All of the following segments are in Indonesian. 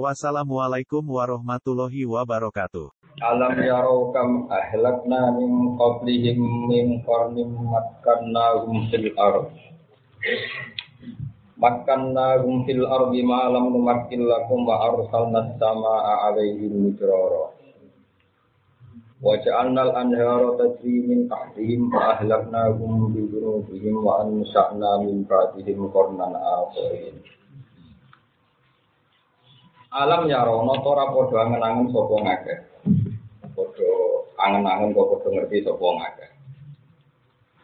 Wassalamualaikum warahmatullahi wabarakatuh. Alam yarau kam ahlakna min qablihim min qarnim makkannahum fil ard. Makkannahum fil ardi ma lam numakkil lakum wa arsalna as-samaa'a 'alaihim midrara. Wa ja'alna al-anhara tajri min tahtihim fa ahlaknahum bi dhunubihim wa ansha'na min ba'dihim qarnan akharin. Alam yarono tora padha angen-angen sapa ngakeh padha angen-angen kok padha ngerti sapa ngakeh.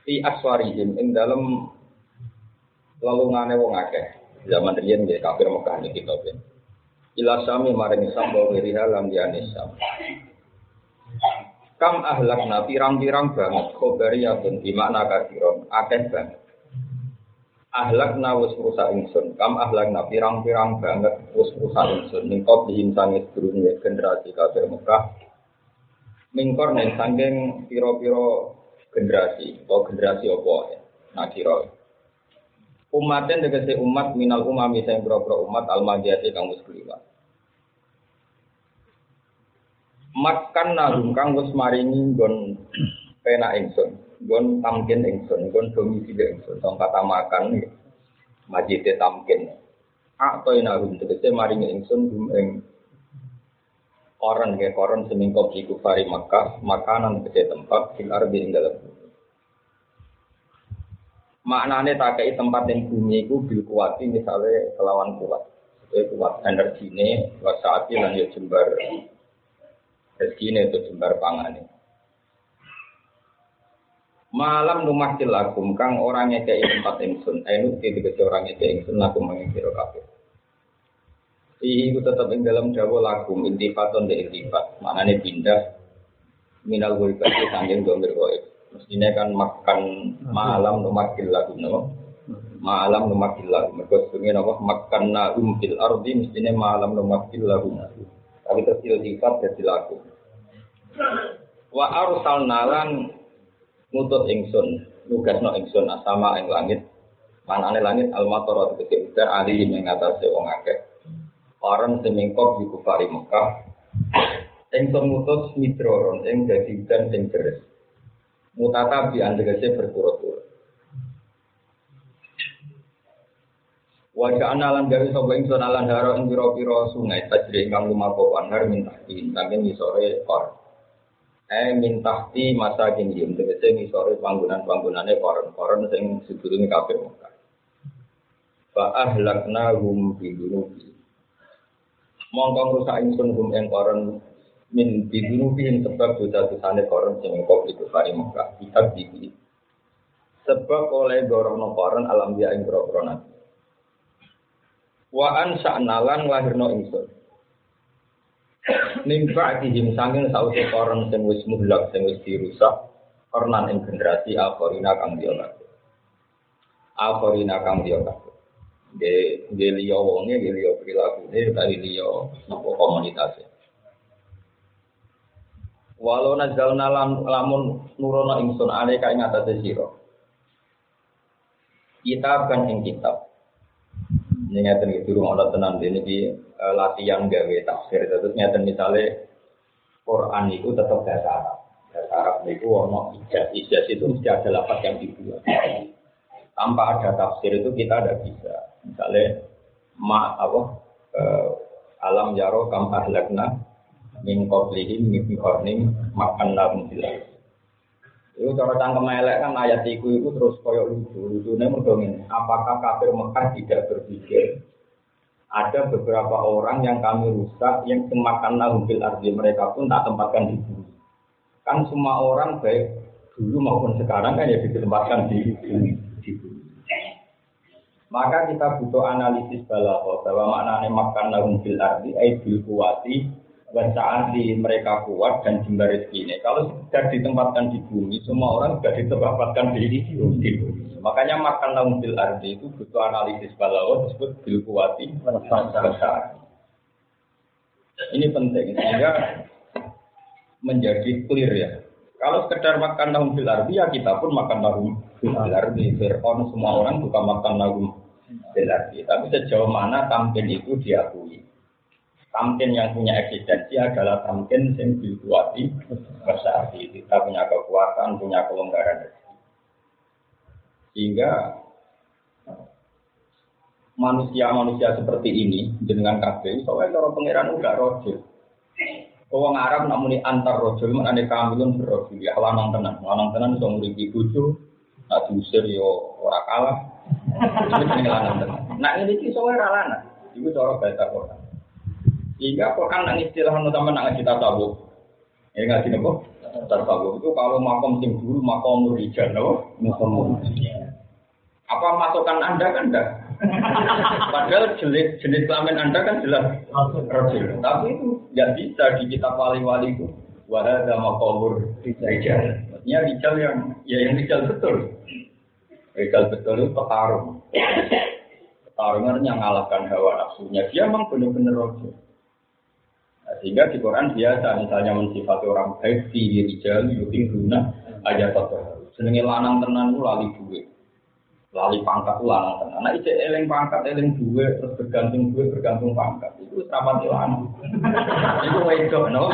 Fi aswarihim ing dalem lelungane wong akeh. Zaman riyen nggih kafir Mekah niki kita ben. Ila maring Sam wiriha lam diane Sam. Kam ahlakna pirang-pirang banget khobariyatun di makna kafiron akeh banget. Ahlakna wis rusak ingsun. Kam ahlakna pirang-pirang banget wis rusak ingsun. Ning kok dihim sange sedurunge generasi kafir Mekah. Mingkor nih sangking piro-piro generasi. Atau generasi apa? Ya nakiro umatnya tegese umat minal umami sing pira-pira umat almadiyati kang wis kliwat. Makan nahum kang wis maringi nggon pena ingsun nggon tamkin ingsun nggon domisili ingsun. Tong kata makan majite tamkin. Atau inahum tegese maringi ingsun dum ing koron ke koron semingkop di kufari Makkah makanan gede tempat fil ardi dalam bumi. Maknane tak kei tempat yang bumi itu bil misalnya kelawan kuat itu kuat energi ini kuat saat lan ya jembar rezeki ini itu jembar pangan ini malam numakil lakum kang orangnya kayak tempat ingsun enu titik orangnya kayak ingsun lakum mengikir kafir Ihi itu tetap ing dalam dawa lagu intifaton de intifat. Maknanya pindah minal ghaibati sanging domir ghaib. Mestinya kan makan malam numakil lagu no. Malam numakil lagu. Mereka sebenarnya apa? Makan na umkil ardi mestinya malam numakil lagu. Tapi terus intifat jadi lagu. Wa arsal nalan ngutut ingsun. Nugas no ingsun asama ing langit. Manane langit al-matorot ketika ali yang ngatasi wong akeh Orang semingkok di kufari Mekah Yang mutus mitroron Yang jadi dan yang deres Mutata bi andegase berturut-turut Wajah analan dari sopo ingsun alan haro ing piro-piro sungai tajri ingkang lumaku anhar mintahti saking misore kor. Eh mintahti masa kini tegese misore panggonan-panggonane koron-koron sing sedurunge kafir Mekah. Fa ahlakna hum bi mongko rusak ingsun hum ing koron min bidunubihin sebab dosa-dosane koron sing kok itu kari Mekah kita bibi. Sebab oleh dorono koron alam dia ing boro nanti. Wa an sa'nalan lahirno ingsun nimba dihim sanging sausi koron sing wis muhlak sing wis dirusak kornan ing generasi akhirina kang dia akhirina kang dia Di di liya wonge, di liya prilakune, dari liya napa komunitasnya. Walau nazalna lam, lamun nurono ingsun ale ka ing atase sira. Kitab kan ing kitab. Ini ngeten iki durung ana tenan ini di uh, latihan gawe tafsir. Terus ngeten misale Quran itu tetap bahasa Arab. Bahasa Arab itu ono ijaz. Ijaz itu mesti ada lapat yang dibuat. Tanpa ada tafsir itu kita tidak bisa. Misalnya ma apa uh, alam jaro kam ahlakna min qablihim min qarnim makan lahum. Itu cara cangkem elek kan ayat iku itu terus koyok lucu. Lucunya mergo apakah kafir Mekah tidak berpikir ada beberapa orang yang kami rusak yang semakan lahum bil ardi mereka pun tak tempatkan di bumi. Kan semua orang baik dulu maupun sekarang kan ya ditempatkan di bumi. Maka kita butuh analisis balaghah bahwa maknanya makan lahum fil ardi ay bil kuwati saat di mereka kuat dan jembar rezeki ini. Kalau sudah ditempatkan di bumi, semua orang sudah ditempatkan di, di bumi. Makanya makan daun bil ardi itu butuh analisis balawa disebut bil kuwati besar. Ini penting sehingga menjadi clear ya. Kalau sekedar makan daun bil ardi ya kita pun makan daun bil ardi. Fir'aun semua orang bukan makan daun bil ardi. Tapi sejauh mana tamkin itu diakui tamkin yang punya eksistensi adalah tamkin yang dikuati besar. Kita punya kekuatan, punya kelonggaran. Sehingga manusia-manusia seperti ini dengan kabeh soalnya kalau pangeran enggak rojul Orang Arab nak muni antar rojul mana ada kamilun berrojul ya lanang tenan. Lanang tenan bisa nguripi bucu nak diusir yo ora kalah. Ini lanang tenan. Nah ini sih soalnya ralana itu cara baca Quran sehingga Quran nang istilah sama nang kita tahu. Ya ngaji nopo? Tasawuf itu kalau makom sing dulu makom rijal nopo? Makom Apa masukan Anda kan enggak? Padahal jenis jenis kelamin Anda kan jelas rojul. Tapi itu nggak bisa di kitab wali-wali itu. Wahada makomur rijal. Maksudnya rijal yang ya yang rijal betul. Rijal betul itu petarung. Petarungan yang ngalahkan hawa nafsunya. Dia memang benar-benar rojul. Sehingga di Quran biasa misalnya mensifati orang baik di rijal yuting guna aja satu. Senengnya lanang tenan itu lali duit. Lali pangkat lanang tenan. Nah itu eleng pangkat, eleng duit, terus bergantung duit, bergantung pangkat. Itu di lanang. itu wedok, no?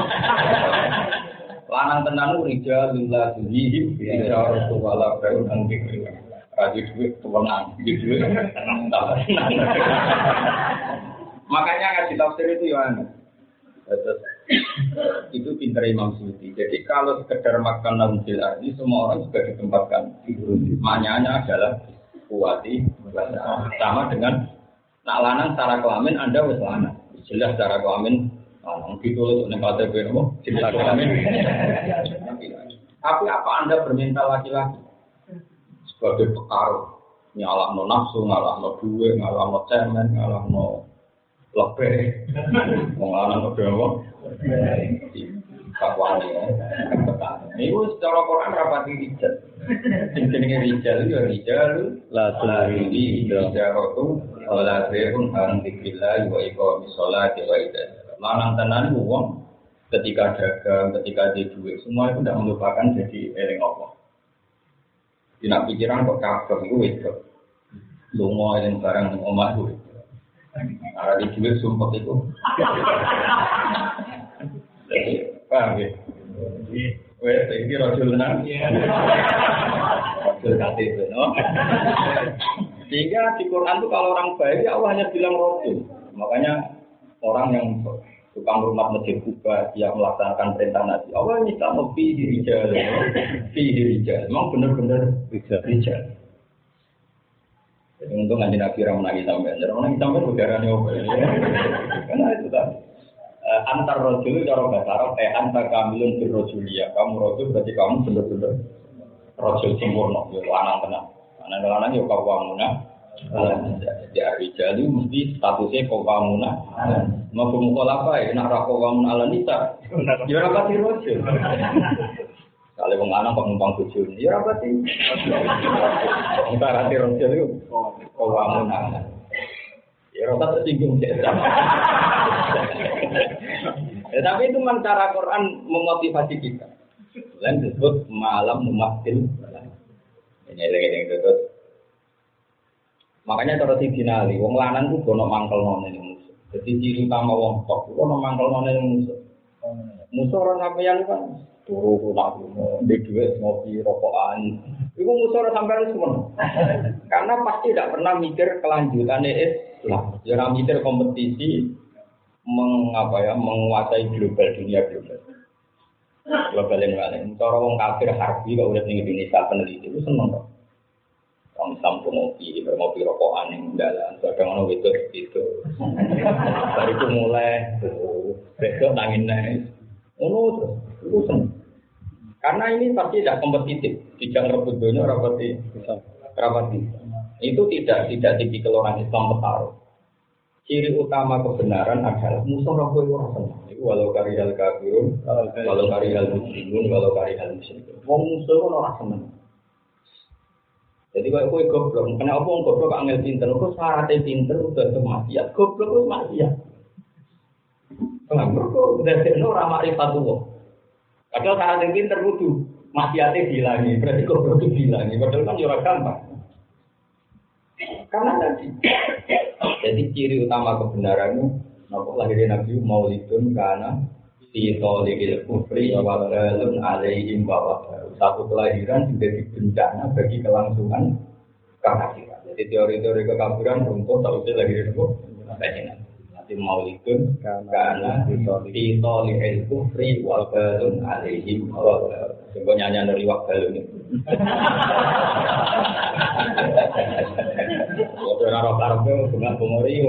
lanang tenan itu rijal lillah zulihim rijal rasulullah baru nanti Raju duit kewenang, duit Makanya ngaji tafsir itu ya aneh. Terus itu pintar Imam Suyuti. Jadi kalau sekedar makan nambil ini semua orang juga ditempatkan. Maknanya adalah kuati sama dengan nak lanang secara kelamin Anda wis lanang. Jelas secara kelamin lanang ditulis oleh KTP apa? Jelas kelamin. Tapi apa Anda berminta laki-laki sebagai pekaruh? Nyalah no nafsu, ngalah no duit, ngalah no Kakwani Ini Quran rapati rijal. Sing jenenge rijal ya rijal. La Ijaratu Wala Wa iqamis Wa Lanang tenan wong Ketika dagang, ketika di duit Semua itu tidak melupakan jadi eling Allah. Tidak pikiran kok kabel itu Lungo yang barang omah itu Arah di duit sumpah itu. Paham ya? Wes, ini rojul tenang. Rojul KTP, no? Sehingga di Quran itu kalau orang baik, ya Allah hanya bilang rojul. Makanya orang yang tukang rumah masjid Kuba yang melaksanakan perintah Nabi. Allah sama fi dirijal, fi dirijal. Memang benar-benar rijal. Jadi untung nanti nabi ramah lagi sampai, jadi orang sampai udara nih apa Karena itu tadi. Uh, antar rojul cara bahasa Arab eh antar kamilun bir rojulia kamu rojul berarti kamu benar-benar rojul sempurna ya lanang tenang. Lanang lanang ya kau kamuna jadi hari jadi mesti statusnya kau kamuna mau pemuka apa ya nak kau kamuna ala nisa ya rapati rojul kalau wong lanang kok numpang bojo, ya apa sih? Wong tarati rojo itu kok wamun Ya rasa tersinggung. Ya, tapi itu cara Quran memotivasi kita. Dan disebut malam memakil. Ini yang disebut. Makanya cara si dinali, wong lanang itu gono mangkel yang musuh. Jadi ciri utama wong tok, gono mangkel yang musuh. Musuh orang sampeyan kan turu rumah di duit ngopi rokokan. Itu musuh sampai semua. Karena pasti tidak pernah mikir kelanjutan Islam jangan mikir kompetisi mengapa ya menguasai global dunia global. Global yang lain. Cara wong kafir harbi kalau udah tinggi Indonesia peneliti itu seneng kok orang Islam tuh ngopi bermopi rokokan yang dalam kadang orang itu itu dari itu mulai besok nangin naik Oh, terus Karena ini pasti tidak kompetitif. Tidak rebut dunia, rapati, rapati. Itu tidak tidak tipikal orang Islam bertaruh. Ciri utama kebenaran adalah musuh orang kue orang senang. walau karihal kafirun, walau karihal muslimun, walau karihal muslimun. Wong musuh kan ora seneng. Jadi kalau kue goblok, kenapa wong goblok angel pinter? Kok syaratnya pinter udah maksiat, goblok itu maksiat. Kenapa kok udah seno ramah rifatullah? Padahal syaratnya pinter kudu maksiatnya dihilangi, berarti goblok itu dihilangi. Padahal kan jurah gampang. Karena tadi, jadi ciri utama kebenaran itu Nopo lahirnya Nabi Maulidun karena fi tolikil kufri wa alaihim wa Satu kelahiran juga bencana bagi kelangsungan kekafiran. Jadi teori-teori kekafiran runtuh usah lahir itu Nanti Maulidun karena fi tolikil kufri wa balun alaihim wa Coba nyanyi dari waktu ini. Waduh naro karpe bunga bumori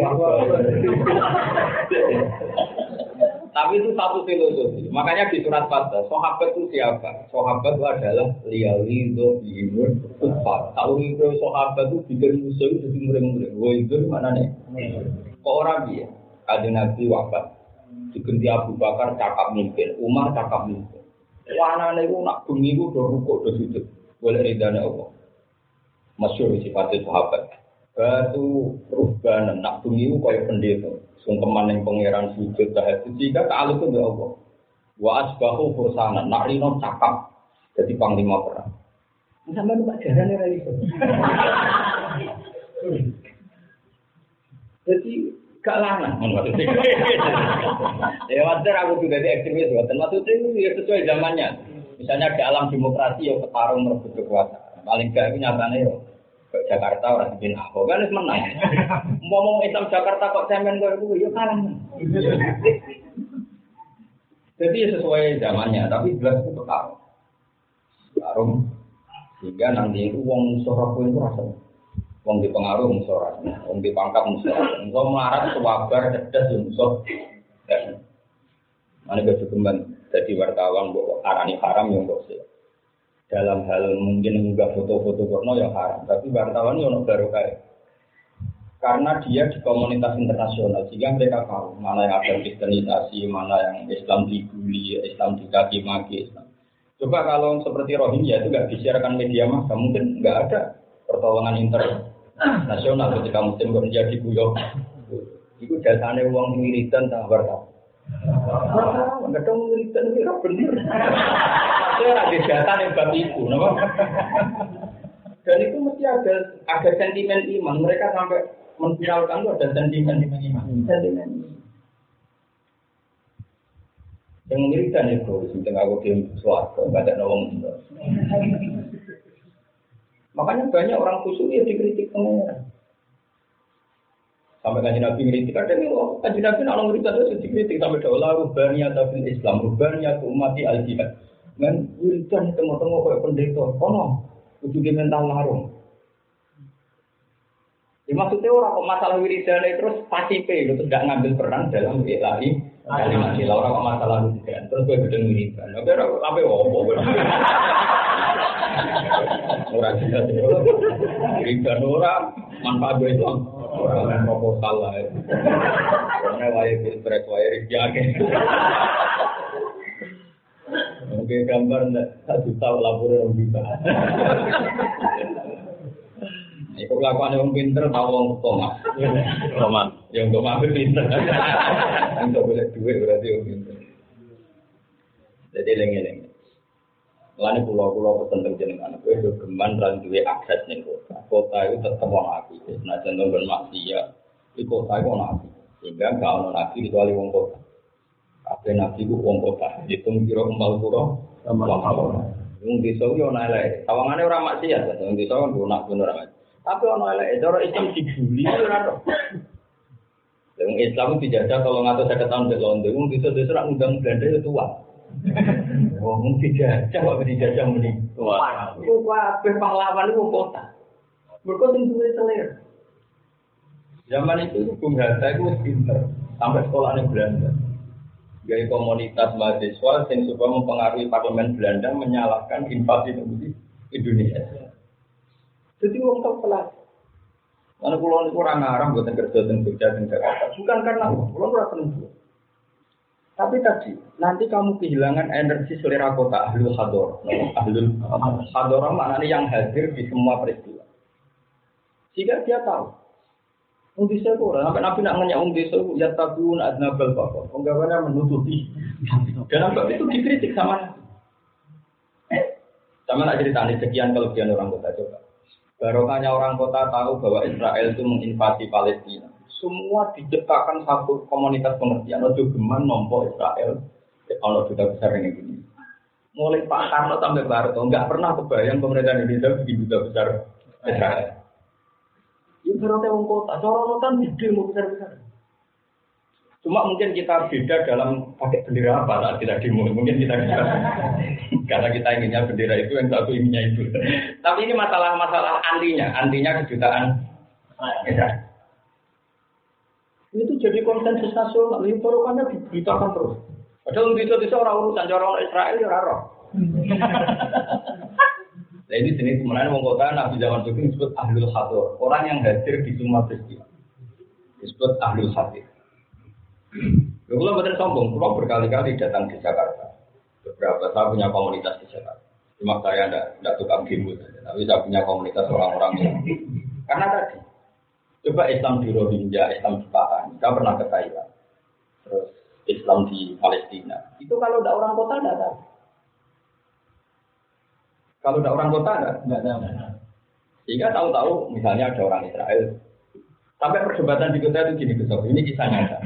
Tapi itu satu filosofi. Makanya di surat Fatah, sahabat itu siapa? Sahabat itu adalah liali do imun kufar. Tahu itu sahabat itu bikin musuh itu jadi murid-murid. Wah itu mana nih? Kok orang dia? Ada nabi wafat. Diganti Abu Bakar cakap mimpin, Umar cakap mimpin. Wana nih nak bumi itu udah rukuk udah sujud. Boleh ridhanya Allah. Masyur sifatnya sahabat. Batu perubahan, nak bumi itu kayak pendeta. Sungkeman yang pangeran sujud tahajud. Jika tak alus itu Allah. Wa asbahu fursana, nak rino cakap. Jadi panglima perang. Sampai pak jalan ya itu. Jadi gak lama maksudnya. ya wajar aku juga di ekstremis buatan maksudnya itu ya sesuai zamannya. Misalnya di alam demokrasi ya ketarung merebut kekuasaan. Paling gak itu nyatanya ya Jakarta orang bikin aku kan menang. Ngomong Islam Jakarta kok cemen gue itu ya kalah. Jadi sesuai zamannya, tapi jelas itu ketarung. Ketarung sehingga nanti itu uang sorok itu rasa Wong di pengaruh musorat, wong di pangkat musorat. Engkau melarat sewabar cerdas musuh. Mana gue cukup jadi wartawan buat arani haram yang dosa. Dalam hal mungkin mengunggah foto-foto porno yang haram, tapi wartawan yang baru kayak karena dia di komunitas internasional sehingga mereka tahu mana yang ada kristenisasi, mana yang Islam dibully, Islam dikaki maki Islam. Coba kalau seperti Rohingya itu nggak disiarkan media massa, mungkin nggak ada pertolongan inter nasional ketika musim kerja di Puyo. Itu jasanya uang wiridan tak berapa. Enggak dong wiridan itu bener. Saya ada jasa yang bab itu, nama. Dan itu mesti ada ada sentimen iman. Mereka sampai menviralkan itu ada sentimen iman. Sentimen. Yang wiridan itu, sebenarnya aku di suarga, nggak ada nolong. Makanya banyak orang khusyuk ya dikritik pengeran. Sampai kaji Nabi ngeritik, ada nih, oh, kaji Nabi nak ngeritik itu dikritik sampai daulah rubahnya tapi Islam, rubahnya ke umat al jihad. Dan wiridan tengok-tengok kayak pendeta, kono, kudu mental larung. Ya, maksudnya orang kok masalah wiridan terus pasipe, itu tidak ngambil peran dalam ilahi kalimat sila orang kok masalah wiridan, terus gue gedeng wiridan. Oke, sampai wopo. Orang juga wiridan orang manfaat gue itu orang proposal lah. Karena waya pilpres waya rijake. Oke gambar enggak satu tahun laporan orang juta. Itu kelakuan yang pinter tahu orang tomat. Tomat. Yang tomat itu pinter. Untuk boleh duit berarti orang pinter. Jadi lengi-lengi. Lalu pulau-pulau pesen jenengan, gue itu geman dan duwe akses nih kota. Kota itu tetap wong api. Nah contoh bermaksiat, di kota itu api. Sehingga gak ono nabi kecuali wong kota. Apa nabi itu wong kota. Hitung kira kembal pura, wong kota. Wong desa yo ana elek. Tawangane ora maksiat, wong desa kan lunak bener amat. Tapi ana elek, cara Islam dibuli ora to. Wong Islam dijajah kalau ngatur saya tahun di London, wong desa-desa ora ngundang Belanda itu tua. Oh, mungkin dijajah, kok dijajah muni. Wah, itu kabeh pahlawan itu kota. Mereka tentu selera. Zaman itu Bung Hatta itu pinter sampai sekolahnya Belanda. Gaya komunitas mahasiswa yang supaya mempengaruhi parlemen Belanda menyalahkan invasi Indonesia. Jadi wong tak pelas. Karena pulau ini kurang ngarang buat kerja dan kerja di Jakarta. Bukan karena pulau kurang tentu. Tapi tadi, nanti kamu kehilangan energi selera kota ahlul hador. Ahlul hador maknanya yang hadir di semua peristiwa. Jika dia tahu, Wong desa kok sampai nabi nak nanya wong desa ya tabun adnabal bapak. Penggawaannya menutupi. Dan bab itu dikritik sama sama nak cerita nih sekian kelebihan orang kota coba. Barokahnya orang kota tahu bahwa Israel itu menginvasi Palestina. Semua diciptakan satu komunitas pengertian. Ojo geman nompo Israel. Kalau sudah besar ini gini. Mulai Pak Karno sampai Barto nggak pernah kebayang pemerintahan Indonesia begitu besar Israel. Itu berarti wong kota, kan gede mau besar besar. Cuma mungkin kita beda dalam pakai bendera apa saat kita demo. Mungkin kita karena kita inginnya bendera itu yang satu inginnya itu. Tapi ini masalah-masalah antinya, antinya kejutaan. Ya. Itu jadi konsensus nasional. Ini barukannya diberitakan terus. Padahal itu bisa orang urusan orang Israel ya orang Nah ini jenis kemenangan wong kota Nabi zaman itu disebut ahlul hadir, orang yang hadir di semua peristiwa. Disebut ahlul hadir. Kalau betul sombong, kalau berkali-kali datang di Jakarta. Beberapa saya punya komunitas di Jakarta. Cuma saya tidak tidak tukang gimu saja, tapi saya punya komunitas orang-orang yang karena tadi coba Islam di Rohingya, Islam di Pahang, saya pernah ke Thailand, terus Islam di Palestina. Itu kalau tidak orang kota tidak tahu. Kalau ada orang kota enggak, enggak tahu. Sehingga tahu-tahu misalnya ada orang Israel. Sampai perdebatan di kota itu gini besok. Ini kisah nyata.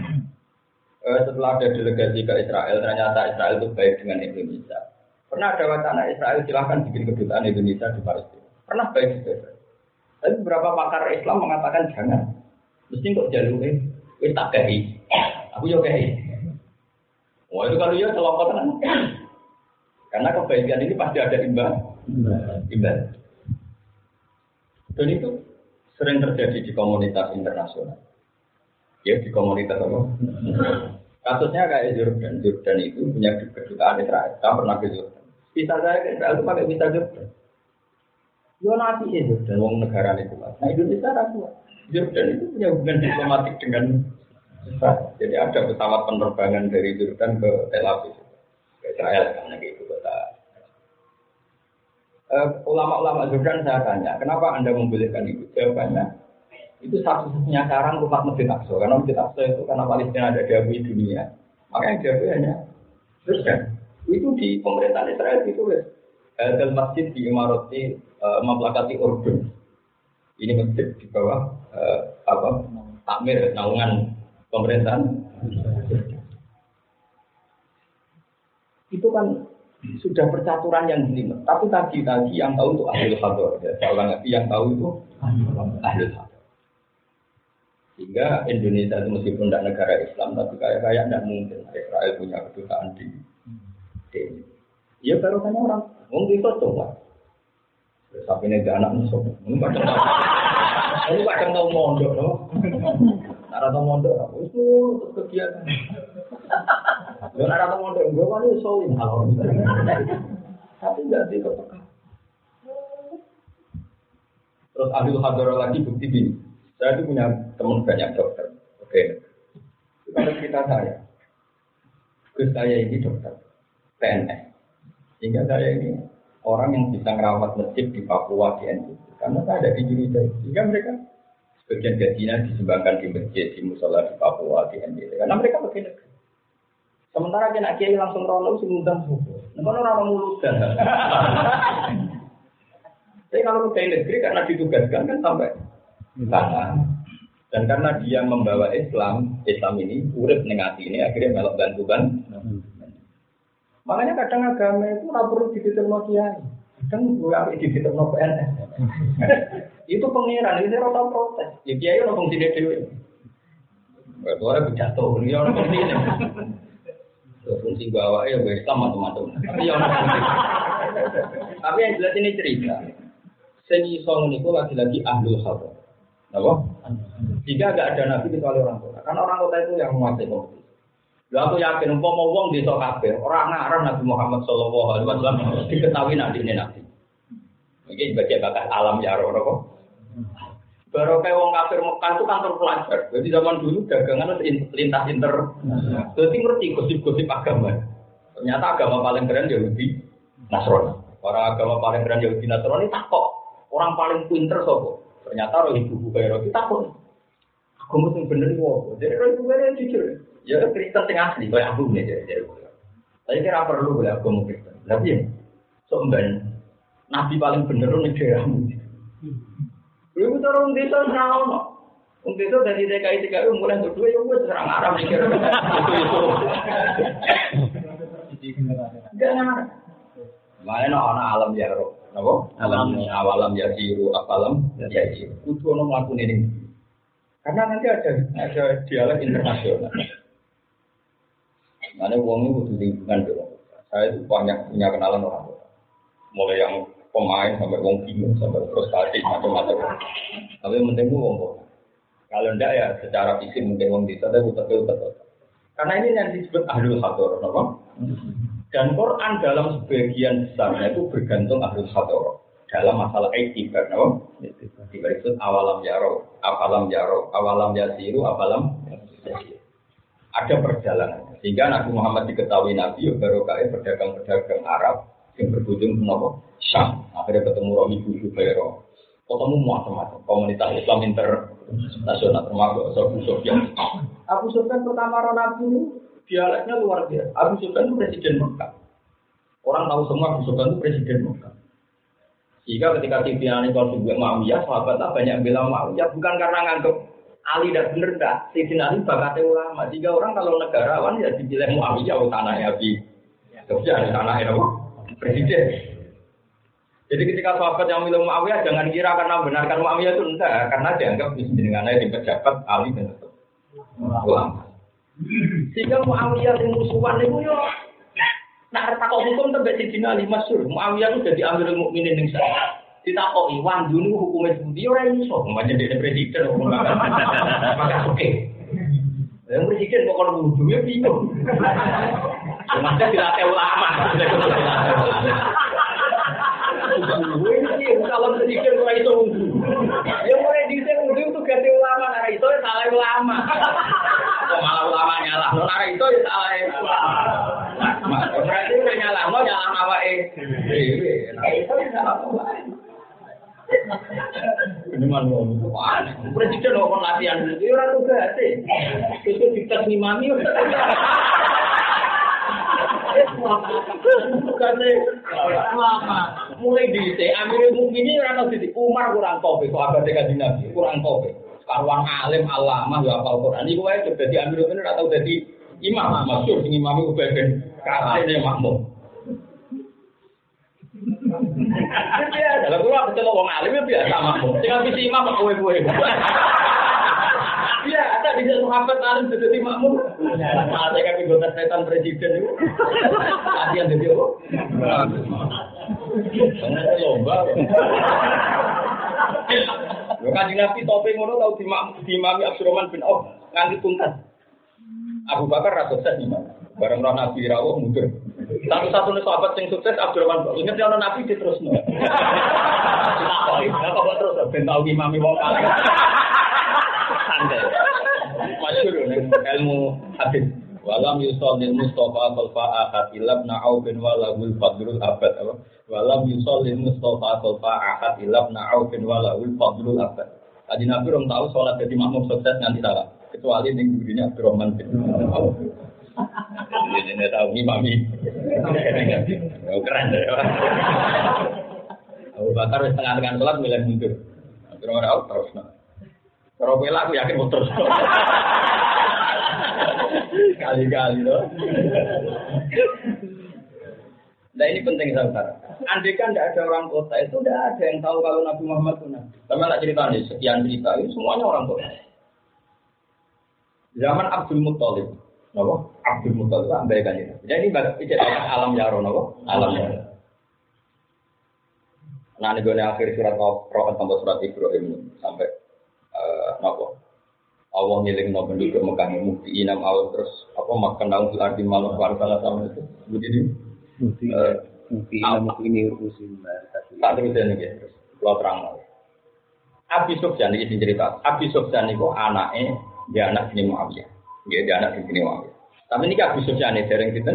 Eh, setelah ada delegasi ke Israel, ternyata Israel itu baik dengan Indonesia. Pernah ada wacana Israel silahkan bikin kedutaan Indonesia di Palestina. Pernah baik juga. Tapi beberapa pakar Islam mengatakan jangan. Mesti kok jalurnya, wis tak kahi. Aku juga kahi. Wah itu kalau ya kelompok kan. Karena kebaikan ini pasti ada imbang ibadah. Dan itu sering terjadi di komunitas internasional. Ya, di komunitas apa? Kasusnya kayak Jordan. Jordan itu punya kedutaan Israel. Saya pernah ke Jordan. Bisa saya ke Israel itu pakai visa Jordan. Yo nanti Jordan, wong negara itu. Nah Indonesia ragu. Jordan itu punya hubungan diplomatik dengan Israel. Jadi ada pesawat penerbangan dari Jordan ke Tel Aviv. Ke Israel karena gitu kota uh, ulama-ulama Jordan saya tanya, kenapa anda membolehkan itu? Jawabannya, itu satu-satunya sekarang umat Masjid Aqsa. Karena Masjid Aqsa itu karena Palestina ada diakui dunia. Makanya diakui hanya Jordan. Itu di pemerintahan Israel itu Dan masjid di Imarati uh, memplakati Urdun. Ini masjid di bawah uh, apa takmir naungan pemerintahan. Itu kan sudah percaturan yang jelimet. Tapi tadi tadi yang tahu itu ahli hador. Ya, saya lagi yang tahu itu ahli hador. Sehingga Indonesia itu meskipun tidak negara Islam, tapi kayak kayak tidak mungkin Israel punya kedutaan di di Ya baru kan orang, mungkin itu coba. Tapi ini gak anak musuh, ini kadang ini kadang tahu mondok, loh. Nara tahu mondok, itu kegiatan. Yo ora tau mondok gue kan iso halal. Tapi enggak di kepeka. Terus ahli hadar lagi bukti gini. Saya itu punya teman banyak dokter. Oke. Itu ada cerita saya. Saya ini dokter PNS. Sehingga saya ini orang yang bisa merawat masjid di Papua di NTT. Karena saya ada di Indonesia. Sehingga mereka sebagian gajinya disumbangkan di masjid, di musola di Papua, di NTT. Karena mereka pakai negeri. Sementara kena kiai langsung rono sing ngundang subuh. Nek orang mulus kan. Tapi kalau ke negeri karena ditugaskan kan sampai sana. Dan karena dia membawa Islam, Islam ini urip negati ini akhirnya melok bantuan. Makanya kadang agama itu tidak perlu dititipno kiai. Kadang gue apa dititipno PNS. itu pengiran, ini rata protes. Ya kiai ono fungsi dhewe. Orang jatuh, ini orang fungsi ini fungsi bawa ya gue Islam macam-macam. Tapi yang Tapi yang jelas ini cerita. Seni song itu lagi-lagi ahlul hadar. Apa? Jika agak ada nabi kecuali orang kota. Karena orang kota itu yang menguasai kompetisi. Lalu aku yakin umpama wong desa kafir, orang ngarang Nabi Muhammad Shallallahu Alaihi Wasallam diketahui nanti ini nabi. Mungkin baca bakat alam ya orang kok. Baru kayak wong kafir Mekah itu kantor pelajar. Jadi zaman dulu dagangan itu lintas inter. Jadi ngerti gosip-gosip agama. Ternyata agama paling keren Yahudi Nasrani. Orang agama paling keren Yahudi Nasrani takut. Orang paling pinter sopo. Ternyata roh ibu buka roti takut. Aku mesti bener wong. Jadi roh ibu buka jujur. Ya Kristen tengah asli. Kayak aku nih jadi. Tapi kira perlu boleh aku mau Kristen. Tapi ya, so Nabi paling bener nih daerahmu. Ibu cara wong desa ono. Wong desa dari DKI DKI mulai berdua ya wis serang Arab mikir. Itu Jangan. Mana ana alam ya ro. Napa? Alam awalam ya siru apalam ya siru. Kudu ono mlakune ini. Karena nanti ada ada dialog internasional. Mana uang itu butuh lingkungan dong. Saya itu banyak punya kenalan orang Mulai yang pemain sampai wong bingung sampai frustasi macam-macam. Tapi yang penting wong kok. Kalau ndak ya secara fisik mungkin wong bisa tapi betul betul. Karena ini yang disebut ahlul hador? Dan Quran dalam sebagian besarnya itu bergantung ahlul hador dalam masalah etikat, apa? Itu awalam yaro, awalam yaro, awalam yasiru, awalam ada perjalanan. Sehingga Nabi Muhammad diketahui Nabi baru kaya pedagang-pedagang Arab yang berkunjung ke Syam. Akhirnya ketemu Romi Buju Bayro. Ketemu macam-macam komunitas Islam internasional termasuk Abu Sufyan. Abu Sufyan pertama orang Nabi ini dialeknya luar biasa. Abu Sufyan itu presiden Mekah. Orang tahu semua Abu Sufyan itu presiden Mekah. Sehingga ketika Sufyan ini kalau juga Muawiyah, sahabatnya banyak bilang Muawiyah bukan karena nganggep Ali dan bener enggak. Sayyidina Ali bakatnya ulama. Jika orang kalau negarawan ya dipilih Muawiyah oh, tanahnya Abi. Sufyan tanahnya apa? presiden. Jadi ketika sahabat yang milih Muawiyah jangan kira karena benarkan Muawiyah itu enggak, karena dianggap dengan di pejabat ahli dan ulama. Sehingga Muawiyah yang musuhan itu yo nak takut hukum tembak si Dina Ali Masyur. Muawiyah itu jadi Amirul Mukminin yang saya. Ditakoki wan dulu hukumnya seperti ora iso, umpamanya dia presiden maka oke. Yang presiden kok kalau wudhunya bingung. Maksudnya dilatih ulama. Kalau presiden mulai itu wudhu. Ya mulai di sini wudhu itu ganti ulama. Karena itu ya salah ulama. Kok malah ulama nyala. Karena itu ya salah ulama. Berarti udah nyala. Mau nyala apa itu ya salah ulama. Ini mana Presiden mau latihan itu orang tuh gak sih. Itu dites ngimami. Bukannya lama. Mulai di sini Amirul Mukminin orang tahu Umar kurang kopi, sahabat dekat Nabi kurang kopi. Karuan alim alama ya apal Quran. Iku wae jadi Amirul Mukminin atau jadi imam masyhur sing imam iku ben makmum. Kalau gue aku celok wong alim ya biasa makmum. Tinggal visi imam kok kowe-kowe. Iya, ada satu sahabat alim jadi makmum. Nah, saya kan anggota setan presiden itu. Latihan jadi apa? Karena lomba. Lo kan nabi topeng ngono tau di Imam Abdurrahman bin Auf nganti tuntas. Abu Bakar rasa imam. Bareng roh Nabi rawuh mundur. Satu-satu nih sahabat yang sukses Abdurrahman bin Ingat ya Nabi di terus nih. Nah, kok terus ben tau imami wong kalah. Santai. Masyhur ning ilmu hadis. Walam yusol lil Mustafa khalfa ahad ilab na'au bin walahul fadlul abad? Walam yusol lil Mustafa khalfa ahad ilab na'au bin walahul fadlul abad. Tadi Nabi orang tahu sholat jadi makmum sukses nanti salah. Kecuali ning dirinya Abdurrahman bin Auf. Ini tahu imami. Oh, keren deh. Abu Bakar wis tengah-tengah sholat milih mundur. Akhirnya orang out terus. Kalau gue aku yakin mau terus. Kali-kali loh. Nah ini penting saudara. Andai kan tidak ada orang kota itu tidak ada yang tahu kalau Nabi Muhammad itu Nabi. Sama nak cerita nih, sekian cerita itu semuanya orang kota. Zaman Abdul Muttalib, Napa? Abdul Muttalib sampai kan ini. Jadi ini alam yaro, napa? Alam yaro. Nah, ini gue akhir surat Rohan sampai surat Ibrahim sampai uh, nopo. Allah ngiling no penduduk Mekah mukti inam awal terus apa makan daun fil ardi malu salah sama itu begini. Mukti inam ini urusin Tak terus ya nih terus kalau terang Abi Sufyan ini cerita. Abi Sufyan itu anaknya dia anak ini Muawiyah. Dia dia anak ini Muawiyah. Tapi ini Abi Sufyan ini dereng kita.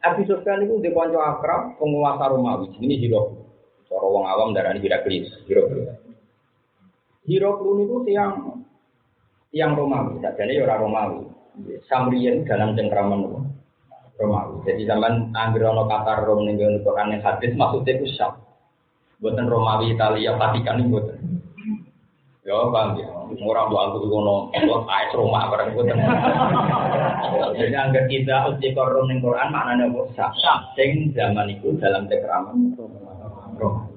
Abi Sufyan itu di konco akrab penguasa Romawi. Ini Hiro. Cara wong awam darah ini Heraklius. Hiro. Hiro itu tiang tiang Romawi. Jadi ya orang Romawi. Samrian dalam cengkraman Romawi. Jadi zaman Anggrono kata Rom ning Quran hadis maksudnya itu Syam. Buatan Romawi Italia Vatikan buatan. Ya bang ya, orang doa aku ngono, buat ais Roma barang buatan. Jadi angger kita uji korum ning Quran maknanya buat sing zaman itu dalam cekraman Roma.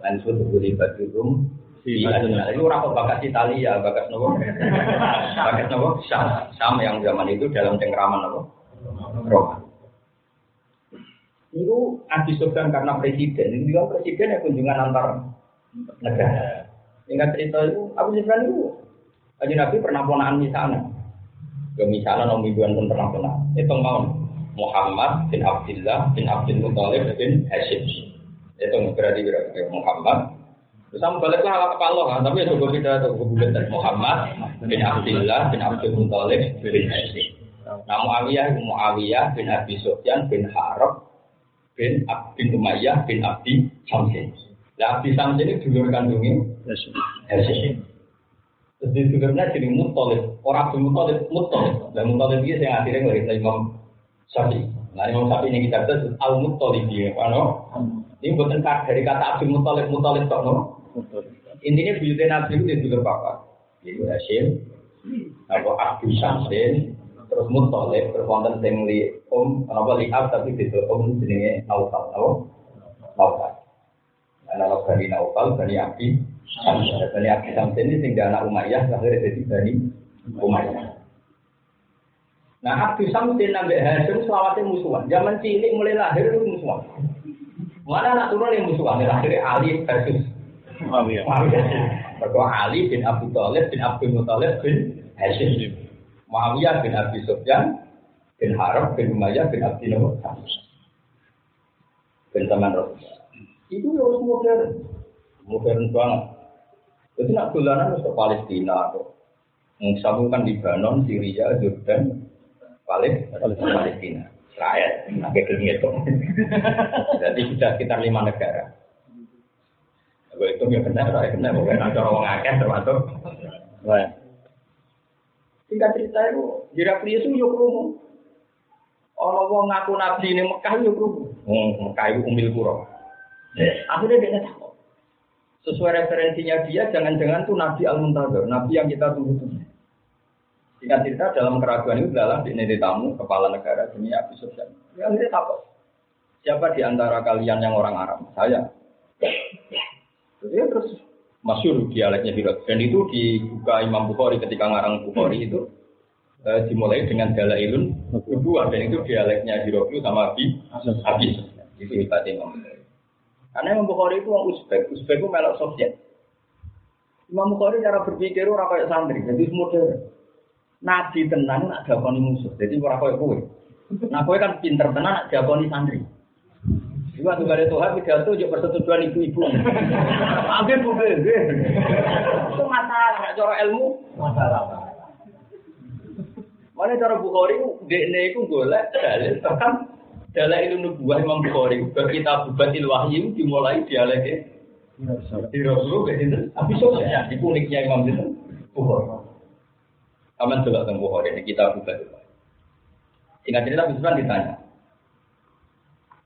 Langsung berbudi baturum Iya, itu orang bakat Italia, bakat nopo, bakat nopo, Sam, yang zaman itu dalam cengkraman nopo, Roma. Itu Sofyan karena presiden. Ini kan presiden yang kunjungan antar negara. Ingat cerita itu, Abu Sufyan itu, Aji Nabi pernah ponaan misalnya. Ke misalnya nom mingguan pun pernah pernah. Itu mau Muhammad bin Abdullah bin Abdul Muthalib bin Hashim. Itu berarti berarti Muhammad. Terus kamu baliklah ala kepala kan, tapi ya coba kita tuh kebulan Muhammad bin Abdullah bin Abdul Muthalib bin Hashim. Nah Muawiyah Muawiyah bin Abi Sufyan bin Harab bin Abdin Umayyah bin Abdi Samsin. Nah, Abdi Samsin ini dulur kandungnya Hashim. Terus di dulurnya jadi Muttalib. Orang Abdul Muttalib, Muttalib. Dan Muttalib ini yang akhirnya ngelahir Imam Syafi'i. Nah, Imam Syafi'i ini kita baca Al Muttalib ya, no? Ini bukan dari kata Abdul Muttalib, Muttalib kok no? Intinya buyutnya Nabi itu di dulur papa. Jadi Hashim, apa Abdul Samsin, terus mutolib terus wonten sing li om kenapa li ab tapi itu om jenenge naufal apa naufal anak bani naufal bani abdi bani abdi sampai ini tinggal anak umayyah akhirnya jadi bani umayyah. Nah abdi samsin nabi hasim selawatnya musuhan. Zaman cilik mulai lahir itu musuhan. Mana anak turun yang musuhan? Lahir Ali versus Muawiyah Ali bin Abu Thalib bin Abdul Muthalib bin Hashim Muawiyah bin Abi Sufyan bin Harab bin Umayyah bin Abdi Nawab bin Taman Itu harus modern, modern banget. Jadi nak dolanan ke Palestina atau mengsambungkan Libanon, Syria, Jordan, Palestina, Israel, agak itu. Jadi sudah sekitar lima negara. Gue itu ya benar, ya benar, bukan ada orang akeh termasuk. Singkat cerita itu, Heraklius itu yuk rumu. Orang wong ngaku nabi ini Mekah yuk rumu. Hmm, Mekah itu umil kuro. Akhirnya dia takut. Sesuai referensinya dia, jangan-jangan tuh Nabi Al-Muntazir, Nabi yang kita tunggu-tunggu. Singkat cerita dalam keraguan itu adalah di ini tamu kepala negara dunia Abu Sufyan. Ya akhirnya takut. Siapa di antara kalian yang orang Arab? Saya. Terus ya terus masyur dialeknya Hirot. Dan itu dibuka Imam Bukhari ketika ngarang Bukhari itu e, dimulai dengan dalailun kedua dan itu dialeknya Hirot sama Abi Abi. Itu hebatnya Imam Bukhari. Karena Imam Bukhari itu orang Uzbek, Uzbek itu melok Soviet. Imam Bukhari cara berpikir orang kayak santri, jadi modern. Nabi tenan nak dakoni musuh, jadi orang kayak kue. Nah kue kan pinter tenan nak dakoni santri. Juga tuh ada Tuhan pidato juga persetujuan ibu-ibu. Ambil bukan, itu masalah, cara ilmu masalah. Mana cara Bukhari, DNA itu boleh dalil bahkan dalil itu nubuah Imam Bukhari. Kita bubatil wahyu dimulai dialeknya di Rasul ke sini. Tapi soalnya di uniknya Imam Bukhari. Kamu juga tentang Bukhari ini kita bubatil wahyu. Singkat cerita Bismillah ditanya,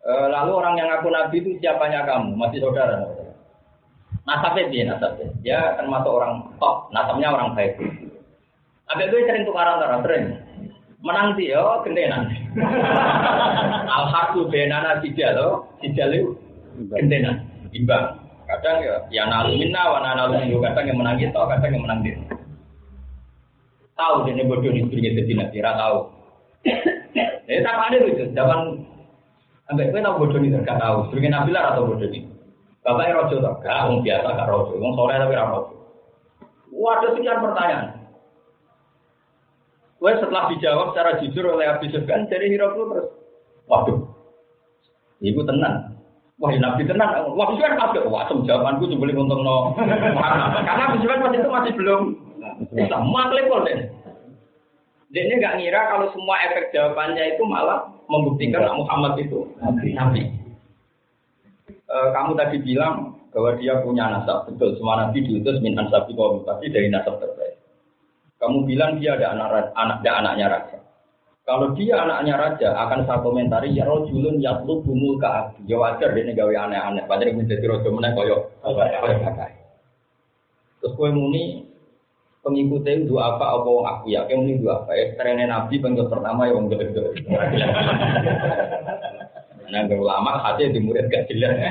Eh, lalu orang yang ngaku nabi itu siapanya kamu? Masih saudara? Nasabnya dia nasabnya. Dia termasuk orang top. Nasabnya orang baik. Abis itu sering tukaran sering. Menang sih yo gentenan. Al harbu benana sijal lo, sijal itu gentenan. Imbang. Kadang ya, ya nalu minna, wa nalu minna. Kadang yang menang kita, kadang yang menang dia. Tahu dia bodoh ini istrinya jadi nabi, tahu. Jadi tak ada itu, zaman Sampai kowe tau bodoh ini gak tahu. Sebagai nabi lah atau bodoh ini. Bapaknya rojo tak? Gak, biasa gak rojo. Orang sore tapi rojo. Waduh sekian pertanyaan. Gue setelah dijawab secara jujur oleh Abi Sufyan, jadi Hiroklu terus, waduh, ibu tenang. Wah, ya nabi tenan. Wah, Sufyan kabeh wah sem jawabanku jebule untungno. Karena Abu Sufyan waktu itu masih belum Islam. Maklepol deh. Dia ini nggak ngira kalau semua efek jawabannya itu malah membuktikan Muhammad itu nabi. E, kamu tadi bilang bahwa dia punya nasab betul semua nabi diutus min ansabi kaum pasti dari nasab terbaik. Kamu bilang dia ada anak anak ada anaknya raja. Kalau dia anaknya raja, akan saya komentari ya rojulun yatlub bumul ka Ya wajar dia gawe aneh-aneh. Padahal menjadi rojo meneh koyo Terus kue muni pengikutnya itu apa apa wong aku ya kayak muni dua apa ya trennya nabi pengikut pertama ya wong gede Nah, ulama hati di murid gak jelas.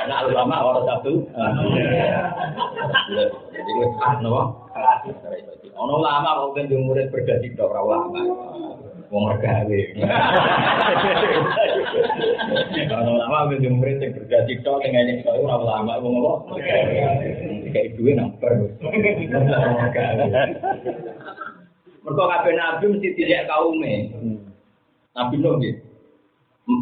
Nah, ulama orang satu. Jadi Ono lama kok ben murid berganti tok ora lama. Wong regawe. Ono lama ben murid sing berganti tok sing ngene iki ora lama wong apa? Kayak duwe nomor. Mergo kabeh nabi mesti dilihat kaume. Nabi Nuh nggih.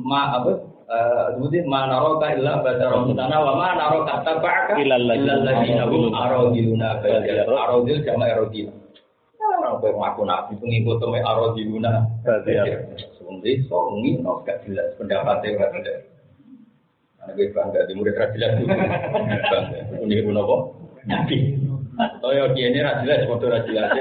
Ma apa? Kemudian mana roka illa badar mutana wa ma naroka tabaka illa alladziina hum aradiluna aradil jama aradil. Orang kowe ngaku nabi pengikut teme aradiluna. Sundi songi no gak jelas pendapatnya gak jelas. Ana kowe bangga di murid ra jelas. Bangga. Ini kuno apa? Nabi. Toyo kiene ra jelas padha ra jelas.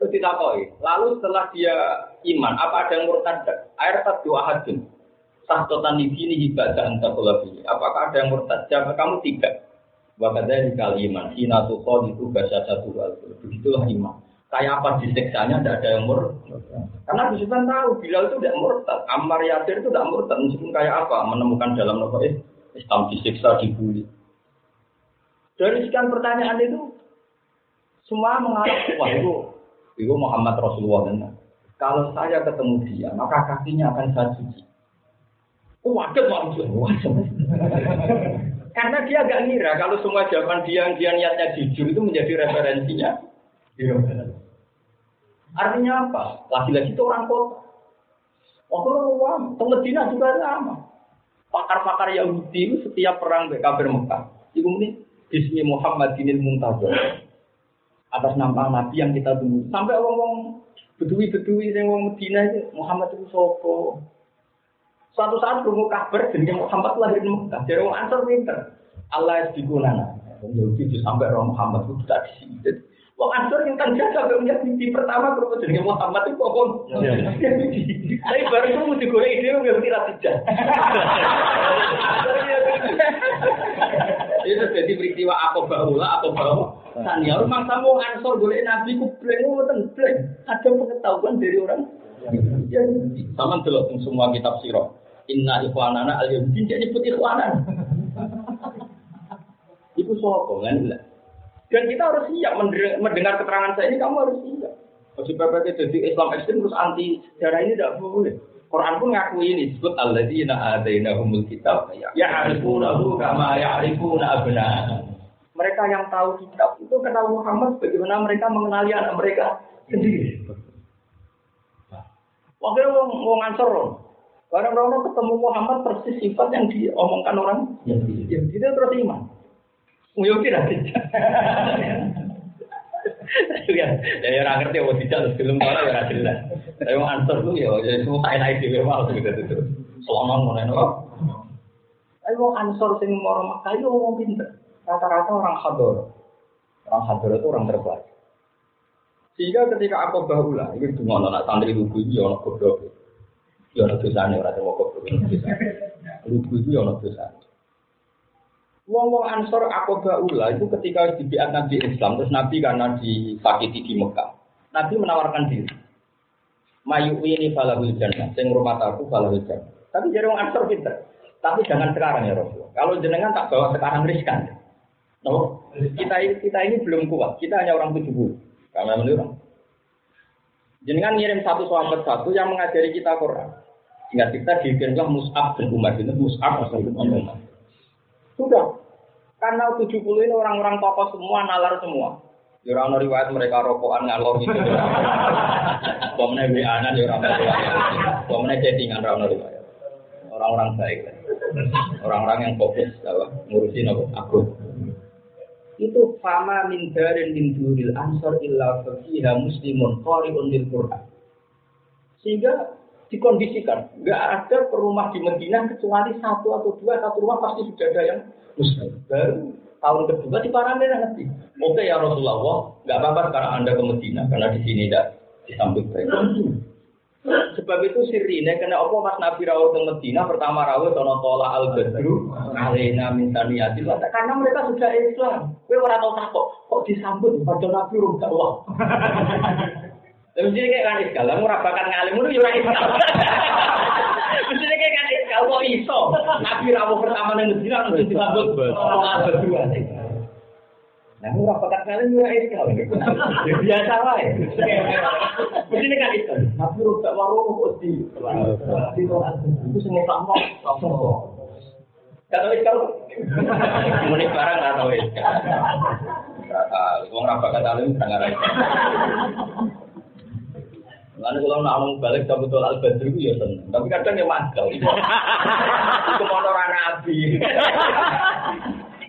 Terus ditakoi. Lalu setelah dia iman, apa ada yang murtad? Air dua hadun. Sahtotan di sini ibadah entah Apakah ada yang murtad? Kamu tidak. Wakadnya kali iman. Hina tuh itu bahasa satu. Begitulah iman. Kayak apa diseksanya tidak ada yang murtad. Karena Sultan tahu Bilal itu tidak murtad. Ammar Yasir itu tidak murtad. Meskipun kayak apa menemukan dalam nopo Islam disiksa, dibully. Dari sekian pertanyaan itu semua mengarah wah itu itu Muhammad Rasulullah dan kalau saya ketemu dia, maka kakinya akan saya cuci. Waduh, waduh, Karena dia gak ngira kalau semua jawaban dia yang dia niatnya jujur itu menjadi referensinya. Iya. Artinya apa? Lagi-lagi itu orang kota. Orang Medina juga sama. Pakar-pakar Yahudi setiap perang kafir Mekah. Itu ini Bismi Muhammadinil Muntazir atas nama Nabi yang kita tunggu. Sampai orang-orang bedui-bedui yang orang Medina itu Muhammad itu sopo. Suatu saat berumur kabar jadi Muhammad lahir di Mekah. Jadi orang Ansar pinter. Allah yang digunana. Yahudi sampai orang Muhammad itu tidak di sini. Wong Ansor yang kan jaga sampai punya mimpi pertama kalau jadi Muhammad itu kok Tapi baru itu mesti gue ide nggak kira tidak. Itu jadi peristiwa aku bahula, aku bahula. Tanya rumah kamu ansor boleh nabi ku bleng ngoten bleng. Ada pengetahuan dari orang ya, sama delok semua kitab sirah. Inna ikhwanana al yahudi jadi putih ikhwanan. Iku sapa kan Dan kita harus siap mendengar keterangan saya ini kamu harus siap. Masih PPT jadi Islam ekstrem terus anti sejarah ini tidak boleh. Quran pun ngaku ini disebut alladzina atainahumul kitab ya arifunahu kama ya'rifuna abna'ahum mereka yang tahu kitab itu kenal Muhammad bagaimana mereka mengenali anak mereka sendiri. Waktu itu mau ngansor Barang Rono ketemu Muhammad persis sifat yang diomongkan orang Yahudi. Yahudi itu terus iman. Yahudi tidak ya, ya orang ngerti apa tidak terus film orang ya jelas. Tapi mau ansor tuh ya, ya semua kain naik di mau gitu itu. Selama mau. Tapi mau ansor sing mau Makkah itu ngomong pinter rata-rata orang hador. Orang hador itu orang terbaik. Sehingga ketika aku bahula, ini cuma anak santri lugu itu orang goblok. Ya orang dosanya orang tua goblok. Lugu itu orang dosa. Wong-wong ansor aku bahula itu ketika dibiat Nabi Islam, terus Nabi karena disakiti di Mekah. Nabi menawarkan diri. Mayu ini falahul jannah, sing rumah aku falahul jannah. Tapi jadi orang ansor pinter. Tapi jangan sekarang ya Rasulullah. Kalau jenengan tak bawa sekarang riskan. No, kita kita ini belum kuat. Kita hanya orang tujuh puluh. Karena menurut Jenengan ngirim satu sahabat satu yang mengajari kita Quran. Sehingga kita dikirimlah Mus'ab dan Umar itu Mus'ab dan Umar. Sudah. Karena tujuh puluh ini orang-orang tokoh semua, nalar semua. Ya orang riwayat mereka rokokan ngalor gitu. Pemene WA-an ya orang riwayat. Pemene chattingan orang riwayat. orang-orang baik, orang-orang yang fokus apa, ngurusin apa, aku. Itu fama min darin min duril ansor illa fiha muslimun qari'un lil Qur'an. Sehingga dikondisikan, nggak ada rumah di Medina kecuali satu atau dua satu rumah pasti sudah ada yang muslim. Baru tahun kedua di Paramen nanti. Oke ya Rasulullah, nggak apa-apa sekarang anda ke Medina karena di sini tidak disambut baik. Sebab itu sirine kena apa pas Nabi rawuh ke Medina pertama rawuh sono tola al badru alaina min taniyatil karena mereka sudah Islam. Kowe ora tau takok kok disambut padahal Nabi rum dakwah. Lah mesti kayak kan iskal, lah ora bakat ngalim ngono yo ora iskal. Mesti kayak kan iskal kok iso. Nabi rawuh pertama ning Medina mesti disambut tola al badru. Nah, ora bakat ngalim yo ora iskal. Ya biasa wae. Mesti kan iskal. Nabi rum dakwah kok di di itu sing sakno sakno. Kata iskal. Muni barang ora tau iskal. Wong ora bakat alim ora ngarep. Lalu kalau ngomong balik sama betul al badri itu ya seneng. Tapi kadang ya mangkal. Itu mau orang nabi.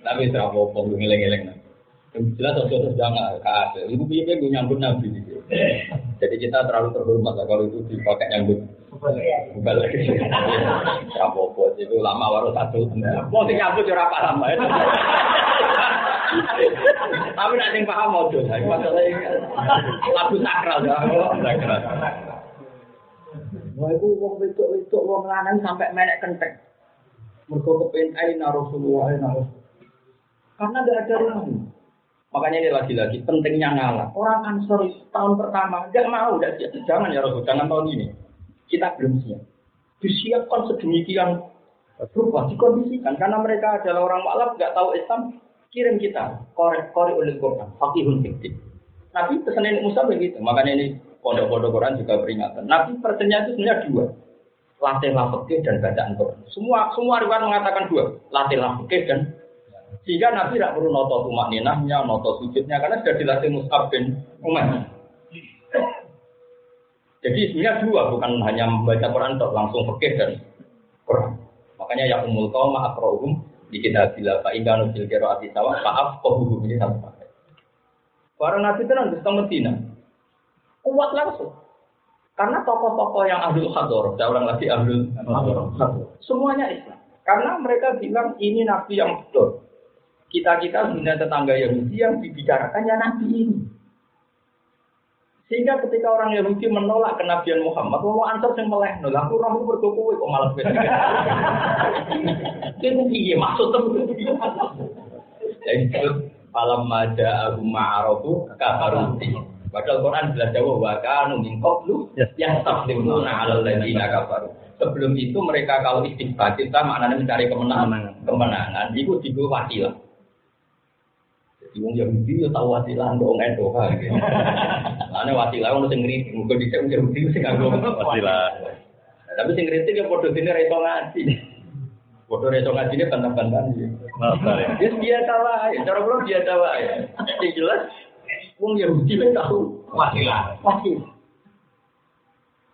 Tapi tidak apa-apa. Jelas sesuatu jangan kasih. Ibu piye gue nyambut nabi. Jadi kita terlalu terhormat lah kalau itu dipakai nyambut. Bukan lagi. apa-apa. Itu lama baru satu. Mau nyambut ya apa lama ya. Tapi yang paham mau dosa. Masalahnya lagu sakral ya. Sakral. Wah itu wong wedok wedok wong lanang sampai menek kenteng. Mergo kepen aina Rasulullah aina. Karena tidak ada rumah. Makanya ini lagi-lagi pentingnya ngalah. Orang Ansor tahun pertama nggak mau, nggak siap. Jangan ya Rasul, jangan tahun ini. Kita belum siap. Disiapkan sedemikian berubah, dikondisikan. Karena mereka adalah orang maklum, nggak tahu Islam, kirim kita korek korek oleh Quran, fakihun fiktif. Nabi pesanin Musa begitu. Makanya ini pondok-pondok Quran juga peringatan. Nabi pesannya itu sebenarnya dua. Latihlah fikih dan bacaan Quran. Semua semua riwayat mengatakan dua. Latihlah fikih dan sehingga Nabi tidak perlu noto tumak ninahnya, noto sujudnya, karena sudah dilatih Mus'ab bin Umar. Jadi sebenarnya dua, bukan hanya membaca Quran, langsung fikih dan Quran. Makanya ya umul kaum akrohum di kita bila Pak Inga nusil kero ati sawah, maaf kohum ini satu pakai. Para Nabi itu nanti Medina, kuat langsung. Karena tokoh-tokoh yang ahlul hador, saya ulang lagi ahlul hador, semuanya Islam. Karena mereka bilang ini Nabi yang betul kita-kita punya tetangga Yahudi yang dibicarakan ya Nabi ini. Sehingga ketika orang Yahudi menolak kenabian Muhammad, mau antar yang meleh, nol aku orang itu berkuku, kok malah beda. Itu iya maksud itu. Jadi malam maja abu ma'arofu kafaruti. Padahal Quran jelas jawab wa kanu min qablu yastaqlimuna 'alal ladzina kafaru. Sebelum itu mereka kalau istighfar kita maknanya mencari kemenangan. Kemenangan itu digo wasilah. Wong Yahudi yo tahu wasilah untuk Endo kan. Ane wasilah wong sing ngritik, muga dhisik wong Yahudi sing nganggo wasilah. Tapi sing ngritik yo padha dene ra iso ngaji. Padha ra iso ngajine bantah-bantahan iki. Ya biasa wae, cara kula biasa wae. Sing jelas wong Yahudi wis tahu wasilah. Wasilah.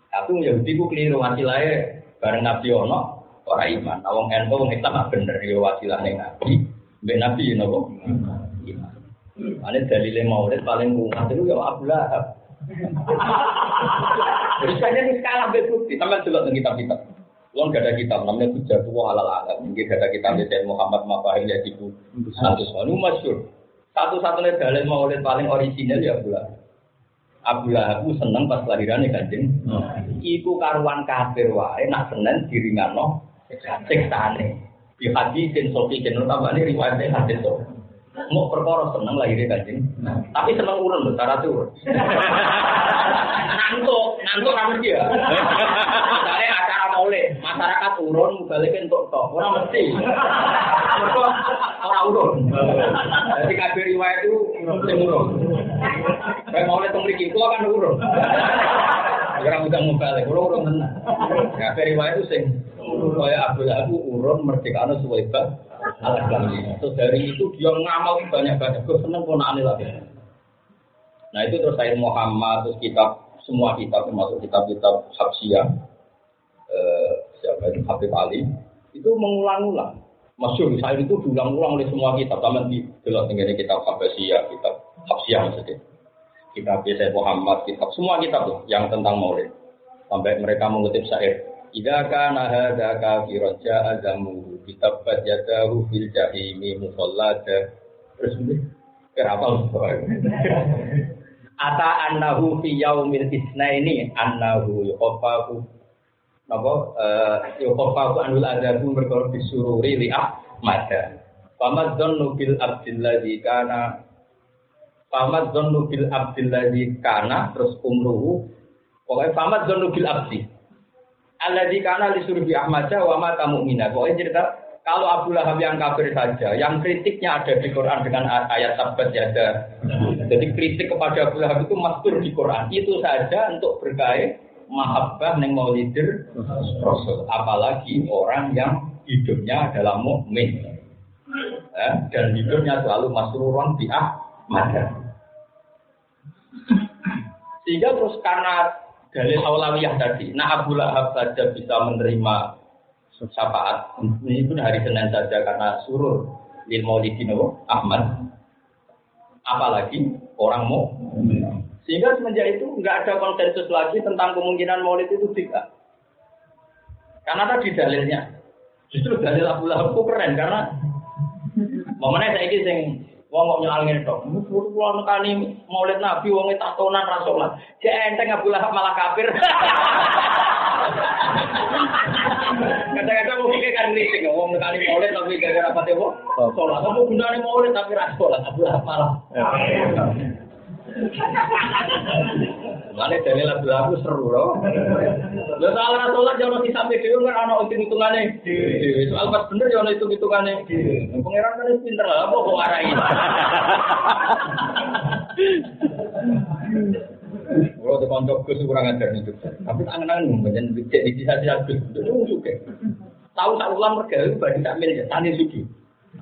Tapi wong Yahudi ku keliru wasilahe bareng Nabi ono ora iman. Wong Endo wong Islam bener yo wasilah ning Nabi. Mbek Nabi nopo? Ini dalilnya maulid paling kuat itu ya Abu Lahab. Saya ini skala bukti, tambah jelas di kitab-kitab. Lo gak ada kitab, namanya Hujjah Tua Halal Alam. Mungkin gak ada kitab dari Muhammad Mafahim ya di satu Ini masyur. Satu-satunya dalil maulid paling orisinal ya Abu Lahab. Abu Lahab seneng pas kelahirannya kanjeng. Iku karuan kafir wae nak senen diringano siksane. Di hadis dan sofi dan tambah ini riwayatnya hadis sofi. Mau perkara seneng lahirnya kancing. Tapi seneng urun loh, cara tuh. Ngantuk, ngantuk ramen dia. Misalnya acara maulid, masyarakat urun, balikin untuk tok. Orang mesti. Orang urun. Jadi kabir riwayat itu sing urun. Kayak maulid teng mriki, kula kan urun. Ora mudah mubalik, kula urun tenan. Kabir riwayat itu sing kaya Abdul Abu urun merdekano suwaiba al-Islamiyah. Terus dari itu dia ngamal banyak banyak. Gue seneng ponaan lagi. Nah itu terus saya Muhammad, terus kitab semua kitab termasuk kitab-kitab Habsiyah. Eh, itu Habib Ali itu mengulang-ulang. Masyur, saya itu diulang-ulang oleh semua kitab. Sama di dalam tinggalnya kitab Habasiyah, kitab Habsiyah maksudnya. Kitab Yesaya Muhammad, kitab semua kitab tuh yang tentang maulid. Sampai mereka mengutip syair. Ida kana hadza kafiran ja'a zamuhu kitabat yadahu fil jahimi musallada. Terus ini kenapa Ata annahu fi yaumil isnaini annahu yuqafahu napa eh yuqafahu anul adabu berkor disururi li ahmada. Famad dzannu bil abdilladzi kana Famad dzannu bil abdilladzi kana terus umruhu pokoknya famad dzannu bil abdi. Alladzi kana li surbi ahmada wa mata mu'mina. Pokoknya cerita kalau Abu Lahab yang kafir saja, yang kritiknya ada di Quran dengan ayat sabat ya ada. Jadi kritik kepada Abu Lahab itu mastur di Quran. Itu saja untuk berkait mahabbah neng maulidir Rasul. Apalagi orang yang hidupnya adalah mukmin eh, dan hidupnya selalu masruron bi ahmad. Sehingga terus karena dalil aulawiyah tadi, nah Abu Lahab saja bisa menerima syafaat. Ini pun hari Senin saja karena surur lil maulidin Ahmad. Apalagi orang mau. Sehingga semenjak itu nggak ada konsensus lagi tentang kemungkinan maulid itu tidak. Karena tadi dalilnya. Justru dalil Abu Lahab keren karena momennya saya ini sing wong kok nyal ngene tok. Kulo nekani maulid Nabi wong tatonan ra salat. Cek enteng Abu Lahab malah kafir. Kadang-kadang mungkin kan kritik, ngomong nekani maulid tapi gara-gara pati apa? Sholat. Kamu gunanya maulid tapi ra sholat. Abu Lahab malah. Mana dalil lagu lagu seru loh. Lo soal ra sholat jangan di sampai dewi nggak ana hitung hitungannya. Soal pas bener jangan hitung hitungannya. Pangeran kan pinter lah, apa kok arahin? Kalau tuh kontok gue kurang ajar nih Tapi tangan-tangan banyak cek di sisa sisa gus. Itu juga. Tahu tak ulang mereka itu bagi tak milik tani suci.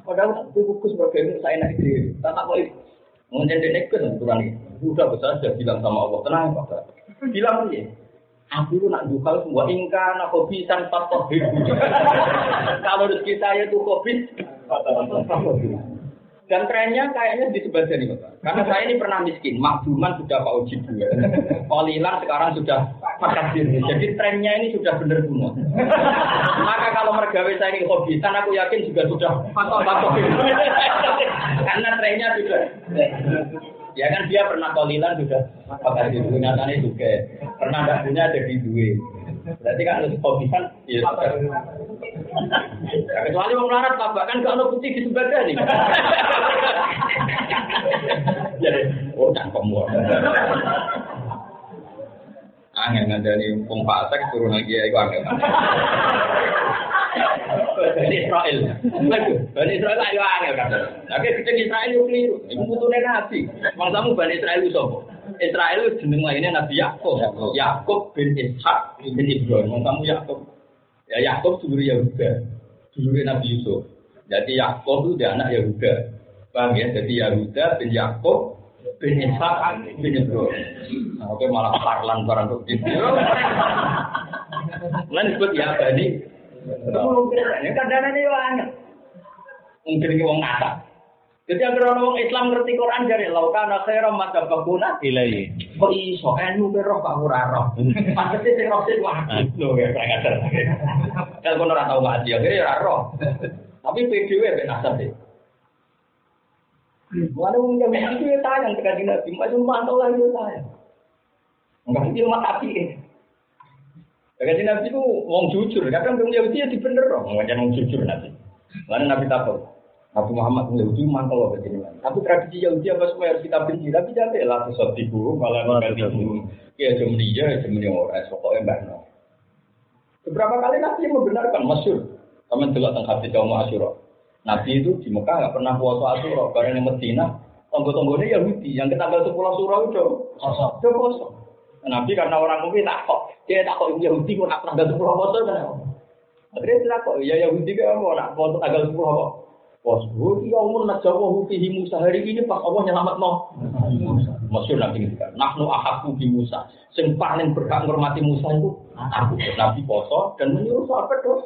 Padahal tak kukus mereka itu saya nak ide. Tak tak boleh. Mungkin dia nekes kurang ini. Udah besar sudah bilang sama Allah tenang pak. Bilang aja. Aku itu nak jual semua ingkar, nak kopi san patok Kalau rezeki saya itu kopi, dan trennya kayaknya di sebelah sini, Bapak. Karena saya ini pernah miskin, makduman sudah Pak Uji juga. Kolilan sekarang sudah fakir. Jadi trennya ini sudah benar semua. Maka kalau mergawe saya ini hobisan, aku yakin juga sudah patok Karena trennya sudah. Ya kan dia pernah kolilan sudah fakir. Nyatanya juga. Pernah tidak punya jadi duit. Berarti kan harus hobisan, ya Ya, kecuali orang larat apa kan kalau putih di sebelah nih. Jadi, oh cangkem Angin ngandani wong fasik turun lagi ya iku angin. Bani Israel. Bani Israel ayo angel kata. Oke, kita Israel itu keliru. Iku putune nabi. Mangsamu Bani Israel sapa? Israel jeneng lainnya Nabi Yakub. Yakub bin Ishak bin Ibrahim. Mangsamu Yakub. Ya Yakub dulur Yahuda. Dulur Nabi Yusuf. Jadi Yakub itu dia anak Yahuda. Paham ya? Jadi Yahuda bin Yakub bin Ishak bin Ibrahim. Nah, oke malah parlan barang tuh gitu. Lan disebut ya Bani. Mungkin kadang ini banyak. Mungkin ini wong ngata. Jadi agar orang Islam ngerti Quran dari lauka nasera mata bakuna Ilahi. Kok iso enu ke roh pak roh. Pasti sing roh sing wajib lho ya kurang ajar. Kalau kono ora tau ngaji akhirnya ora roh. Tapi PDW ben asal deh. Mana mungkin itu ya tayang tekan Nabi, macam mantau lagi ya tayang. Enggak itu mah tapi. Tekan Nabi itu wong jujur, kadang wong Yahudi ya dibener dong, ngajak wong jujur Nabi. Lalu Nabi takut. Nabi Muhammad Yahudi mantel loh begini. Tapi tradisi Yahudi apa semua harus kita benci. Tapi jangan lah sesuatu malah nggak ibu. Ya cuma dia, cuma dia orang. Pokoknya mbak no. Beberapa kali Nabi membenarkan masyur. Kami telah tentang hati kaum Asyura. Nabi itu di Mekah nggak pernah puasa Asyura. Karena di Medina, tonggo-tonggonya Yahudi. Yang kita tanggal 10 Asyura itu kosong. Itu kosong. Nabi karena orang mungkin takut. Dia takut Yahudi kok nak tanggal 10 puasa kenapa? Akhirnya dia takut. Ya Yahudi kan mau nak puasa tanggal 10 apa? Oh iya umur nak jawa hufihi Musa hari ini pas Allah nyelamat no. Maksud Nabi kan, nahnu ahaku bi Musa. Sing paling berhak menghormati Musa itu aku. Nabi poso dan menyuruh sahabat terus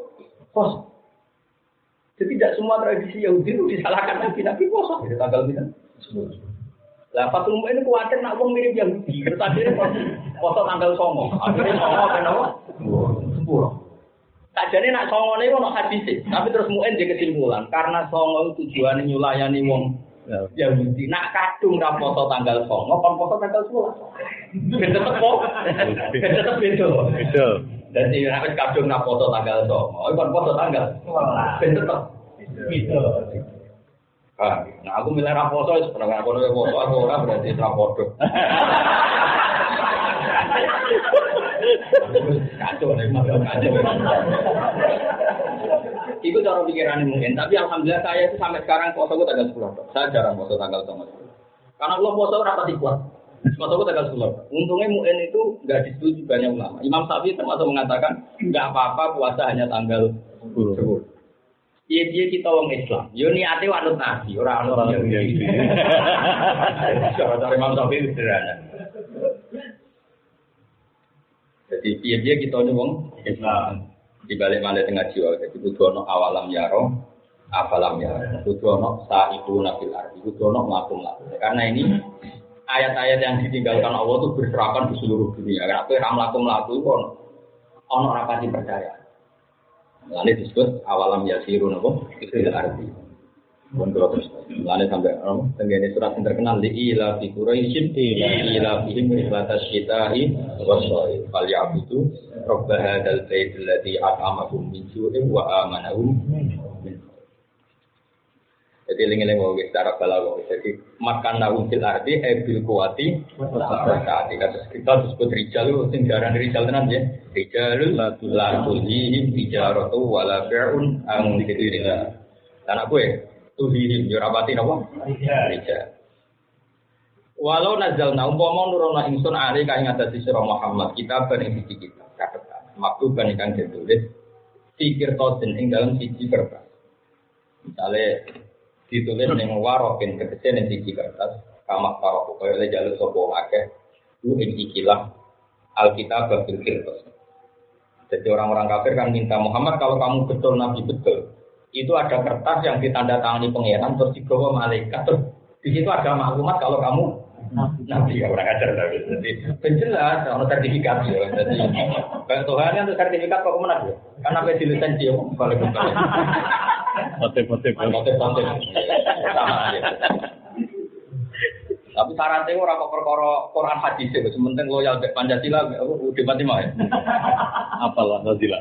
poso. Jadi tidak semua tradisi Yahudi itu disalahkan Nabi. Nabi poso. Jadi tanggal bisa. Lah Fatul ini khawatir nak wong mirip Yahudi. Terus akhirnya poso tanggal songo. Akhirnya songo kenapa? Sepuluh. Sajane nak songo niku ono hadis, tapi terus muen di kesimpulan karena songo tujuannya nyulayani wong Yahudi. Nak kadung ra poso tanggal songo, kon poso tanggal sepuluh. Tetep kok. Ben tetep beda. Beda. Jadi nek kadung nak poso tanggal songo, kon poso tanggal ben tetep beda. Ah, nah aku milih ra poso wis pernah poso poso aku ora berarti ra podo. Kacau nih, kacau. Itu cara mungkin, tapi alhamdulillah saya itu sampai sekarang puasa gue tanggal 10. Saya jarang puasa tanggal 10. Karena Allah puasa rata kuat. Puasa gue tanggal 10. Untungnya mungkin itu nggak disetujui banyak ulama. Imam Syafi'i termasuk mengatakan nggak apa-apa puasa hanya tanggal 10. Iya dia kita orang Islam. Yo niate wanut nabi, orang anut ya. Cara Imam Syafi'i sederhana. Jadi dia dia kita ini wong Islam. Di balik balik tengah jiwa. Jadi butuh ono awalam yaro, afalam yaro. Butuh ono saiku nabil arti. Butuh ono melakum Karena ini ayat-ayat yang ditinggalkan Allah itu berserakan di seluruh dunia. Karena apa yang melakum laku itu ono rapati percaya. Lalu disebut awalam yasiru nopo itu arti. Pun kalau terus. Lalu sampai oh, tenggene surat yang terkenal di ila fi Quraisyin ila fihim ribatas syitahi wasoi fal ya'budu rabb hadzal bait alladzi at'amahum min ju'in wa amanahum jadi lengi-lengi mau secara balago. Jadi makan naum fil arti ebil kuati saat kita kita disebut rijal itu tinggalan rijal tenan ya. Rijal la tulhihim tijaratu wala bi'un ang dikira. Dan aku ya tuhihim yo rapati napa? Rijal. Walau nazal na umpama nurono ingsun ari kang ngatasi sira Muhammad kita ben ing siji kita katetan. Maktub kan ingkang ditulis fikir tosin ing dalam siji kertas. Misalnya ditulis ning warokin tegese ning siji kertas kamak karo kaya le jaluk sapa akeh ku ing ikilah Alkitab bil kertas. Jadi orang-orang kafir kan minta Muhammad kalau kamu betul nabi betul itu ada kertas yang ditandatangani pangeran terus dibawa malaikat terus di situ ada maklumat kalau kamu nabi. Ya orang ajar tapi jadi penjelas kalau sertifikat ya jadi Tuhan kan sertifikat kok ke mana ya. Karena apa lisensi ya balik Motif-motif. Motif-motif. Tapi syaratnya orang kok perkara Quran hadis itu sementing loyal ke Pancasila udah mati mah ya. Apalah Pancasila.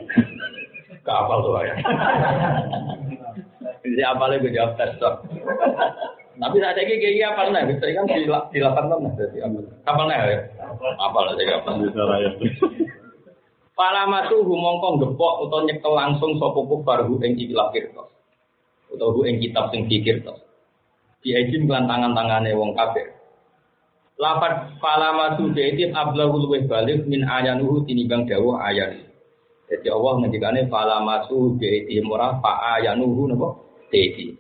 Gak apal tuh ya. Jadi apalnya gue jawab tes Tapi saat ini kayak apal nih, bisa kan dilakukan lah. Jadi apal nih ya. Apal lah saya apal. Bisa raya. Palamatu humongkong gepok atau nyekel langsung sopo kufar hu ing ikilah kirtos. Atau hu ing kitab sing dikirtos. Diajin kelan tangan-tangane wong kafir. Lapat palamatu diajin ablahul weh balik min ayanuhu tinimbang dawuh ayan. Jadi Allah ngendikane palamatu diajin murah pa ayanuhu napa? Diajin.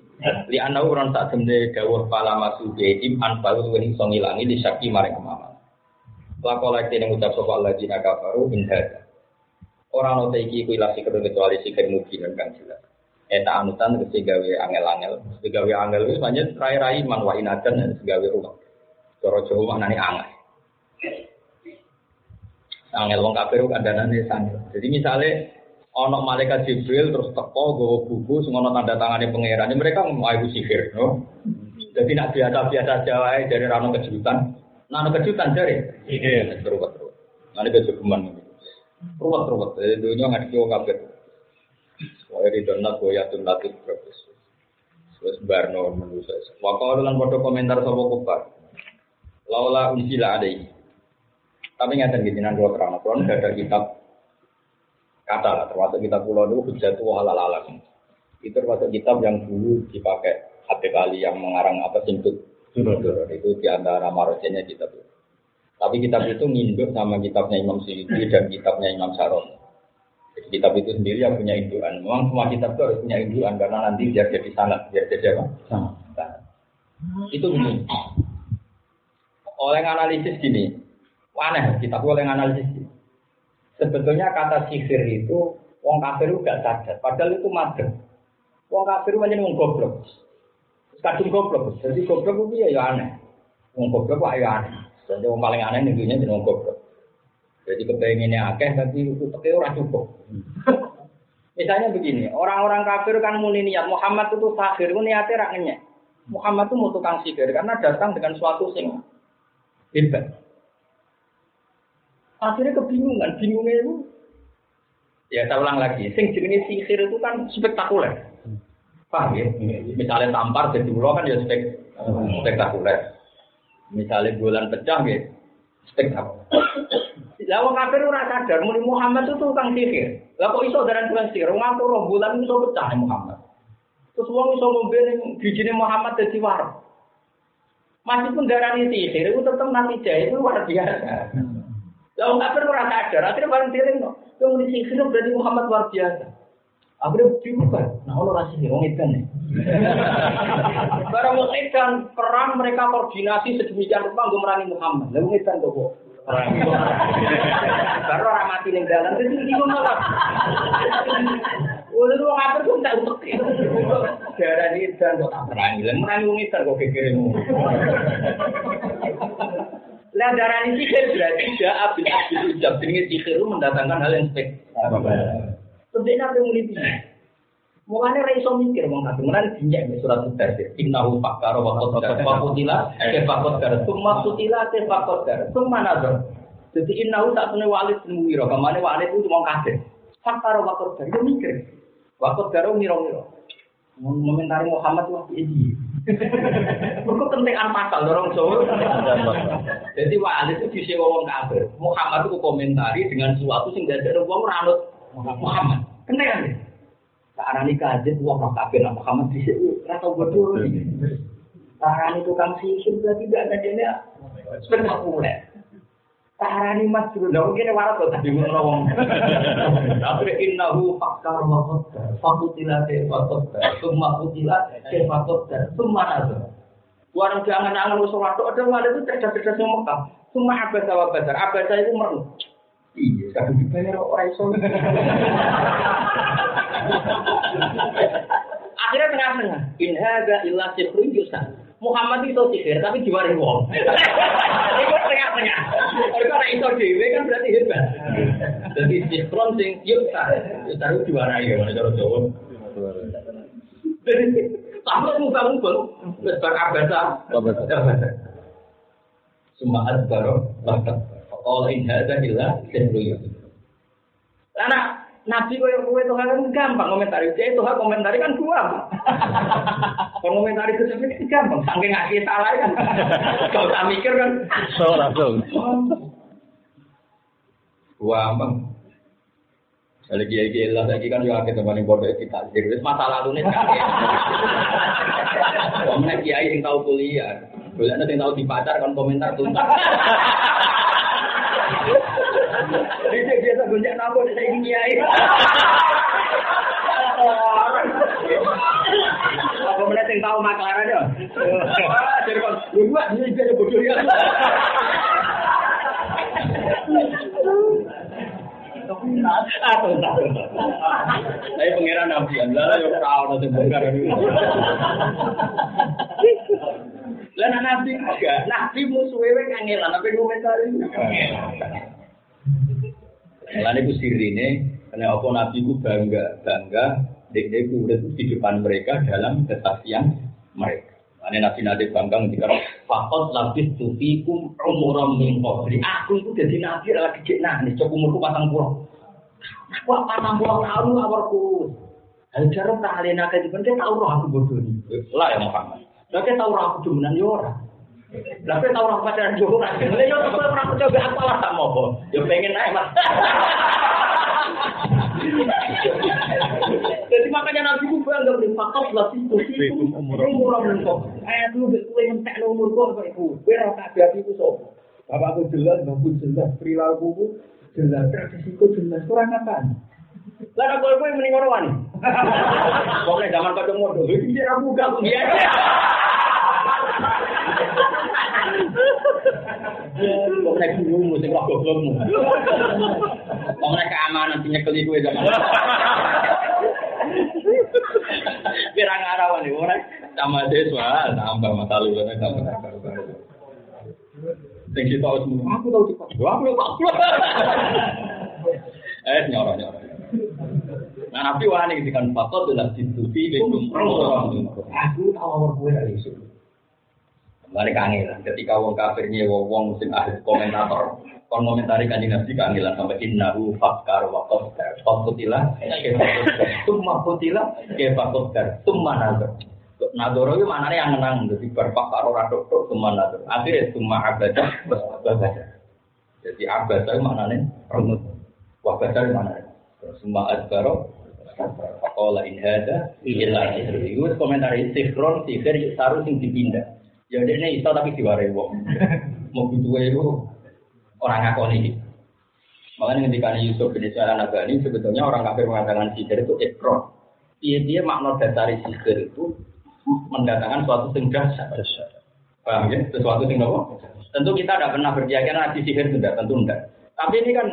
Li ana urang tak temne dawuh palamatu diajin an balu weh iso ngilangi di syaki maring kemaman. Lakolek yang ucap sapa Allah jina kafaru in hada. Orang nota iki ku ilah sikir kecuali sikir mungkin kan jelas. Eta anutan ke gawe angel-angel, gawe angel itu banyak rai-rai man wa inadan dan gawe rumah. Coro Jawa maknane angel. Angel wong kafir kan danane sangel. Jadi misalnya ono malaikat Jibril terus teko gowo buku sing ono tanda tangane pangeran, mereka mau sihir, no? Jadi nak biasa-biasa Jawa dari rano kejutan. Nah, kejutan dari iya, terus terus. Nanti kejutan ruwet-ruwet. Jadi dunia nggak dikiwa kabel. Di donat goyatun latif bagus. Terus Barno manusia. Waktu lan foto komentar sama kupar. Laula unsila ada ini. Tapi nggak gitu nanti terang. Kalau nggak ada kitab kata lah, termasuk kitab pulau dulu hujat halal alam. Itu termasuk kitab yang dulu dipakai Habib Ali yang mengarang apa simput. Itu di antara marosenya kitab itu. Tapi kitab itu nginduk sama kitabnya Imam Syukri dan kitabnya Imam Saron. Kitab itu sendiri yang punya induan. Memang semua kitab itu harus punya induan karena nanti biar jadi sangat, biar jadi apa? Sangat. Itu begini. oleh analisis gini, aneh kita oleh analisis gini. Sebetulnya kata sihir itu wong kafir itu gak sadar, padahal itu madem. Wong kafir itu wong goblok. Kadung goblok, jadi goblok itu ya, ya aneh. Wong goblok kok ya aneh. Jadi wong paling aneh nentunya jadi wong goblok. Jadi kepengennya akeh tapi itu ora cukup. Misalnya begini, orang-orang kafir kan muni niat Muhammad itu sahir, itu niatnya rak ngenyek. Muhammad itu mau tukang sihir karena datang dengan suatu sing hebat. Akhirnya kebingungan, bingungnya itu ya saya ulang lagi, sing jenis sihir itu kan spektakuler. Paham ya? Misalnya tampar jadi ulo kan ya spek, spektakuler. Misalnya bulan pecah ya spektakuler. Lah wong kafir ora sadar muni Muhammad itu tukang sihir. Lah kok iso daran tukang sihir? Wong aku roh bulan iso pecah Muhammad. Terus wong iso ngombe ning bijine Muhammad dadi war. Meskipun darani sihir itu tetap nanti jahit itu luar biasa. Lah wong kafir ora sadar, akhirnya bareng dieling kok. Yang muni sihir berarti Muhammad luar biasa. Akhirnya bingung kan, nah Allah rasih wong ikan nih. Barang wong perang mereka koordinasi sedemikian rupa untuk merangi Muhammad. Lah wong ikan kok Baru orang mati ning dalan terus iki ngono kok. Udah lu ngatur tuh tak untuk darah ini dan kok tak perangi. Lah merangi wong itu kok kekire ngono. Lah darah ini sih berarti dia abis abis ucap jenenge sihir mendatangkan hal yang spektakuler. Tentunya apa yang Mulane ra iso mikir wong kabeh. Mulane dinjek nek surat Mudathir. Innahu fakkara wa qaddara wa qutila kaifa qaddara. Summa qutila kaifa qaddara. Summa nazar. Jadi innahu tak tune walid bin Mughirah. Kamane walid itu wong kafir. Fakkara wa qaddara. Yo mikir. Wa qaddara miro-miro. Momentari Muhammad wah iki. Mergo kentekan pasal dorong Jawa. Jadi walid itu disewa wong kafir. Muhammad itu komentari dengan sesuatu sing dadekno wong ranut Muhammad. Kentekan Arani kaget wong roh kabeh nak Muhammad di sini rata bodoh. Arani tukang sihir berarti tidak ada dia spektakuler. Tarani mas dulu, nah mungkin waras kok tadi ngono wong. Tapi innahu fakkar wa qaddar, fakutila wa qaddar, summa kutila wa qaddar, summa nazar. Warang jangan angan usul waktu ada wali itu cerdas-cerdas yang Mekah. Semua abasa wa basar, abasa itu merem. Iya, kadang dibayar orang iso. Hadza illa sihrun yusan. Muhammad itu sihir tapi diwari wong. Itu tengah-tengah. Kalau nek iso dhewe kan berarti hebat. Jadi sihron sing yusan. Yusan itu diwarai ya cara Jawa. Sampai muka-muka. Wis bar abasa. Adbaro. Kalau in hadza illa sihrun yusan. Nabi kau yang kue Tuhan kan gampang komentari. Jadi Tuhan komentari kan dua. Kalau komentari itu kan gampang. Saking ngasih salah kan. Kau tak mikir kan. So langsung. Wah, bang. Kalau kiai kiai lah lagi kan juga kita paling bodoh kita jadi masalah lalu nih. Kamu kiai yang tahu kuliah, kuliah yang tahu dipacar kan komentar tuntas. Dia biasa gonjak nabo di saya kiai. Apa mana yang tahu maklar aja? Jadi kan, dua dia bodoh ya. Atau tahu. Saya pangeran nabi, Allah yang tahu nanti bongkar ini. Lah nabi enggak, nabi musuhnya kangelan, tapi komentar ini. Mulane ku sirine karena apa nabi ku bangga, bangga dek ku urip di depan mereka dalam kesaksian mereka. Ane nabi nabi bangga ketika fakot labis tufikum umuram min qabli. Aku itu jadi nabi lagi cek nah, nih cok umurku patang pulau. Aku patang pulau tahun awarku. Hal jarang tak alena ke depan kita tahu roh aku bodoh nih. Lah ya Muhammad. Lah kita tahu roh aku demenan yo ora. Lah kowe tau ora pacaran yo ora. Lah yo kowe ora coba aku lah tak mau. Yo pengen ae Mas. Jadi makanya Nabi ku bangga beri fakot lah itu itu umur belum kok. Ayat lu kowe entek umur kok kok iku. Kowe ora kabeh ati ku sapa? Bapakku jelas, bapakku jelas, perilakuku jelas, tradisiku jelas, kurang apa? Lah kowe kowe mending ngono wani. Pokoke zaman kadung modho, iki ora buka biasa. Kok nek bingung mesti kok goblokmu. Kok nek keamanan sing nyekeli kowe zaman. Kira ngarawan iki ora sama deswa tambah masalah lho tambah. Sing kita harus aku tahu cepat. Aku tahu. Eh nyoro nyoro. Nah, Nabi wani ketika fakot adalah ditutupi bekum Aku tahu awal gue dari isu. Kembali kangen, ketika wong kafir nyewa wong sing ahli komentator, kon komentari kan nabi kangelan sampai innahu fakkar wa qaddar. Fakutilah, summa kutilah, ke fakkar, summa nazar. Nadoro itu mana yang menang, jadi berpakar orang tok summa nazar. Akhirnya summa abadah, abadah. Jadi abadah itu mana nih? Renut. Wabadah mana nih? Summa adbaro, Pakola in hada illa sihir. Itu komentar sihron sihir saru dipindah. Ya dia ini iso tapi diwarai wong. Mau butuh itu orang ngakoni. Makanya ketika Yusuf bin Ismail Nabani sebetulnya orang kafir mengatakan sihir itu ikron. Dia dia makna dasar sihir itu mendatangkan suatu dasar. Paham ya? Sesuatu apa? Tentu kita tidak pernah berkeyakinan di sihir tidak, tentu tidak. Tapi ini kan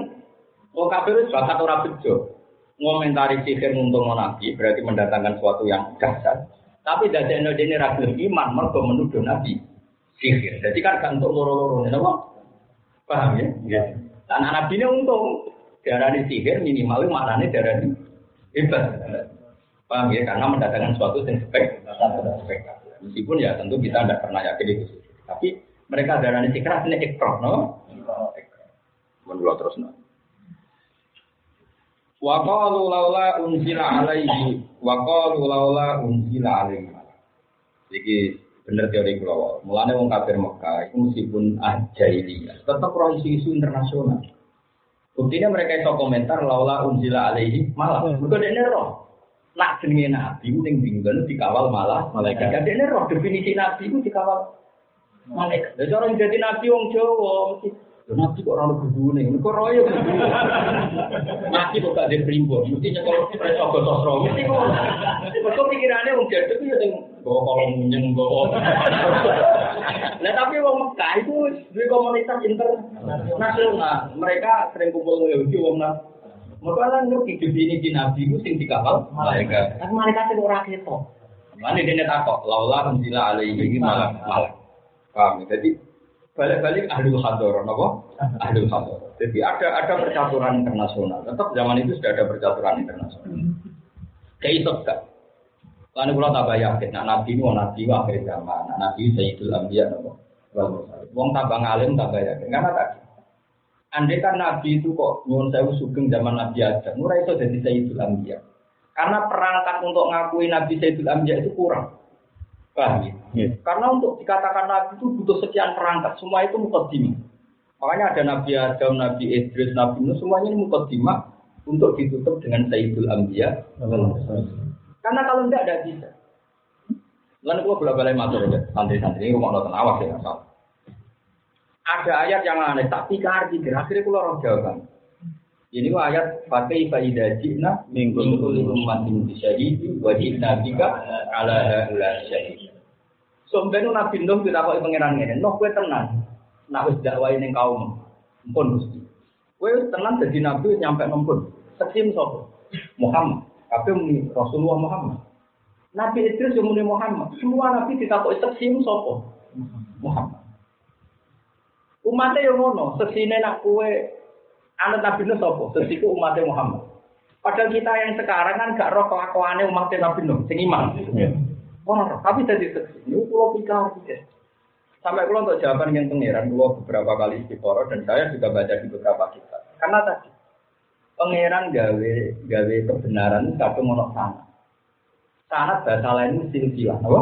orang kafir itu bakat orang bejo ngomentari sihir untuk nabi berarti mendatangkan sesuatu yang dasar. Tapi dari ini ragil iman mereka menuduh nabi sihir. Jadi kan gak untuk loro-loro ini apa? Paham ya? Ya. Dan nabi ini untung darah sihir minimal maknanya darah ini hebat. Paham ya? Karena mendatangkan sesuatu yang spek. Meskipun ya tentu kita tidak pernah yakin itu. Tapi mereka darah sihir ini ekor, no? Menurut terus no. Wa qalu laula unzila alaihi wa qalu laula unzila alaihi. Iki bener teori kula. Mulane wong kafir Mekah itu meskipun ajailia, tetap ora isu-isu internasional. Buktinya mereka itu komentar laula unzila alaihi malah. Mergo dekne roh. Nak jenenge nabi ku ning dinggon dikawal malah malaikat. Dekne roh definisi nabi ku dikawal malaikat. Lah cara jadi nabi wong Jawa mesti Nabi kok orang berdua nih, kok royo Nabi kok gak ada primbon, mesti nyekel preso gosok roh, mesti kok. Kok pikirannya wong jadi itu ya bawa kolom munyeng bawa. Nah tapi wong Mekah itu dua komunitas internasional, mereka sering kumpul Yahudi wong nah. Mereka kan ngerti definisi Nabi itu sing dikapal mereka. Tapi mereka sing ora ketok. Mana dia takut, laulah menjila alaihi malah malah. Paham? Jadi balik-balik ahli hador, apa? Ahli hador. Jadi ada ada percaturan internasional. Tetap zaman itu sudah ada percaturan internasional. Kayak itu kan. Lalu kalau tak yakin, nak nabi mau nabi akhir zaman, nak nabi sayyidul ambiya, apa? Wong tambah ngalim tambah yakin. Karena tadi, andai kan nabi itu kok nyuwun sewu sugeng zaman nabi Adam, murah itu jadi sayyidul ambiya. Karena perangkat untuk ngakui nabi sayyidul ambiya itu kurang. Paham ya? Yeah. Karena untuk dikatakan nabi itu butuh sekian perangkat, semua itu mukaddimah. Makanya ada Nabi Adam, Nabi Idris, Nabi Nuh, semuanya ini mukaddimah untuk ditutup dengan Sayyidul Anbiya. Karena kalau enggak, tidak bisa. Lalu gua bolak balik matur ya, santri-santri ini rumah nonton awas ya asal. Ada ayat yang aneh, tak pikir di akhirnya gua orang jawaban. Ini ayat pakai faidah jina minggu kulli ummatin bisyahidi wa jina bika ala la syahid. Sombenu Nabi Nuh ditakoki pangeran ngene, "Nuh kowe tenan, nak wis dakwahi ning kaum pun Gusti. Kowe tenan dadi nabi nyampe nempun. Sekim sapa? Muhammad. Tapi muni Rasulullah Muhammad. Nabi Idris yang muni Muhammad. Semua nabi ditakoki sekim sapa? Muhammad. Umatnya yang ngono, sesine nak kue anak Nabi Nuh sapa? Sesiku umatnya Muhammad. Padahal kita yang sekarang kan gak roh kelakuannya umatnya Nabi Nuh, sing iman. Orang tapi jadi seksi. Ini pulau pikir gitu. Sampai kalau untuk jawaban yang pangeran, dua beberapa kali istiqoroh dan saya juga baca di beberapa kitab. Karena tadi pangeran gawe gawe kebenaran satu monok sana. Sanat bahasa lain itu silsilah, apa?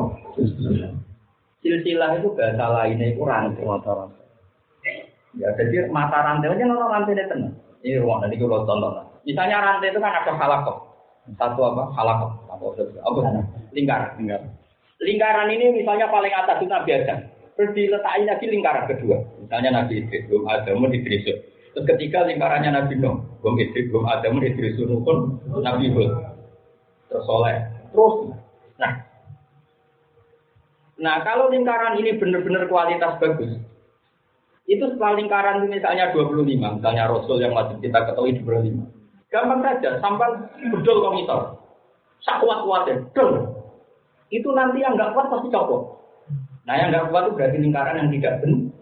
Silsilah itu bahasa lainnya itu rantai. Ya, jadi mata rantai aja nono rantai itu tenang. Ini ruang nanti kalau tonton. Misalnya rantai itu kan ada halakok. Satu apa? Halakok. Apa? Apa? Lingkaran. Lingkaran. Lingkaran ini misalnya paling atas itu Nabi Adam. Terus diletakin lagi lingkaran kedua. Misalnya Nabi Idris, belum ada mau Idris. Terus ketika lingkarannya Nabi Nuh, belum Idris, belum ada mau Idris pun Nabi Hud. Terus soleh. Terus. Nah, nah kalau lingkaran ini benar-benar kualitas bagus, Itu setelah lingkaran misalnya 25, misalnya Rasul yang wajib kita ketahui 25. Gampang saja, sampai bedol komiter. Sak kuat-kuatnya, dol. Itu nanti yang nggak kuat pasti copot. Nah yang nggak kuat itu berarti lingkaran yang tidak benar.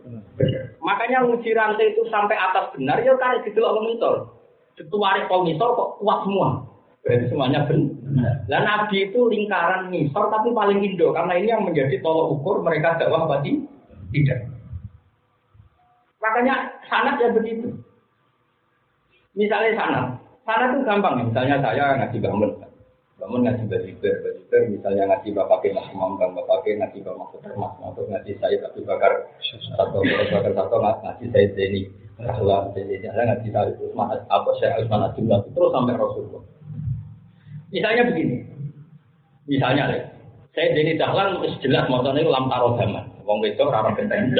Makanya uji rantai itu sampai atas benar, ya karena loh komiter. Ketuarik komiter kok kuat semua. Berarti semuanya benar. Dan Nabi itu lingkaran misor tapi paling indo karena ini yang menjadi tolok ukur mereka dakwah berarti tidak. Makanya sanat ya begitu. Misalnya sanat, sanat itu gampang ya. Misalnya saya ngaji bangun, bangun ngaji bajiber, bajiber misalnya ngaji bapak Mas Imam, bang bapak ngaji bapak Mahfud Mas Mahfud ngaji saya tapi bakar satu bakar satu ngaji saya Zeni, Rasulullah Zeni, saya ngaji saya Usman, apa saya Usman Abdullah terus sampai Rasulullah. Misalnya begini, misalnya saya jadi dahlan jelas motornya lam taro zaman. Wong wedok ora genteng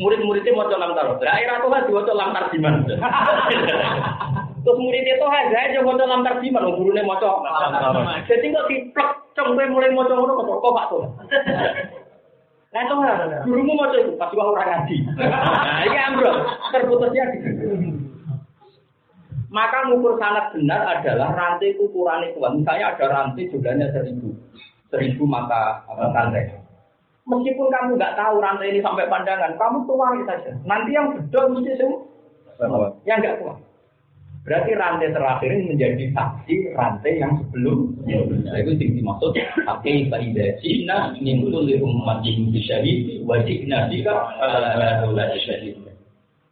Murid-muridnya mau lam taro. Lah era tuh kan diwaca lam tarjiman. Terus murid itu aja aja mau lam tarjiman, wong gurune maca. Jadi kok diplek cempe mulai maca ngono kok kok Pak tuh. Nah itu gurumu maca itu pas orang ngaji. Nah ini ambrol, terputusnya maka ngukur sangat benar adalah rantai ukurannya kuat. Misalnya ada rantai jumlahnya seribu, seribu mata rantai. Meskipun kamu nggak tahu rantai ini sampai pandangan, kamu tuang saja. Nanti yang betul mesti semua. Yang nggak kuat. Berarti rantai terakhir ini menjadi saksi rantai yang sebelum. Nah, itu yang dimaksud. Tapi pada Cina nimbul di umat yang syahid, wajib nasika.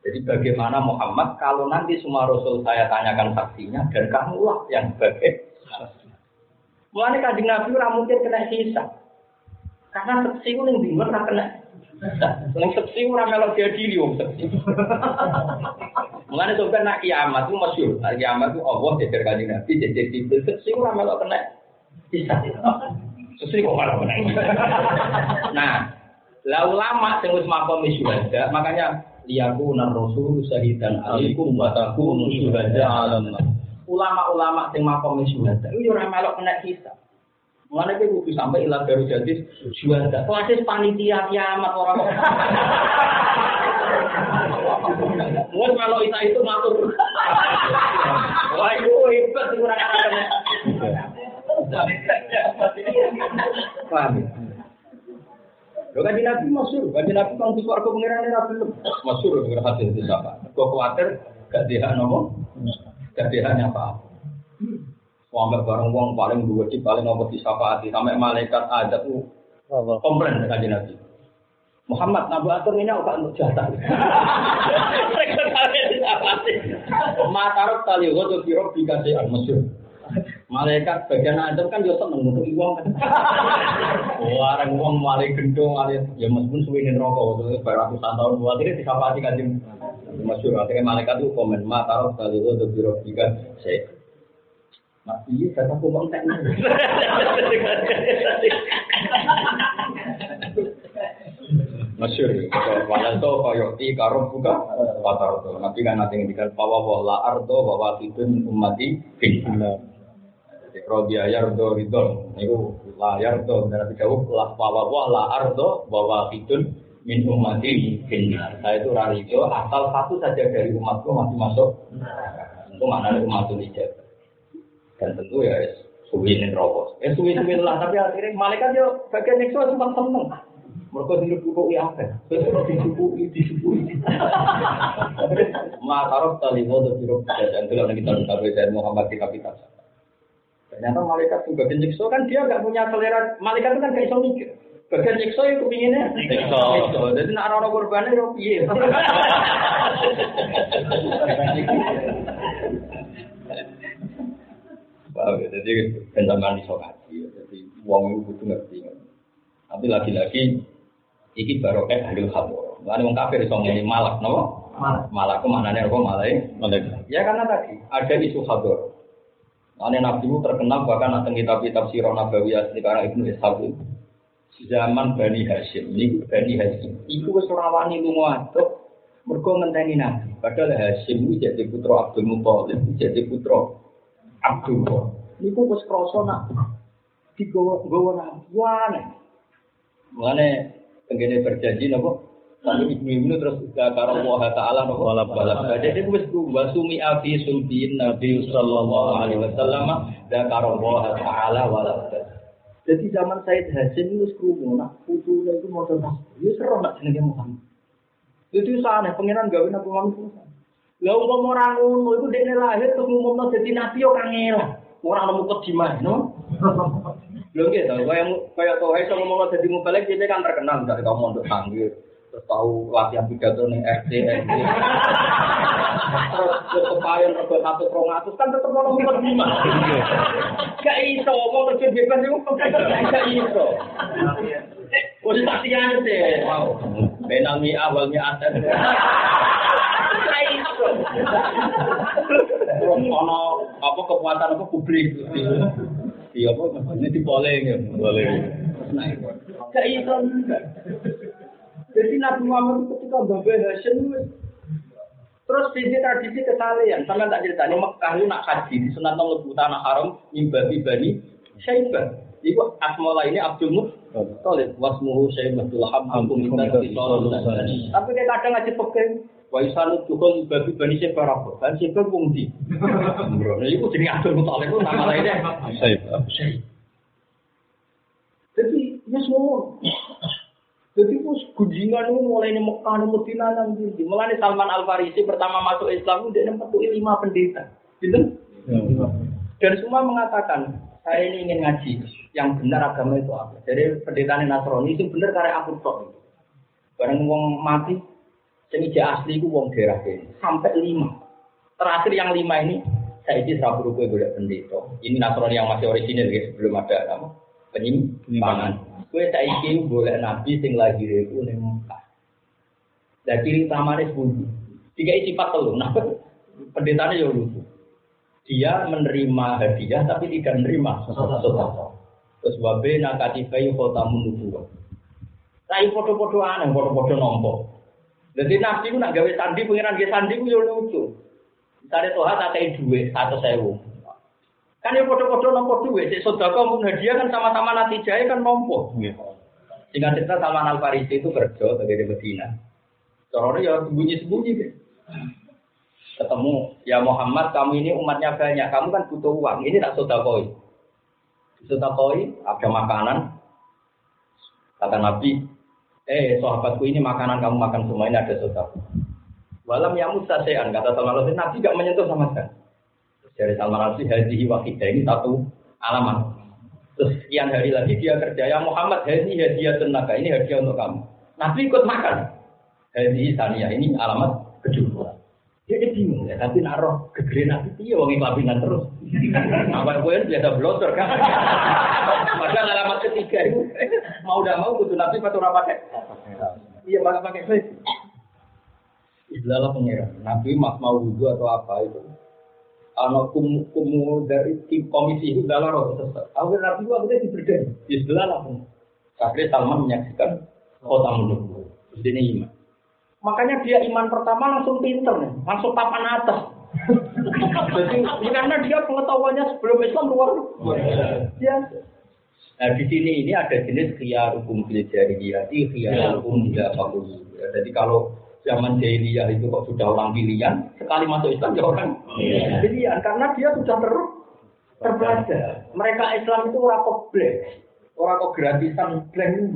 Jadi bagaimana Muhammad kalau nanti semua Rasul saya tanyakan saksinya dan kamulah yang sebagai Mulai kajian Nabi mungkin kena hisab. Karena saksi itu yang bingung ora kena. Yang saksi ora melok dia diri wong saksi. Mulane sampeyan nak kiamat itu masyhur. Nak kiamat itu Allah jejer kajian Nabi jejer Jibril saksi ora melok kena hisab. Saksi kok malah kena. Nah, lah ulama sing wis makom syuhada, makanya liyakuna rasul syahidan alaikum wa takunu syuhada 'alam Ulama-ulama sing makom syuhada itu ora melok kena hisab. Mana itu kudu sampai ilah baru jadi syuhada. Kelas panitia kiamat orang kok. Wes kalau itu itu ngatur. Wah itu hebat kurang kena. Paham Lo kan Nabi masyur, kan Nabi kan di suarga pengiran era belum. Masyur dengan hasil itu siapa? Kau khawatir gak dia nomo, gak dia apa? Sampai bareng uang paling dua di paling di hati sampai malaikat ada tuh komplain dengan Nabi. Muhammad Nabi atur ini apa untuk jatah? Matarok tali gue tuh dikasih al-masyur. Malaikat bagian adem kan dia seneng untuk uang kan. Orang uang malai gendong, malai ya meskipun suwinin rokok, itu beratusan tahun buat ini disapati kan masyur. Akhirnya malaikat itu komen, ma taruh kali itu untuk biro tiga, saya Mas iya, teknik. Masyur, walau itu koyoti karom buka patar itu. Nanti kan nanti ngendikan bahwa wala ardo bahwa itu umati finna. Rodia yardo ridon, itu la yardo, dan nanti jauh lah bahwa wah la ardo min umati finna. Saya itu rarijo asal satu saja dari umatku masih masuk. Itu mana umat itu Dan tentu ya suwinin rokok. Ya suwin-suwin lah, tapi akhirnya malaikat yo bagian nyekso sempat seneng. Mereka ya apa? Besok disubui, disubui. Makarok tali mau biro dan itu yang kita tahu dari Muhammad di kitab. Ternyata malaikat juga nyiksa kan dia nggak punya selera. Malaikat itu kan kayak iso mikir. Bagian nyiksa itu pinginnya nyiksa. Jadi nak orang korbannya yo piye. Jadi penjaman iso ngaji. Jadi uang itu butuh ngerti. Tapi lagi-lagi iki barokah ahli khabur. Lan wong kafir iso ngene malak napa? Malak. Malak ku maknane apa malai? Malak. Ya karena tadi ada isu khabur. Ane Nabi terkenal bahkan nanti kitab-kitab sirah Nabawi asli karena Ibnu Ishaq zaman Bani Hashim ini Bani Hashim itu wis ora wani lunga aduk mergo ngenteni Nabi padahal Hashim itu jadi putra Abdul Muthalib jadi putra Abdullah niku wis krasa nak digowo gowo Nabi wane Mengenai tenggene berjanji nopo Tapi ibu terus karo Allah Taala nopo wala balak. Jadi wis ku wasumi abi sulbin Nabi sallallahu alaihi wasallam dan karo Allah Taala wala Jadi zaman Said Hasim itu krungu nak putune itu mau tas. Ya seru nak jenenge Muhammad. Itu sana pangeran gawe nabi Muhammad. Lah umpama ora ngono iku dekne lahir terus ngumumno dadi nabi yo kangelan. Ora nemu kediman, no? Lho nggih to, kaya kaya to. Iso ngomong dadi mubalek dia kan terkenal dari kamu untuk panggil. Terus tahu latihan pidato ning RT RT terus kepayon rego satu rong atus. Kan tetep ono mikot lima. Gak iso ngomong terjun bebas itu gak iso. Tiyan deh, wow. Benal mi awal mi atas. Gak iso. Ono apa kekuatan apa publik di apa ini di poleng ya. Poleng gak iso jadi Nabi Muhammad ketika Mbak Hashim Terus di tradisi kesalahan, sama tak cerita, ini Mekah itu nak haji, di sunat lebu tanah haram, mimbabi bani, syaibah. Iku asmola ini Abdul Muttalib, wasmuhu syaibatul hamdul minta Tapi kayak kadang ngaji peking, wa isanu tuhul mimbabi bani syaibah rabbah, kan syaibah pun di. Nah itu jadi Abdul Muttalib itu nama lainnya. Syaibah. Jadi, ya semua. Jadi bos gunjingan itu mulai di Mekah, di Medina, nanti. Mulai Salman Al Farisi pertama masuk Islam itu dia nempat lima pendeta, gitu? Dan semua mengatakan saya ini ingin ngaji yang benar agama itu apa. Jadi pendeta Nasrani itu benar karena aku tok. Barang wong mati, yang ija asli itu wong daerah ini sampai lima. Terakhir yang lima ini saya isi serabu rupiah boleh pendeta. Ini Nasrani yang masih orisinil gitu, sebelum ada apa? Penyimpangan. Kue saiki boleh nabi sing lahir itu ning Mekah. Lah ciri utamane sepundi? Tiga sifat telu. Nah, pendetanya ya lucu. Dia menerima hadiah tapi tidak menerima sesuatu. Terus wabe nakati kayu kota menuju. Rai foto-foto aneh, foto-foto nompo. Jadi nabi itu nak gawe sandi, pengiran gawe sandi itu ya lucu. Misalnya Tuhan tak kayak duit satu sewu. Kan yang foto-foto nompo duit, si sodako pun hadiah kan sama-sama nanti jaya kan nompo. Singkat cerita Salman Al Farisi itu kerja sebagai di Medina. Corona ya sembunyi-sembunyi deh. Ketemu, ya Muhammad, kamu ini umatnya banyak, kamu kan butuh uang, ini tak sodakoi. Sodakoi, ada makanan. Kata Nabi, eh sahabatku ini makanan kamu makan semua ini ada sodako. Walam ya mustasean, kata Salman Al Nabi gak menyentuh sama sekali. Dari Salman Al Farisi, hadhihi wakidah, ini satu alamat. Terus sekian hari lagi dia kerja, ya Muhammad, hadhi hadiah tenaga, ini hadiah untuk kamu. Nabi ikut makan. Hadhi sania, ini alamat kedua. Dia bingung ya, tapi naruh gegere Nabi, iya wangi kelabinan terus. Apa gue biasa blotor kan? Maka alamat ketiga itu, mau udah mau butuh Nabi atau pakai? Iya, malah pakai face. Istilah pengiran. Nabi mak mau wudhu atau apa itu ano kum kumu dari tim komisi itu dalam roh sesat. Akhir nabi itu akhirnya diberdaya. Di sebelah lah pun. Akhirnya Salman menyaksikan kota menunggu. Ini iman. Makanya dia iman pertama langsung pinter nih, langsung papan atas. Jadi karena dia pengetahuannya sebelum Islam luar biasa. Nah di sini ini ada jenis khiyarukum jahiliyati, khiyarukum bila fakulu. Jadi kalau zaman jahiliyah itu kok sudah orang pilihan, sekali masuk Islam ya orang yeah. pilihan karena dia sudah ter terbelajar. Mereka Islam itu black, orang kok gratisan blank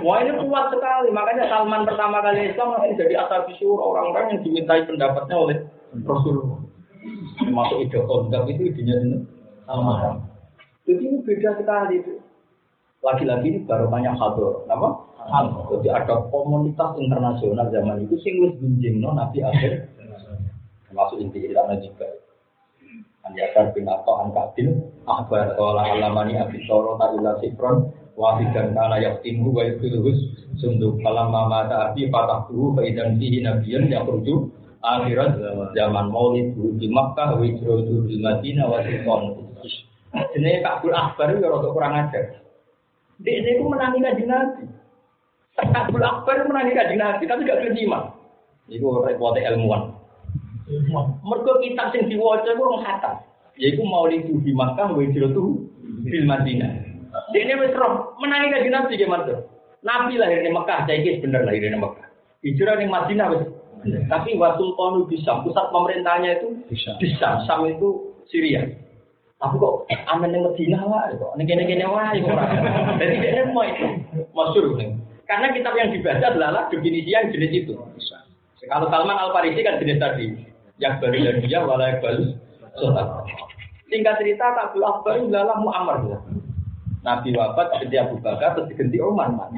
Wah ini kuat sekali, makanya Salman pertama kali Islam langsung jadi asal orang-orang yang dimintai pendapatnya oleh Rasulullah. Masuk ide kondak itu idenya Salman. Jadi ini beda sekali itu. Lagi-lagi ini baru banyak hador, apa? Jadi ada komunitas internasional zaman itu sing wis no Nabi akhir termasuk inti cerita juga. Anjasar bin Atta an Kabil, Ahbar Kola Alamani Abi Soro Ta'ila Sifron, Wafidan Kana Yaktimu wa Yudhulus, Sunduk Kalam Mama Ta'abi Fatahtuhu, Faidan Fihi Nabiyan Yakhruju, Akhirat zaman Maulid di Makkah, Wijrodu di Madinah, Wasikon. Jenis Kabul Akbar itu ya rada kurang ajar. Dia itu menangi kajian Nabi. Abdul Akbar menangi kaji Nabi, tapi gak terima. Itu repotnya ilmuwan. Mereka kitab sing diwaca itu orang khatam. Yaitu mau itu di Makkah, wajib itu di Madinah. Ini wis roh menangi kaji Nabi gimana tuh? Nabi lahir di Mekah, saya kira bener lahir di Mekah. Hijrah di Madinah wis. Tapi Wasul Tonu bisa, pusat pemerintahnya itu Bisa. bisa. Sam itu Syria. Tapi kok aman yang Medina lah, kok ini kene kene wae kok. ora. Jadi dia mau itu nih. Karena kitab yang dibaca adalah definisi yang jenis itu. Kalau Salman Al Farisi kan jenis tadi, yang baru dan dia wala baru sotak. Singkat cerita Kabul Akbar itu adalah Muammar. Nabi wafat ganti Abu Bakar terus diganti Umar. Man.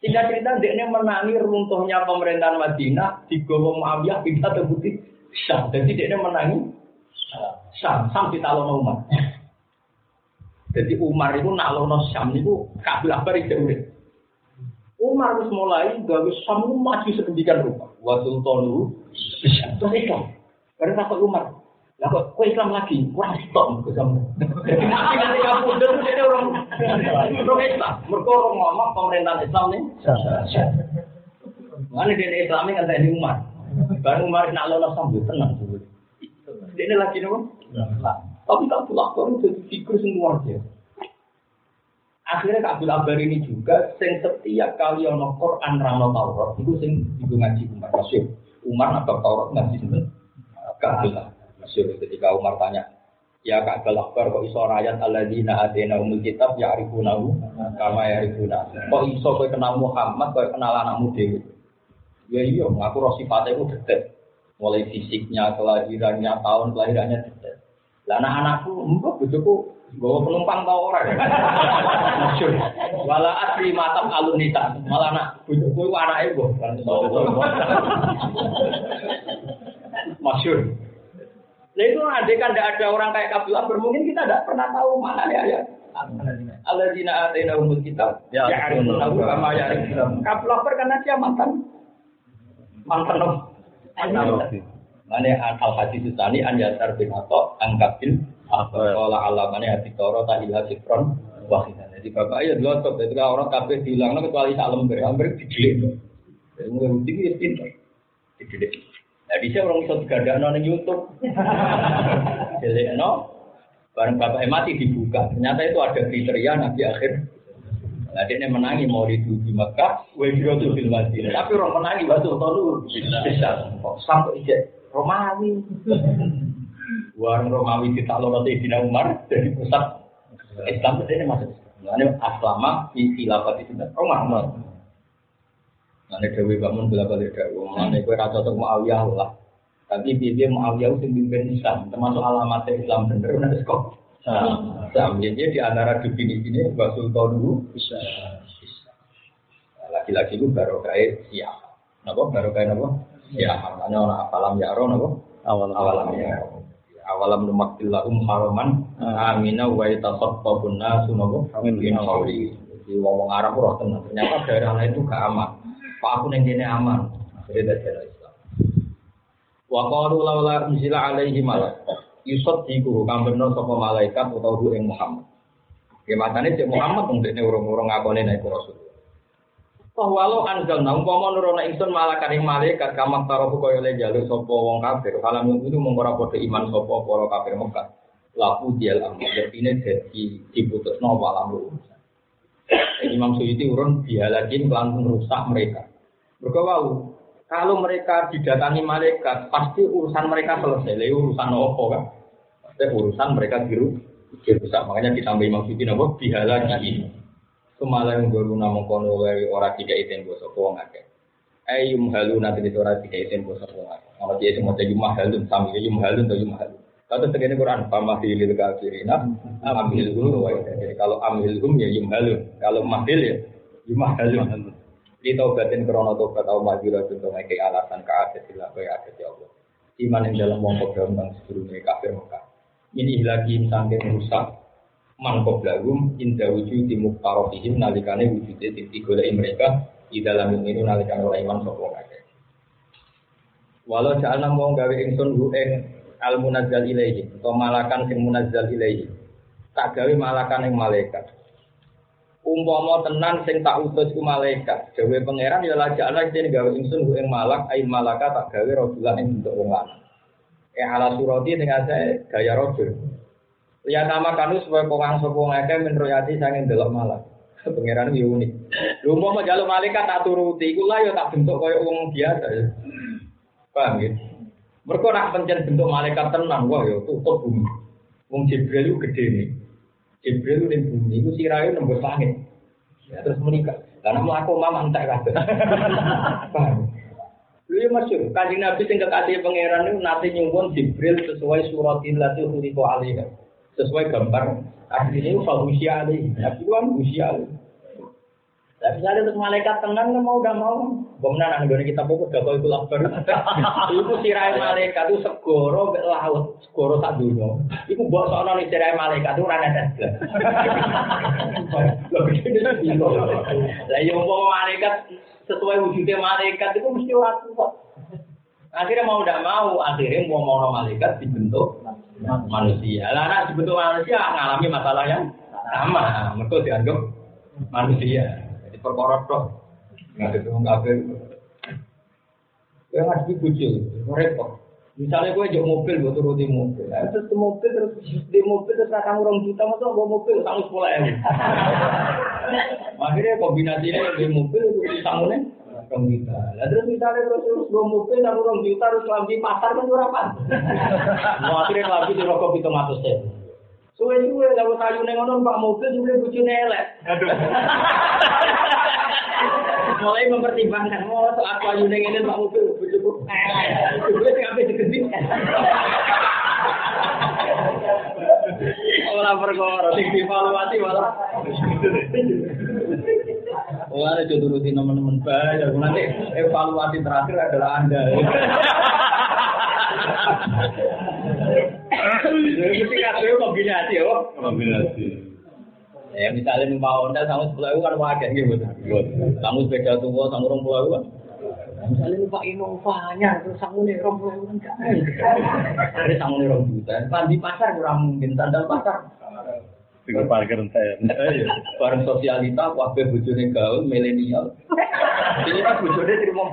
Singkat cerita dia menangi runtuhnya pemerintahan Madinah di Gowo Muawiyah kita terbukti Syam. Jadi dia menangi Syam sampai talon Umar. Jadi Umar itu nalono Syam itu Kabul Akbar itu. Umar harus mulai gawe Syam itu maju sedemikian rupa. Wa sultanu terus Islam. Karena takut Umar. Lah kok kok Islam lagi? Kurang stop ke nanti nanti kamu terus jadi orang orang Islam. Mereka orang ngomong pemerintahan Islam nih. Mana dia Islam kan tadi Umar. Baru Umar nak lolos sambil tenang dulu. Dia lagi nopo. Tapi tak pulang baru jadi figur semua dia. Akhirnya Abdul Akbar ini juga sing setiap kali ono Quran rano Taurat itu sing ibu ngaji Umar Masyur. Umar apa Taurat ngaji sinten? Kabul Masyur ketika Umar tanya, Ya Kak Akbar kok iso ayat alladzina atena umul kitab ya arifunahu kama ya arifuna. Kok iso kowe kenal Muhammad kowe kenal anakmu dhewe. Ya iya, aku roh sifatnya itu detek. Mulai fisiknya, kelahirannya, tahun kelahirannya Lah anak-anakku, mbok bojoku bawa penumpang tau ora. Masyur. Wala asri matam alun nisa. Malah anak bojoku iku anake mbok. Masyur. Nah itu andai kan tidak ada orang kayak Abdul Akbar, mungkin kita tidak pernah tahu mana ya ayat. Alladzina atina umul kitab Ya, ya'rifunahu kama ya'rifuna. Abdul Akbar karena dia mantan mantan nom. Mane al hadis tsani an yasar bin Atha angkat bin Qala alamane hati toro ta ilha sifron wahidan. Jadi bapak ya dulu ketika orang kabeh dilangno kecuali sak lembar, lembar didelik. Jadi mulai uji itu pinter. Didelik. Nah, bisa orang bisa digadakno ning YouTube. Delikno bareng bapak mati dibuka. Ternyata itu ada kriteria nabi akhir. Nah, dia menangi mau di di Mekah, tuh di Madinah. Tapi orang menangi batu tolu bisa. Sampai ijek Romawi. Warung Romawi kita lolos di Umar dari pusat Islam itu ini masuk. Ini aslama di khilafat itu Umar. Nanti Dewi bangun bila balik Dewi. Nanti kue rasa untuk Muawiyah lah. Tapi dia Muawiyah itu pimpin Islam, termasuk alamat Islam bener. Nanti kok. Jadi di antara definisi ini Sultan dulu Bisa. lagi-lagi itu baru kayak siapa? Napa baru kayak? Siapa? Makanya orang apalam ya roh napa? Awal awalam ya awalam numakillahum haraman amina wa yatasaffafun nasu Amin. min qawli. Jadi wong Arab roh tenan. Ternyata daerah lain itu gak aman. Pak aku ning kene aman. Akhirnya daerah Islam. Wa qalu laula unzila alaihi malak. Yusaddiqu kang bener sapa malaikat utawa ing Muhammad. Ya matane cek Muhammad wong dekne urung-urung ngakone nek rasul Walau anjal nang umpama nurono ingsun malakan ing malaikat kamak tarofu kaya le jaluk sapa wong kafir. Kalam itu mung ora padha iman sapa para kafir Mekah. Laku dial amr ini dadi diputusno walam Imam Suyuti urun bialakin langsung rusak mereka. Mereka wau kalau mereka didatangi malaikat pasti urusan mereka selesai. Lalu urusan apa kan pasti urusan mereka diru dirusak. Makanya ditambah Imam Suyuti napa? Bihalakin Kemalah yang guru namung kono wae ora tidak iten basa wong akeh. Ayum halu nanti itu ora tidak iten basa wong akeh. Ono dia semua jadi mahalun sami yum halun to yum halun. Kata tegene Quran pamahilil kafirina amhilhum wa Jadi kalau amhilhum ya yum halun. Kalau mahil ya yum halun. Di taubatin krono tobat au majura untuk ngeke alasan kaadat sila kaya adat ya Allah. Iman yang dalam mongkok dalam bang sebelumnya kafir Mekah. Ini lagi sangking rusak man qoblahum inda wujudi muqtarafihim nalikane wujude titik golek mereka di dalam ini nalikane ora iman sapa kabeh. Walau ja'alna mau gawe ingsun hu ing al munazzal ilaihi atau malakan sing munazzal ilaihi. Tak gawe malakan ing malaikat. Umpama tenan sing tak utus ku malaikat, gawe pangeran ya lajak ana sing gawe ingsun hu ing malak ain malaka tak gawe rajulan ing bentuk wong lanang. Eh ala surati saya gaya rojul. Ya nama kanu supaya pengang sapa ngake min royati sanging delok malah. Pangeran yo unik. Lho mau malaikat tak turuti, iku lah tak bentuk koyo wong biasa. Paham ya? Mereka nak bentuk malaikat tenang, wah yo tutup bumi. Wong Jibril itu gede nih. Jibril itu bumi, itu sirahe nembus langit. Ya, terus menikah. Karena mau aku mama entek kabeh. Paham? Lu ya masyur, kanjeng Nabi sing kekasih pangeran itu nanti nyuwun Jibril sesuai surat ilati khuliqo alaiha. Sesuai gambar aslinya itu fahusia alaihi. Nabi kan usia alaihi. Tapi misalnya untuk malaikat tenang kan mau udah mau. Bagaimana nang gone kita pokok gak itu lapar. Iku sirai malaikat itu segoro laut, segoro tak dunia. Iku mbok sono ning sirai malaikat itu ora ada. Lah yo mau malaikat sesuai wujudnya malaikat itu mesti kuat. Akhirnya mau tidak mau, akhirnya mau mau malaikat dibentuk manusia. Lah anak dibentuk manusia ngalami masalah yang sama. Mereka dianggap manusia perkara tok. Nggak ada kafir. Ya nggak bujuk, repot. Misalnya gue jauh mobil, gue turuti mobil. Nah, terus ke mobil, terus di mobil, terus akan orang juta, masa gue mobil, sanggup sepuluh ewu. Akhirnya kombinasinya di mobil, itu sanggulnya orang juta. Nah, terus misalnya terus terus gue mobil, sanggup orang juta, terus lambi pasar kan berapa? Mau akhirnya lambi di rokok itu ngatus Suwe-suwe lalu kayu neng ngono pak mobil juga bujune elek. Mulai mempertimbangkan, mau oh, aku kayu neng ini pak mobil bujuku elek. Boleh sing ape digenti. Ora perkara sing dievaluasi malah. Oh, ada jodoh rutin teman-teman banyak. Nanti evaluasi terakhir adalah Anda. Mesti kabeh kombinasi yo. Kombinasi. Ya misalnya numpak Honda sama sepuluh kan wajar gitu. Kamu sepeda tua sama orang pulau kan. Misalnya numpak Innova-nya terus sama nih orang pulau kan. Ada sama nih orang juta. Di pasar kurang mungkin tanda pasar. Tinggal parkir saya. Bareng sosialita, wakil bujurnya gaul, milenial. Ini kan bujurnya terima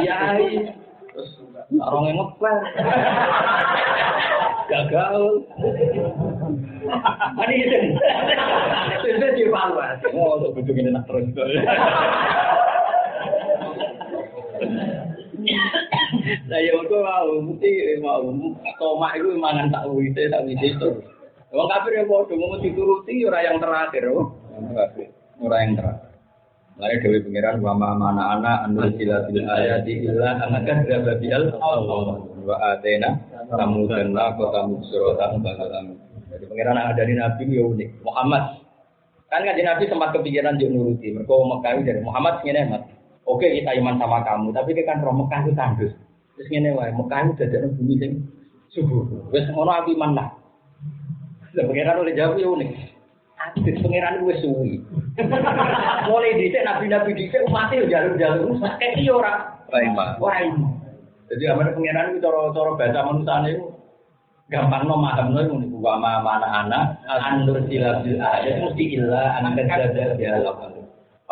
kiai. Terus orang yang ngepel. Gagal. Ini gitu. Itu dievaluasi. Oh, untuk ini nak terus. Nah, ya aku mau, mesti mau, tomak itu mangan tak wite, tak wite terus. Wong kafir yang bodoh, mau dituruti, orang yang terakhir, oh. Orang yang terakhir. Lain dewi pengiran wa ma mana anak anu sila bil ayati illa anakan dzaba bil wa atena kamu dan la kota musrotan bagalan. Jadi pengiran ada di Nabi ya unik. Muhammad kan kan Nabi sempat kepikiran juga nuruti. Mereka Mekah dari Muhammad ngene mas. Oke kita iman sama kamu, tapi kita kan roh Mekah itu tandus. Terus ngene wae, Mekah itu jadi bumi sing subur. Wes ngono aku iman lah. Lah pengiran oleh jawab ya unik. Adit pengiran gue suwi. Mulai dhisik nabi-nabi dhisik umat yo jalur-jalur kayak iki ora. Ora iman. Jadi apa pengiran itu cara-cara bahasa manusia itu gampang no maham no itu wa ma mana anak andur sila bil ayat mesti illa anak kerja dialog.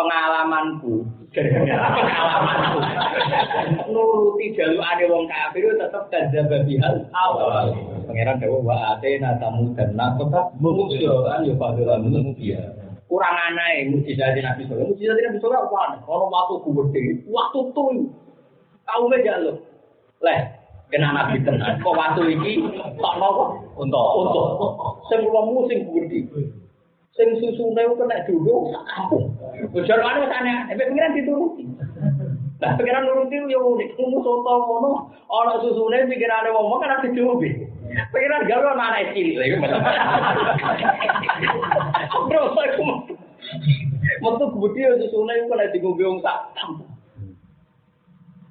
Pengalamanku. Pengalamanku nuruti jalur ada wong kafir tetap kerja babihal awal pangeran dewa wa atena tamu dan nakota muksioan yo padolan mubia kurang aneh mujizat Nabi Soleh mujizat Nabi Soleh apa? Kalau waktu gede waktu tuh tahu meja lo? Leh kena Nabi tenan kok waktu iki tak nopo untuk untuk. Sing musing gede sing susune kena dulu sak kampung bojar ana sana efek pengiran dituruti Nah, pikiran nuruti yo unik, kumu soto ngono, ana susune pikirane wong kan ati diombe. Pikiran gawe ana anak cilik lha iku. Bro, aku Metu gede yo susune iku nek diombe wong sak kampung.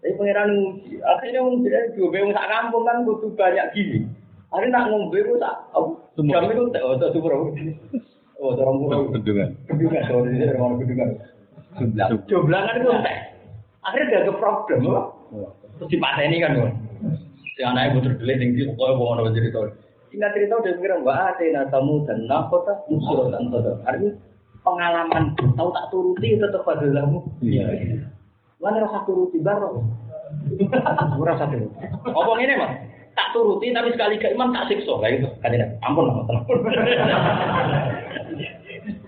Tapi pangeran nguji, akhirnya wong jadi diombe wong sak kampung kan butuh banyak gizi. Hari nak ngombe ku tak jam itu tak oh tak super. Oh, orang murah. Bendungan. Bendungan, sorry, orang bendungan. Joblangan itu entek. Akhirnya gak ke problem, loh. Terus dipateni kan, loh. Si anaknya puter gelis, yang di pokoknya mau nama cerita. Singkat cerita udah mikir, Mbak Atena tamu dan nakota musuh dan toto. Artinya pengalaman tahu tak turuti tetap pada kamu. Iya. Mana rasa turuti baru? Rasa turuti. Apa ini mas? Tak turuti tapi sekali ke imam tak siksa kayak gitu. Kan ampun lah, tenang.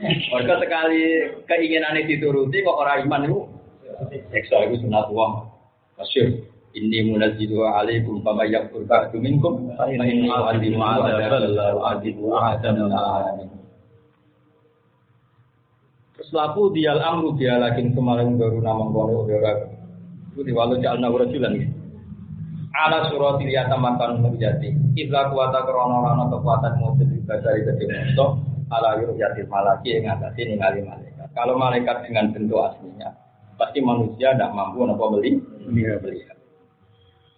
Mereka sekali keinginannya dituruti kok orang iman itu Eksa itu sunat uang Masyur Ini munazzilu alaikum Fama yakfur ba'du minkum Fa inni wa'adimu adabal Wa'adimu ahadan Terus laku dial amru dia lagi kemarin baru nama kono udah itu di walau jalna urajulan gitu. Ala surat iliyata makan menjadi. Ibla kuwata krono rano kekuatan mujud dari gede musuh. Ala yuruk yatir malaki yang ngatasi ningali malaikat. Kalau malaikat dengan bentuk aslinya, pasti manusia tidak mampu apa beli. beli.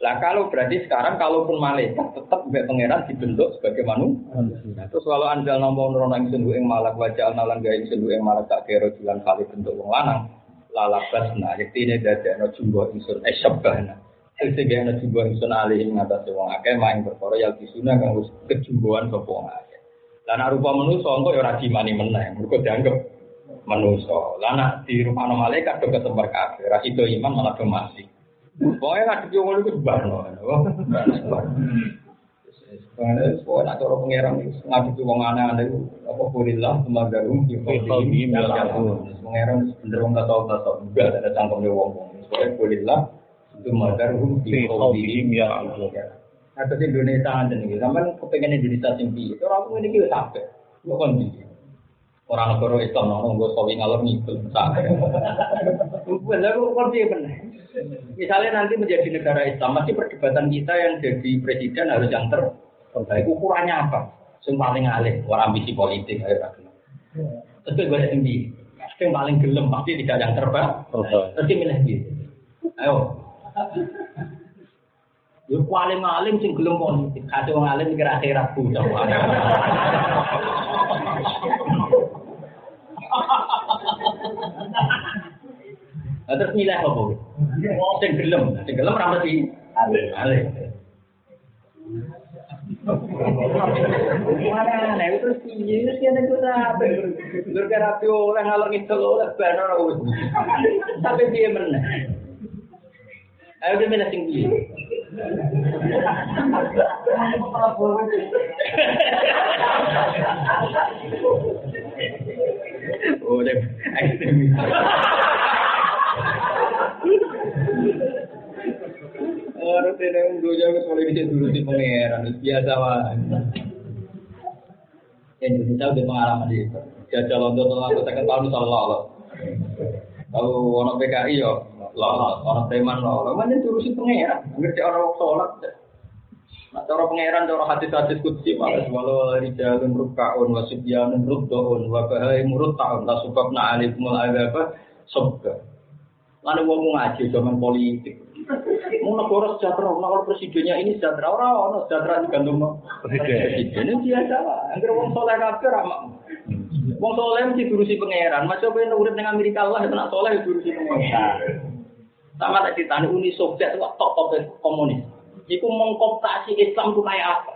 Lah kalau berarti sekarang kalaupun malaikat tetap mbek pangeran dibentuk sebagai manusia. Nah, terus kalau anjal nomor nurono sendu ing malak wajah analan gawe ing sendu ing malak tak kira julan kali bentuk wong lanang. Lalabas nah yektine dadekno jumbo ingsun esyabahna. Sing ana jumbo ingsun alih ing ngatasé wong akeh main perkara ya disuna kang wis kejumboan sapa wong akeh. Lah nek rupa manusa engko ya ora dimani meneh, mergo dianggap manusa. Lah nek di rumah malaikat do kesembar kabeh, ra ido iman malah do mati. Pokoknya nggak ada ngono itu barno. Pokoknya pokoknya nak cara pangeran itu ngadepi wong aneh-aneh itu apa kulilah temagarum di qaulihim ya'lamun. Pangeran bener wong tak tau tak tau enggak ada cangkemnya wong wong. Pokoknya kulilah temagarum di qaulihim ya'lamun. Nah, terus Indonesia aja nih, sampai kepengen Indonesia tinggi, itu orang ini kita sampai, itu kan Orang negara Islam nong gue sawi ngalor ngikut, sampai. Bener, kok dia bener. Misalnya nanti menjadi negara Islam, masih perdebatan kita yang jadi presiden harus yang terbaik. Ukurannya apa? Yang paling alih, orang ambisi politik, ayo. Tapi gue tinggi, yang paling gelem pasti tidak yang terbaik. Terus milih gitu. Ayo. Ya paling alim sing gelem politik, kate wong alim mikir akhirat bu. Nah, terus nilai apa? Sing gelem, sing gelem ra mesti alim. Mana nih terus piye terus kene ku sampe lur karapi oleh ngalor ngidul oleh banor wis. Sampai piye meneh. Ayo sing piye. Oh, deh. Orang ini undunya wis mulai bisa dulu di pangeran, biasa wae. Indonesia udah pengalaman itu. Jajal untuk aku tekan tahun salah Kalau orang PKI yo, lah orang teman lah, mana turusi pangeran, ngerti orang sholat. Nah, cara pangeran, cara hadis-hadis kutsi, malah walau rijalun rukkaun, wasibyanun ruddoun, wabahai murut ta'un, tak sebab na'alikumul agaba, sobga. Lalu ngomong ngaji zaman politik. Mau negara sejahtera, kalau presidennya ini sejahtera, orang orang sejahtera digantung presiden. Ini biasa lah. Angger wong soleh kabeh ramak. Wong soleh mesti durusi pangeran. Macam apa yang urip dengan Amerika Allah itu nak soleh durusi pangeran. Sama tak ditanya Uni Soviet itu top top komunis. Iku mengkooptasi Islam itu kayak apa?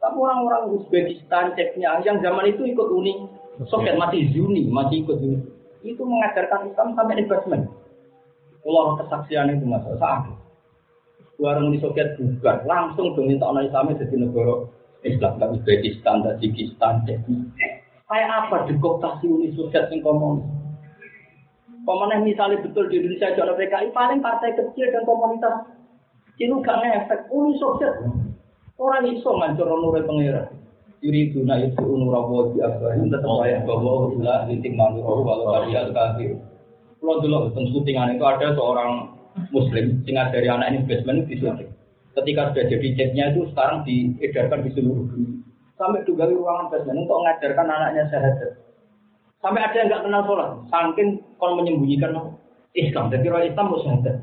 Tapi orang-orang Uzbekistan, Ceknya, yang zaman itu ikut Uni Soviet masih Zuni, masih ikut Uni. Itu mengajarkan Islam sampai investment. Kalau kesaksian itu masa saat warung di Soviet bukan langsung dong minta orang Islam jadi negara Islam Uzbekistan, Tajikistan, kayak apa dekoktasi Uni Soviet yang komunis? Pemenang misalnya betul di Indonesia jual PKI paling partai kecil dan komunitas. Itu gak ngefek. Uni Soviet orang iso ngancur nurul pengira. Yuri guna itu unurawo di akhir tetap bayar bahwa ulah titik manur kalau kalian kafir kalau dulu tentang syutingan itu ada seorang Muslim sing dari anak ini basement di syuting. Ketika sudah jadi chatnya itu sekarang diedarkan di seluruh dunia. Sampai juga di ruangan basement untuk mengajarkan anaknya syahadat. Sampai ada yang nggak kenal sholat, saking kalau menyembunyikan Islam. Jadi orang Islam mau syahadat.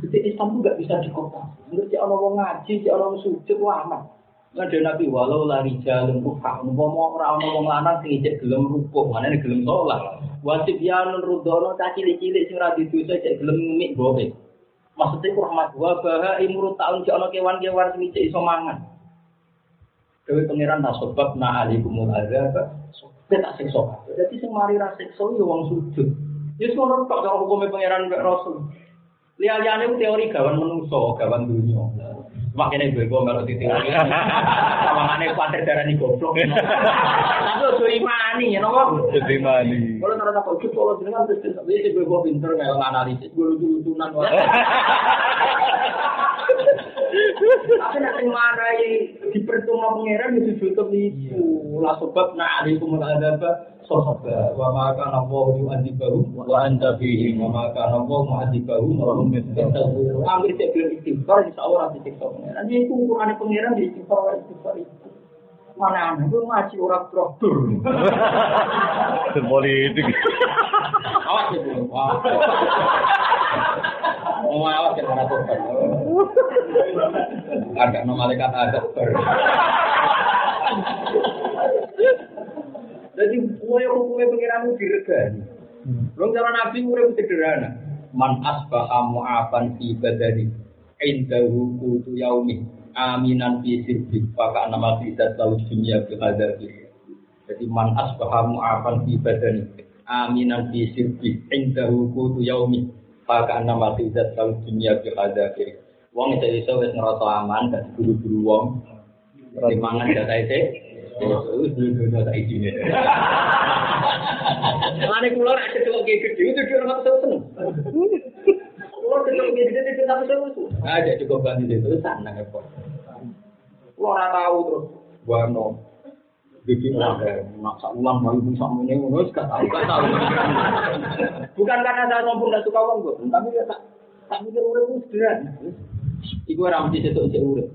Jadi Islam itu nggak bisa dikota. Menurut si orang ngaji, si orang sujud, wah aman. Ada Nabi walau lari jalan rupa, mau orang ngomong lanang sing ijek gelem rukuk, mana ini gelem sholat. Wasib yanun rudono caci cilik sing ra didosa cek gelem mik bobe. Maksudnya rahmat wa baha imurut tahun si ono kewan-kewan sing ijek iso mangan. Dewi pangeran tak sebab na alikumul azab, kita tak siksa. Jadi sing mari ra siksa yo wong sujud. Ya ngono tok cara hukume pangeran mek rasul. Liya-liyane teori gawan menungso, gawan dunia. Makanya gue gue melok titik lagi. Sawangane kuatir darani goblok. Tapi ojo imani ya nopo. Jadi mani. Kalau nara takut itu kalau jenengan terus terus ini gue gue pinter melok analisis gue lucu lucunan. Tapi nak sing marai dipertunggu pangeran itu tutup itu. La sebab nak alaikum al-adaba sosaba wa ma kana Allah yu'adzibahu wa anta fihi wa ma kana Allah mu'adzibahu wa hum yastaghfirun. Ambil cek belum istighfar insya Allah nanti cek pangeran. Jadi itu ukuran pangeran di istighfar itu. Mana aneh, gue ngaji orang traktor. Politik. Awas ya. Wah. Awas ya, karena Agak no malaikat ada. Jadi, yang hukumnya pengiranmu diregani. Belum cara Nabi urip sederhana. Man asbaha mu'afan fi badani indahu kutu yaumi aminan fi sirbi maka nama tidak tahu dunia bihadabi. Jadi man asbaha mu'afan fi badani aminan fi sirbi indahu kutu yaumi maka nama tidak tahu dunia bihadabi. Wong itu iso wis ngerasa aman dan buru-buru wong. Dimangan data itu. Terus dulu data izine. Lane kula nek kecelok ge gede itu dia ora tau seneng. Kula kecelok ge gede itu tapi seru. Ah, jadi cukup ganti itu sana kok. Kula ora tahu terus wano. Bikin ada maksa uang baru bisa meneng ngono wis gak tahu gak tahu. Bukan karena saya sombong dan suka uang tapi ya tak tak mikir urip sederhana. Iku ora mesti setuk cek urip.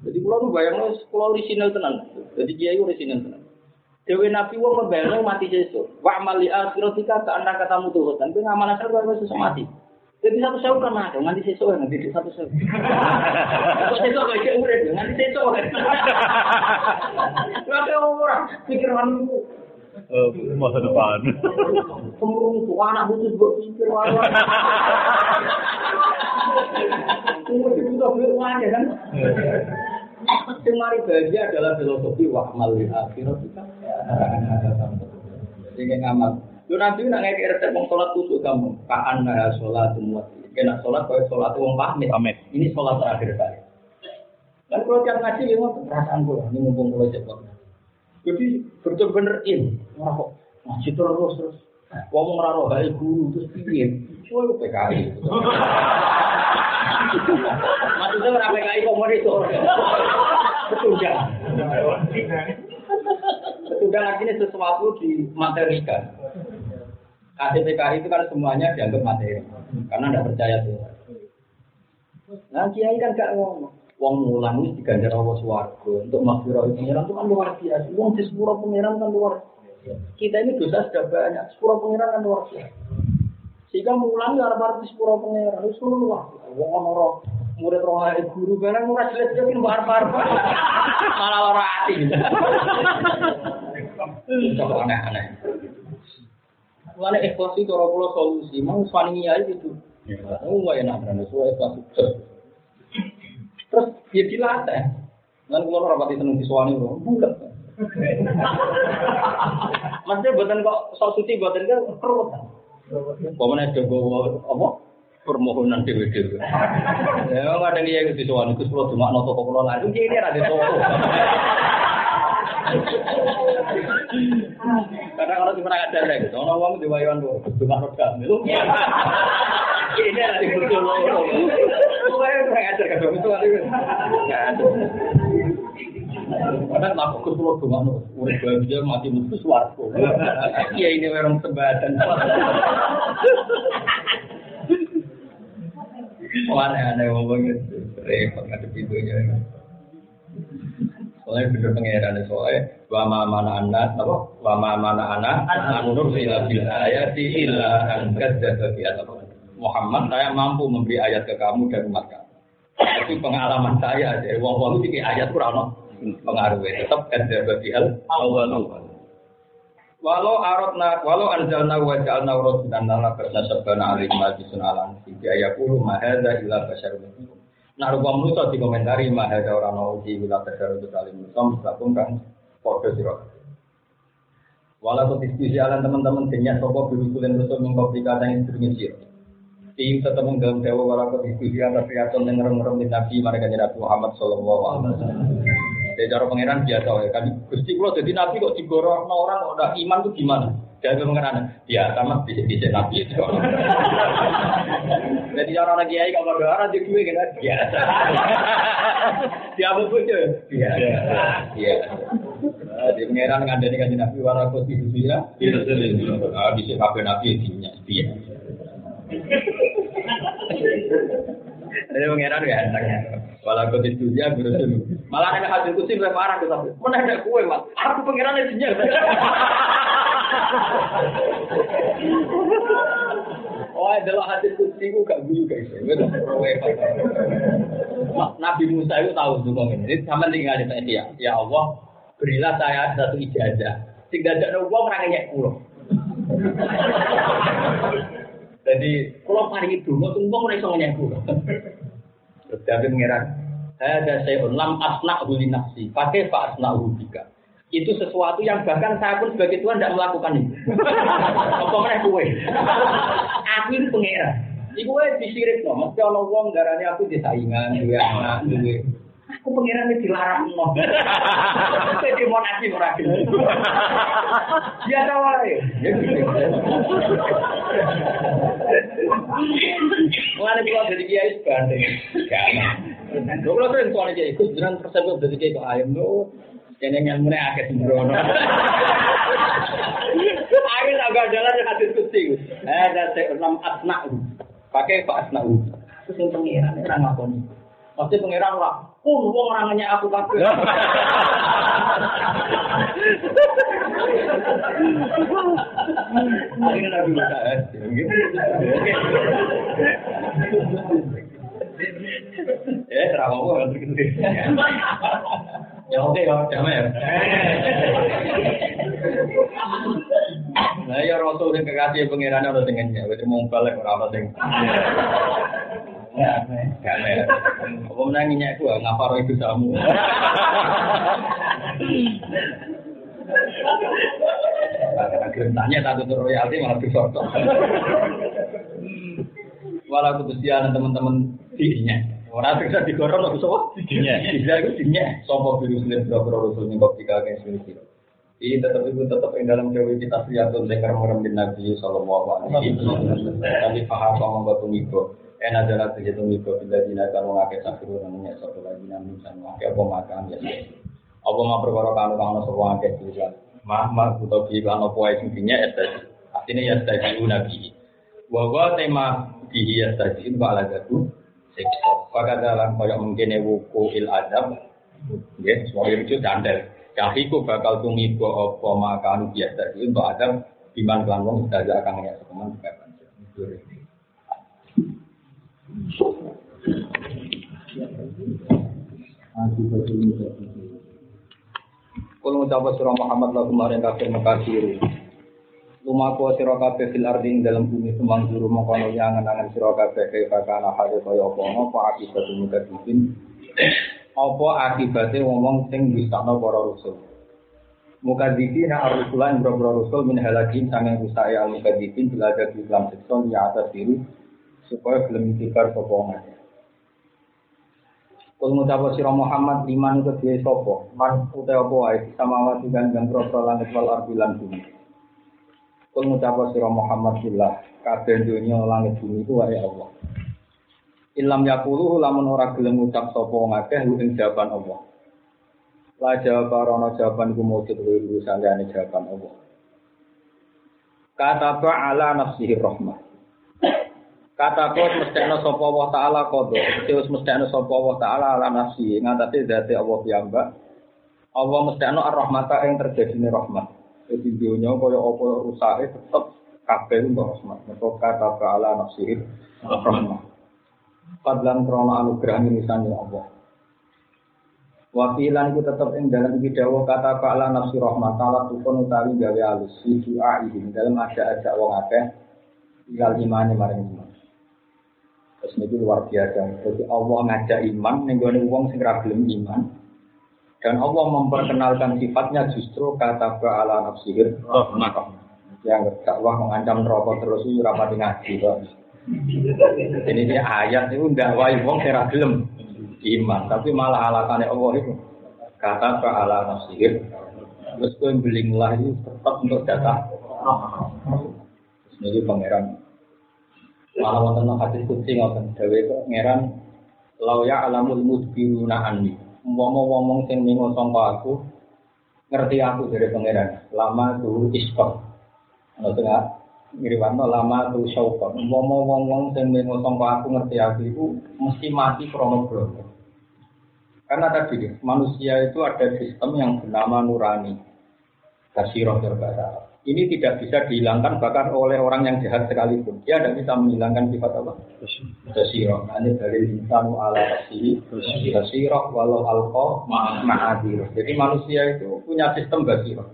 Jadi kula nu bayangno kula orisinal tenan. Jadi kiai orisinal tenan. Dewi Nabi wong membayangno mati sesuk. Wa amali akhiratika ka anda katamu tuh dan kowe ngamal akhir baru sesuk mati. Jadi satu sewu kan ada, nganti sesuk nganti di satu sewu. Kok sesuk kok cek urip nganti sesuk kan. Lha orang pikiran Eh, masa depan. kemurung tuh anak butuh buat pikir Tunggu itu tuh belum kan. Yang mari bahagia adalah filosofi wa amal lil akhirat kita. Jadi ngamal. Lu nanti nak ngekek resep wong sholat kusuk kamu. Kaan nah sholat semua. Kena sholat kau sholat wong pamit. Pamit. Ini sholat terakhir saya. Dan kalau tiap ngaji memang perasaan gue. Ini mumpung kalau cepat. Jadi betul-bener in. Wah kok ngaji terus terus. Ngomong raro hari guru terus piye? Wah lu PKI. Maksudnya orang PKI komoditor. Petundang. Petundang artinya sesuatu dimaterikan. KTPKI itu kan semuanya dianggap materi. Karena tidak percaya Tuhan. Nah kiai kan gak ngomong. Wong mulang ini diganjar Allah swarga untuk makfirah pengiran itu kan luar biasa. Wong di sepura pengiran kan luar. Kita ini dosa sudah banyak, sepura pengiran kan luar biasa. Sehingga mulang ya harap di sepura pengiran itu luar biasa. Wong murid roh ae guru barang ora jelas jelas ini bar bar malah ora ati. Coba aneh-aneh. Mulane ikhlas itu ora kula solusi, mau swani ya itu. Oh, wah enak kan, so ikhlas. Terus dia dilatih. Lan kula ora pati seneng diswani lho, bulat. Maksudnya buatan kok sok suci buatan kan keruwetan. Pokoknya ada gue apa? Permohonan dewi dewi. Emang ada nih yang disuruh itu sudah cuma noto kok lo lari. Ini ada di toko. Kadang orang cuma ada lagi. Soalnya uang di bayuan tuh cuma roda milu. Ini ada di betul. Gue pernah ngajar ke dokter itu. Kadang aku ke pulau no, udah bahagia mati mutu suaraku. Iya ini orang sebadan. Wah aneh-aneh ngomongnya, repot ngadep pintunya. Soalnya bener pengeran soalnya wama mana anak apa wama mana anak anur ila bil ayati illa an kadzdzaba bi Muhammad saya mampu memberi ayat ke kamu dan umat kamu. Tapi pengalaman saya dari wong wong iki ayat kurang pengaruhnya tetap kadzdzaba bi al Walau aratna walau anzalna wa ja'alna rasulan lana karena sabana alaihi majlisun alam sehingga ayakulu mahadza illa basyarun Nah, rupa manusia dikomentari mah ada orang mau di untuk saling manusia meskipun kan kode siro. Walau diskusi alam teman-teman dengan sopo biru kulen rusuh mengkopi kata yang sering siro. Ini tetap dalam dewa wala diskusi atas riaton yang ngerem-ngerem di Nabi mereka Nabi Muhammad Sallallahu Alaihi Wasallam. Dari cara pangeran biasa ya kan. Gusti kalau jadi Nabi kok digorong orang kok udah iman tuh gimana? Jadi pangeran biasa mas bisa bisa Nabi itu. Jadi orang lagi kiai kalau ada orang jadi gue kan biasa. Dia apa pun biasa. Biasa. Di pangeran ngandani kan Nabi wala diskusi ya. Ah bisa kabeh Nabi dinya biasa. Jadi pangeran ya entengnya. Walau kau di dunia berusaha. Malah ada hasil kusi gue marah tuh tapi. Mana ada kue mas? Aku pangeran di dunia. Oh, adalah hasil kusi gue gak guyu guys. Nabi Musa itu tahu tuh ini. Jadi sama tinggal di ya. Ya Allah, berilah saya satu ijazah. Tinggal uang orang nyek pulau. Jadi kalau paling itu, mau tunggu mulai iso nyeku. Terus dia mengira, saya ada saya lam asna huli nafsi, pakai pak asna hubika. Itu sesuatu yang bahkan saya pun sebagai Tuhan tidak melakukan itu. Apa mereka kue? Aku ini pengira. Iku wae disirik no, mesti ana wong darane aku disaingan, duwe anak, Aku pengiran ini dilarang no. Jadi mau nasi ora gelem. Ya ta wae. Mulane kula dadi kiai sebanding. Gak. Lho kula sering soal kiai, Gus jenengan persepsi dadi kiai kok ayam lho. Kene ngene akeh sembrono. Ayo agak jalan yang hadis kusti. Eh, ada saya enam asna. Pakai pak asna. Terus yang pengiran orang ngakoni. Pasti pengiran lah. Pun wong orangnya aku kabeh. Ini nabi Musa. Eh, apa Ya oke ya, damai ya. Nah ya Rasul yang kekasih pengiran ada dengannya, wis mau balik ora ana sing. Ya, ada. Apa menanginya aku ngapa roh itu kamu? Akhirnya tanya satu tuh royalti malah disorot. Walau kebetulan teman-teman dirinya. Orang bisa digorong atau sopo? Dinya. Bisa itu dinya. Sopo biru sulit berapa rasul nyebab tiga kayak sini Ini tetap itu tetap yang dalam jauh kita siapun dengar merem bin Nabi Sallallahu Alaihi Wasallam. Tapi paham sama batu mikro. En adalah terjatuh mikro bila dina kalau ngakai sakit namanya satu lagi namun sama ngakai apa makan ya. Apa mau perkara kanu kanu sebuah ngakai juga. Mah mah butuh bilang apa yang intinya estasi. Artinya ya estasi nabi. Bahwa tema bihi estasi itu ala jatuh siksa. Maka dalam kaya mungkin wuku il adab, ya, semua itu dandel. Kahiku bakal tumibo apa makanu biasa itu untuk adab diman kelan wong sudah akan ya sekeman kapan. Kalau ngucap surah Muhammad lah kemarin kafir makasir. Lumaku sira kabeh fil ardi dalam bumi semang juru mongkono yang angan sira kabeh kaya kana hade kaya apa apa akibat mukadzibin apa akibate ngomong sing wisana para rasul mukadzibin ar-rusulan boro rasul min halakin sangen rusae al mukadzibin bila ada di dalam sekson ya atas diri supaya belum dikar sapa ngene Kul ngucap sira Muhammad liman kedue sapa man utawa apa wae samawati kan gambro langit wal ardi lan bumi Kul ngucap sira Muhammad billah kabeh dunya langit bumi itu wae Allah. Ilam yakulu lamun ora gelem ngucap sapa ngakeh ing jawaban Allah. La jawab rono jawaban ku mujud wilu sandane jawaban Allah. Kata ala nafsihi rahmah. Kata kau mestekno sapa Allah taala kodo, wis mestekno sapa Allah taala ala nafsi ngatasi zate Allah piyambak. Allah mestekno ar-rahmata terjadi rahmat. Jadi dunia kaya apa rusake tetep kabeh untuk rahmat. Mergo kata ala nafsihi rahmat. Fadlan krono anugerah misalnya Allah. Wakilan itu tetap ing dalam bidawa kata ala nafsi rahmat Allah tukun utawi gawe alus si ini dalam ada aja wong akeh tinggal imane maring. Terus ini luar biasa. Jadi Allah ngajak iman, nenggone wong sing ra iman, dan Allah memperkenalkan sifatnya justru kata ala nafsihir rahmat. Yang dakwah mengancam neraka terus itu rapati ngaji. Ini dia ayat itu ndak wae wong sing ra gelem iman, tapi malah alasannya Allah itu kata ala nafsihir. Terus kowe belinglah itu tetap untuk data. Ini pangeran malah wonten hadis kutsi ngoten dewe pangeran lau ya alamul mudbiruna anni. Umpama wong sing ningo sangka aku ngerti aku dari pangeran. Lama tuh iskor. Ono tengah ngriwano lama tuh syauqon. Umpama wong-wong sing ningo sangka aku ngerti aku itu mesti mati krono blono. Karena tadi manusia itu ada sistem yang bernama nurani. Kasiroh berbahasa Ini tidak bisa dihilangkan bahkan oleh orang yang jahat sekalipun. Dia tidak bisa menghilangkan sifat apa? Kasiroh. Nah, ini dari insanu ala. Kasiroh walau alko ma'adir. Jadi manusia itu punya sistem kasiroh.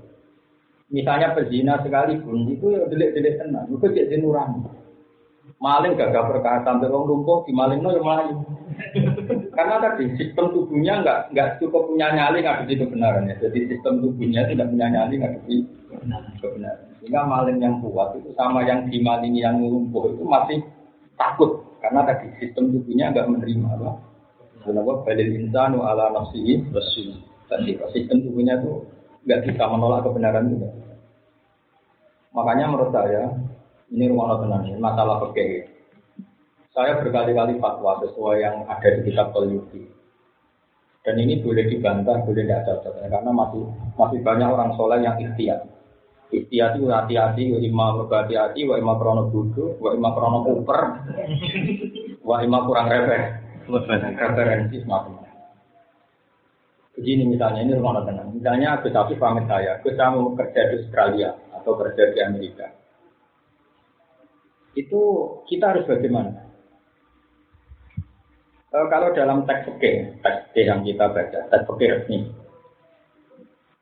Misalnya pezina sekalipun itu ya delik-delik tenang. Itu jadi nurani. Maling gagah perkara sampai orang lumpuh, di maling no ya melayu. Karena tadi sistem tubuhnya nggak nggak cukup punya nyali ngadepi kebenaran ya. Jadi sistem tubuhnya tidak punya nyali ngadepi kebenaran. Sehingga maling yang kuat itu sama yang dimalingi yang lumpuh itu masih takut karena tadi sistem tubuhnya nggak menerima apa. Kenapa balil insanu ala nafsihi bersih. Tadi sistem tubuhnya itu nggak bisa menolak kebenaran juga. Makanya menurut saya ini rumah tenang masalah fikih saya berkali-kali fatwa sesuai yang ada di kitab Tolyuti. Dan ini boleh dibantah, boleh tidak cocok. Karena masih masih banyak orang soleh yang ikhtiar. Ikhtiar itu hati-hati, wa imma berhati-hati, wa imma krono bodoh, wa imma krono uper, wa imma kurang refer. Referensi semacam Begini misalnya, ini rumah tenang. Misalnya Gus Afif pamit saya, Gus saya mau kerja di Australia atau kerja di Amerika. Itu kita harus bagaimana? E, kalau dalam teks fikih, teks fikih yang kita baca, teks fikih resmi,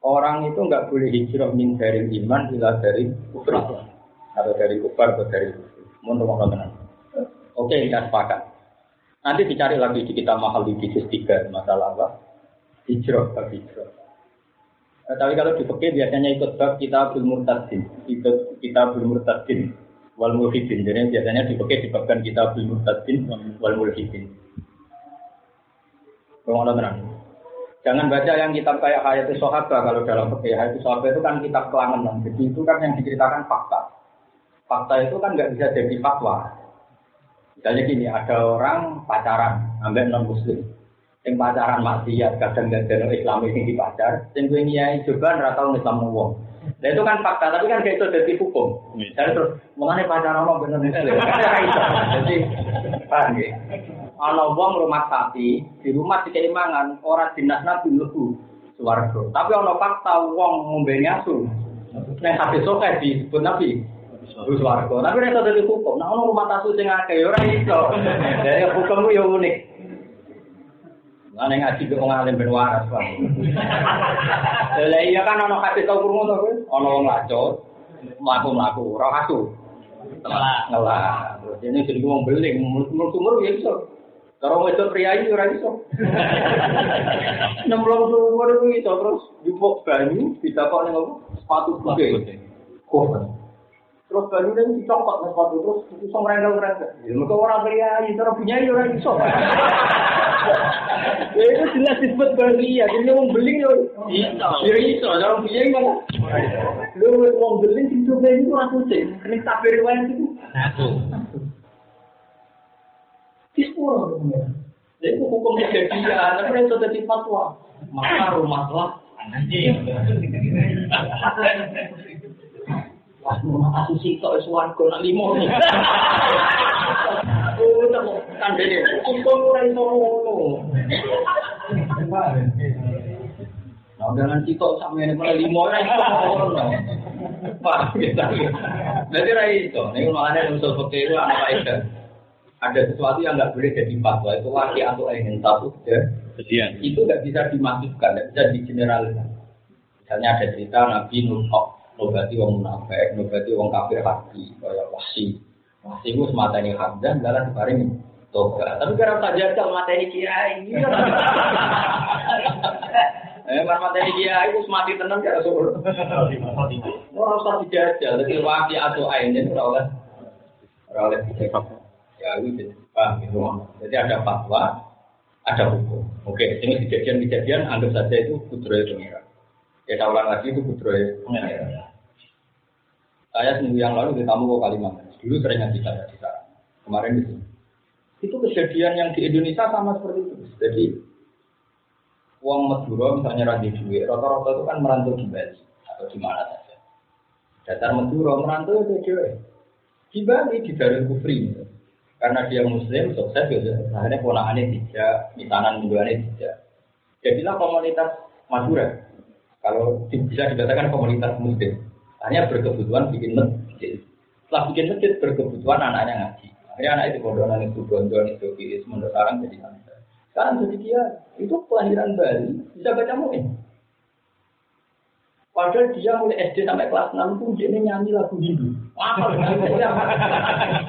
orang itu nggak boleh hijrah min dari iman ila dari kufur atau dari kufar atau dari kufur. Menurut orang Oke, kita sepakat. Nanti dicari lagi di kita mahal di bisnis tiga masalah apa? Hijrah, bab hijrah. Nah, tapi kalau di fikih biasanya ikut bab kita belum murtadin, ikut kita belum murtadin wal mulhidin. Jadi biasanya di fikih dibabkan kita belum murtadin wal mulhidin. Jangan baca yang kitab kayak Hayati Sohaba kalau dalam fikih Hayati Sohaba itu kan kitab kelangenan. Jadi itu kan yang diceritakan fakta. Fakta itu kan nggak bisa jadi fatwa. Misalnya gini, ada orang pacaran, ambil non muslim. Yang pacaran maksiat, kadang nggak ada Islam ini di pacar. Yang gue nyai juga tahu Islam wong. Nah itu kan fakta, tapi kan kayak itu jadi hukum. Dan terus, mengenai pacaran mau bener muslim. Jadi, paham? Ana wong rumah sapi, di rumah dikei mangan, ora dinas nabi mlebu swarga. Tapi ana fakta wong ngombe asu. Nek sapi soke disebut nabi Terus warga, tapi nek dadi hukum, ono rumah tasu sing akeh ora iso. Dari hukum yo unik. Lah nek ngaji kok ngalim ben waras, Pak. Lah iya kan ono hati tau krungu to kowe? Ono wong lacut, mlaku-mlaku, ora asu. Ngelah. Ngelah. Ini jadi wong beling, ya iso. Kalau itu pria ini orang iso. Enam puluh umur itu iso terus jupuk banyu bisa kok neng sepatu putih. Kok Terus banyu ini dicopot neng sepatu terus iso merengkel. Ya orang pria ini cara punya ini orang iso. Ya itu jelas disebut bahagia. Jadi orang beling ya iso. Ya iso. Cara punya ini mana? Lu orang beling di itu itu aku sih. Ini tak riwayat itu. Satu. Dispuro Jadi itu hukum kejadian, tapi itu jadi fatwa. Maka rumah lah anjing. Wah, rumah kasus itu suan kau limo. Udah jadi. Nah, dengan cito sama ini mulai limo nih. Pak, kita. Jadi rai itu, ini makanya usul fakir itu anak Aisyah ada sesuatu yang nggak boleh jadi fatwa itu laki atau ingin satu ya. Kesian. itu nggak bisa dimasukkan nggak bisa digeneralisasi misalnya ada cerita Nabi Nuh nobati wong munafik nobati wong kafir hati kayak wasi wasi itu semata ini hamdan jalan separing toga tapi karena saja kalau mata ini kiai Eh, mata ini kiai itu semati tenang ya Rasul. Orang usah dijajal, jadi waki atau ain itu ora oleh ora oleh itu jadi paham gitu. Jadi ada fatwa, ada hukum. Oke, ini kejadian-kejadian anggap saja itu kudroy pengira. Ya saya ulang lagi itu kudroy pengira. Saya seminggu yang lalu di tamu ke Kalimantan. Dulu sering ngaji saya di sana. Kemarin sini. Itu kejadian yang di Indonesia sama seperti itu. Jadi uang Madura misalnya radhi duit, rata-rata itu kan merantau di Bali atau di mana saja. Dasar Madura merantau itu dia di Bali di Darul Kufri. Karena dia Muslim sukses ya, akhirnya ponakannya tidak, misanan mingguannya tidak. Jadilah komunitas Madura. Kalau bisa dikatakan komunitas Muslim, hanya berkebutuhan bikin masjid. Setelah bikin masjid berkebutuhan anaknya ngaji. Akhirnya anak itu kondonan itu gondol itu kiri, sementara sekarang jadi santri. Sekarang jadi dia itu kelahiran Bali bisa baca muin. Padahal dia mulai SD sampai kelas 6 itu dia nyanyi lagu Hindu.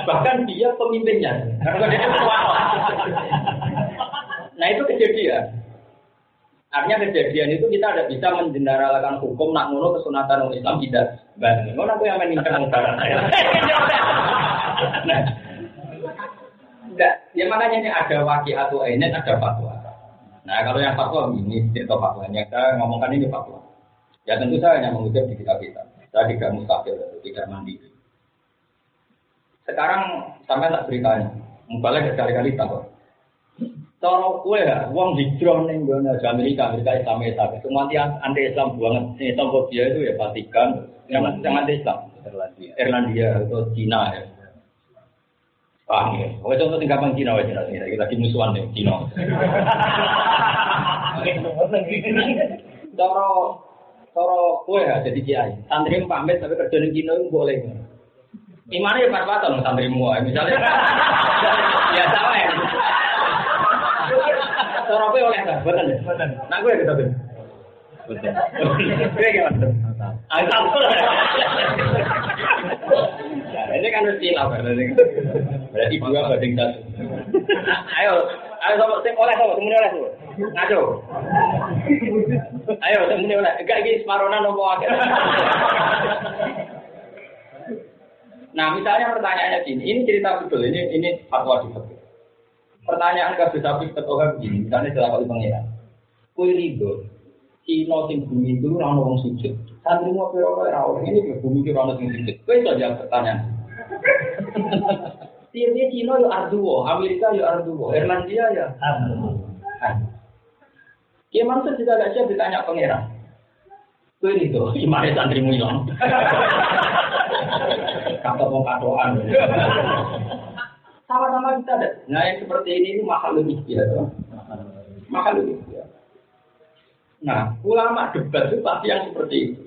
Bahkan dia pemimpinnya. nah itu kejadian. Artinya kejadian itu kita tidak bisa menjeneralkan hukum nak ngono kesunatan orang Islam tidak baik. Ngono aku yang negara saya. nah, enggak, ya makanya ini ada wakil atau ini ada fatwa. Nah kalau yang fatwa ini itu fatwanya saya ngomongkan ini fatwa. Ya tentu saya hanya mengutip di kitab kita. Saya tidak mustahil, tidak mandiri. Sekarang sampai tak beritanya, mubalnya berkali-kali tahu. Cara kue ya, uang hijrah nih gue di Amerika, Amerika Islam Islam. Semua anti anti Islam banget. Islamophobia itu ya Vatikan, yang anti Islam. Irlandia, Irlandia atau Cina ya. Paham ya? Oke contoh tinggal Cina aja nanti kita lagi musuhan nih Cina. Cara Toro kue ya jadi kiai. Santri pamit tapi kerja di Cina itu boleh. Imane ya pas-pasan santri mua. Misalnya ya sama ya. Toro kue oleh kan? Betul ya? Betul. Nah gue gitu tuh. Betul. Gue gimana? Asal. Ini kan harus Cina berarti. Berarti dua banding satu. Ayo, ayo sama sing oleh sama semuanya oleh semua. Ngaco. Ayo semuanya oleh. Enggak iki separonan nopo akeh. Nah, misalnya pertanyaannya gini, ini cerita betul, ini ini fatwa di fikih. Pertanyaan ke sapi ketua begini, misalnya jelas kali pengiran. Kue rido, Cina sing bumi itu orang orang sujud. Santri mau piro ora ini ke bumi itu orang sing sujud. Kue itu aja pertanyaan. Tiap-tiap Cina ya arduo, Amerika ya arduo, Irlandia ya arduo. Ya maksud juga gak siap ditanya pangeran. Itu, gimana santrimu hilang? Kata mau katoan. Sama-sama kita ada. Nah yang seperti ini itu mahal lebih biasa. Mahal lebih. Nah, ulama debat itu pasti yang seperti itu.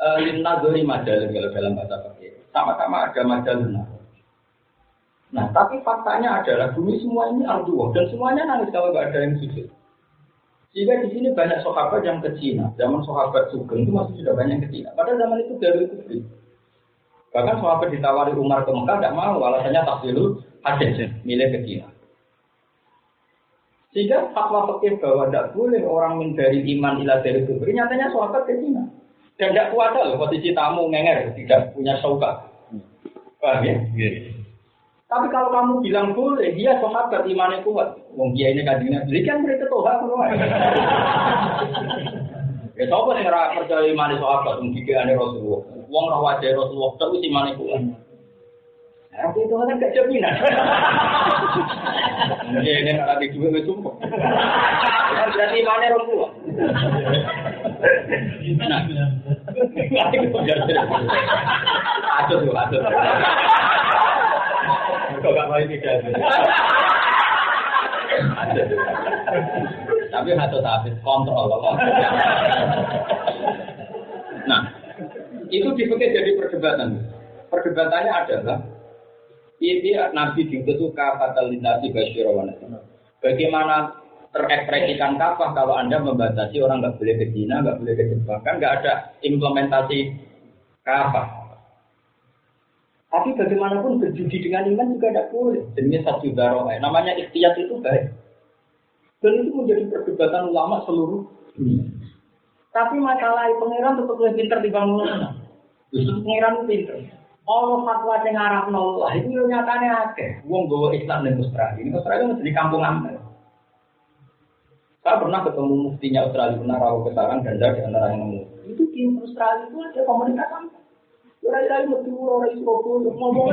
Lina dori majalah kalau dalam bahasa pakai. Sama-sama ada majalah. Nah, tapi faktanya adalah bumi semua ini arduo dan semuanya nangis kalau nggak ada yang sujud. Jika di sini banyak sahabat yang ke Cina, zaman sahabat Sugeng itu masih sudah banyak ke Cina. Pada zaman itu dari kufri. Bahkan sahabat ditawari Umar ke Mekah tidak mau, alasannya tak dulu hadis milih ke Cina. Sehingga fatwa fikih bahwa tidak boleh orang menjadi iman ila dari kufri, nyatanya sahabat ke Cina. Dan tidak kuat loh posisi tamu ngenger, tidak punya sauka. Paham ya? Tapi kalau kamu bilang boleh, dia sahabat imannya kuat. Wong dia ini kajinya, jadi kan mereka toha semua. Ya siapa yang ngerasa percaya imannya sahabat, wong dia ini Rasulullah. Wong roh wajah Rasulullah, tapi imannya kuat. Nah, itu kan gak jaminan. Ya ini nggak ada dua itu sumpah. Kan berarti imannya Rasulullah. Nah, aduh aduh. Kok gak tidak? Tapi satu habis kontrol. Nah, itu dipakai jadi perdebatan. Perdebatannya adalah ini Nabi diutus kata linasi basyirawan. Bagaimana terekspresikan kafah kalau Anda membatasi orang nggak boleh ke Cina, nggak boleh ke Jepang, kan nggak ada implementasi kafah. Tapi bagaimanapun berjudi dengan iman juga tidak boleh. Jenis satu daroh, namanya ikhtiar itu baik. Dan itu menjadi perdebatan ulama seluruh dunia. Tapi masalah pangeran tetap lebih pinter dibanding ulama. Justru pangeran pinter. Ono fatwa sing ngarapno lah itu yo nyatane akeh. Wong gowo Islam ning Australia. Ini Australia mesti di kampung amal. Saya pernah ketemu muftinya Australia, pernah rawuh ke sarang dan di antara yang nemu. Itu di Australia itu ada komunitas itu ngomong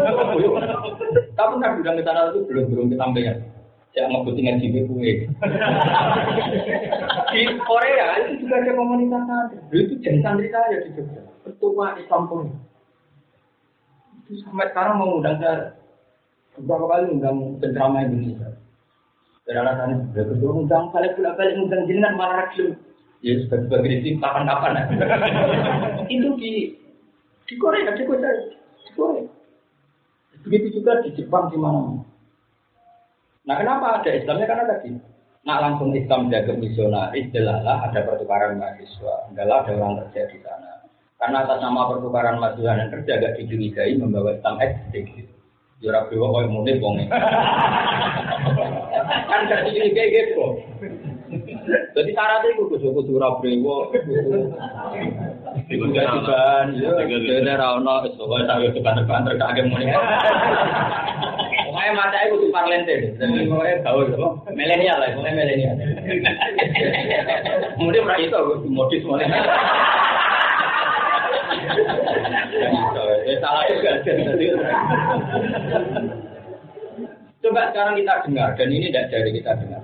Tapi kan bilang ke sana itu belum belum kesampaian. Saya mau jiwa kue. Di Korea itu juga ada komunitas santri. Itu jadi santri saya di Jogja. Ketua Islam pun. Itu sampai sekarang mau undang saya beberapa kali undang penceramah Indonesia. Dan alasannya, ya ketua undang balik pula balik undang jenengan malah rakyat. Ya sebagai kapan-kapan. itu di di Korea, di Korea, di Korea. Begitu juga di Jepang di mana. Nah kenapa ada Islamnya? Karena tadi nak langsung Islam jaga misionaris, jelalah ada pertukaran mahasiswa, adalah ada orang kerja di sana. Karena atas nama pertukaran mahasiswa dan kerja agak dicurigai membawa Islam ekstrim. Jurah ya, bewa kau mulai bonge. kan gak dicurigai gitu. Jadi syaratnya itu kudu kudu juga juga, jadi rano, sebagai saya depan-depan terkaget mulai. Pokoknya mata itu tuh parlente, jadi pokoknya tahu itu, milenial lah, pokoknya milenial. Kemudian itu, modis mulai. Salah juga, Coba sekarang kita dengar, dan ini tidak dari kita dengar.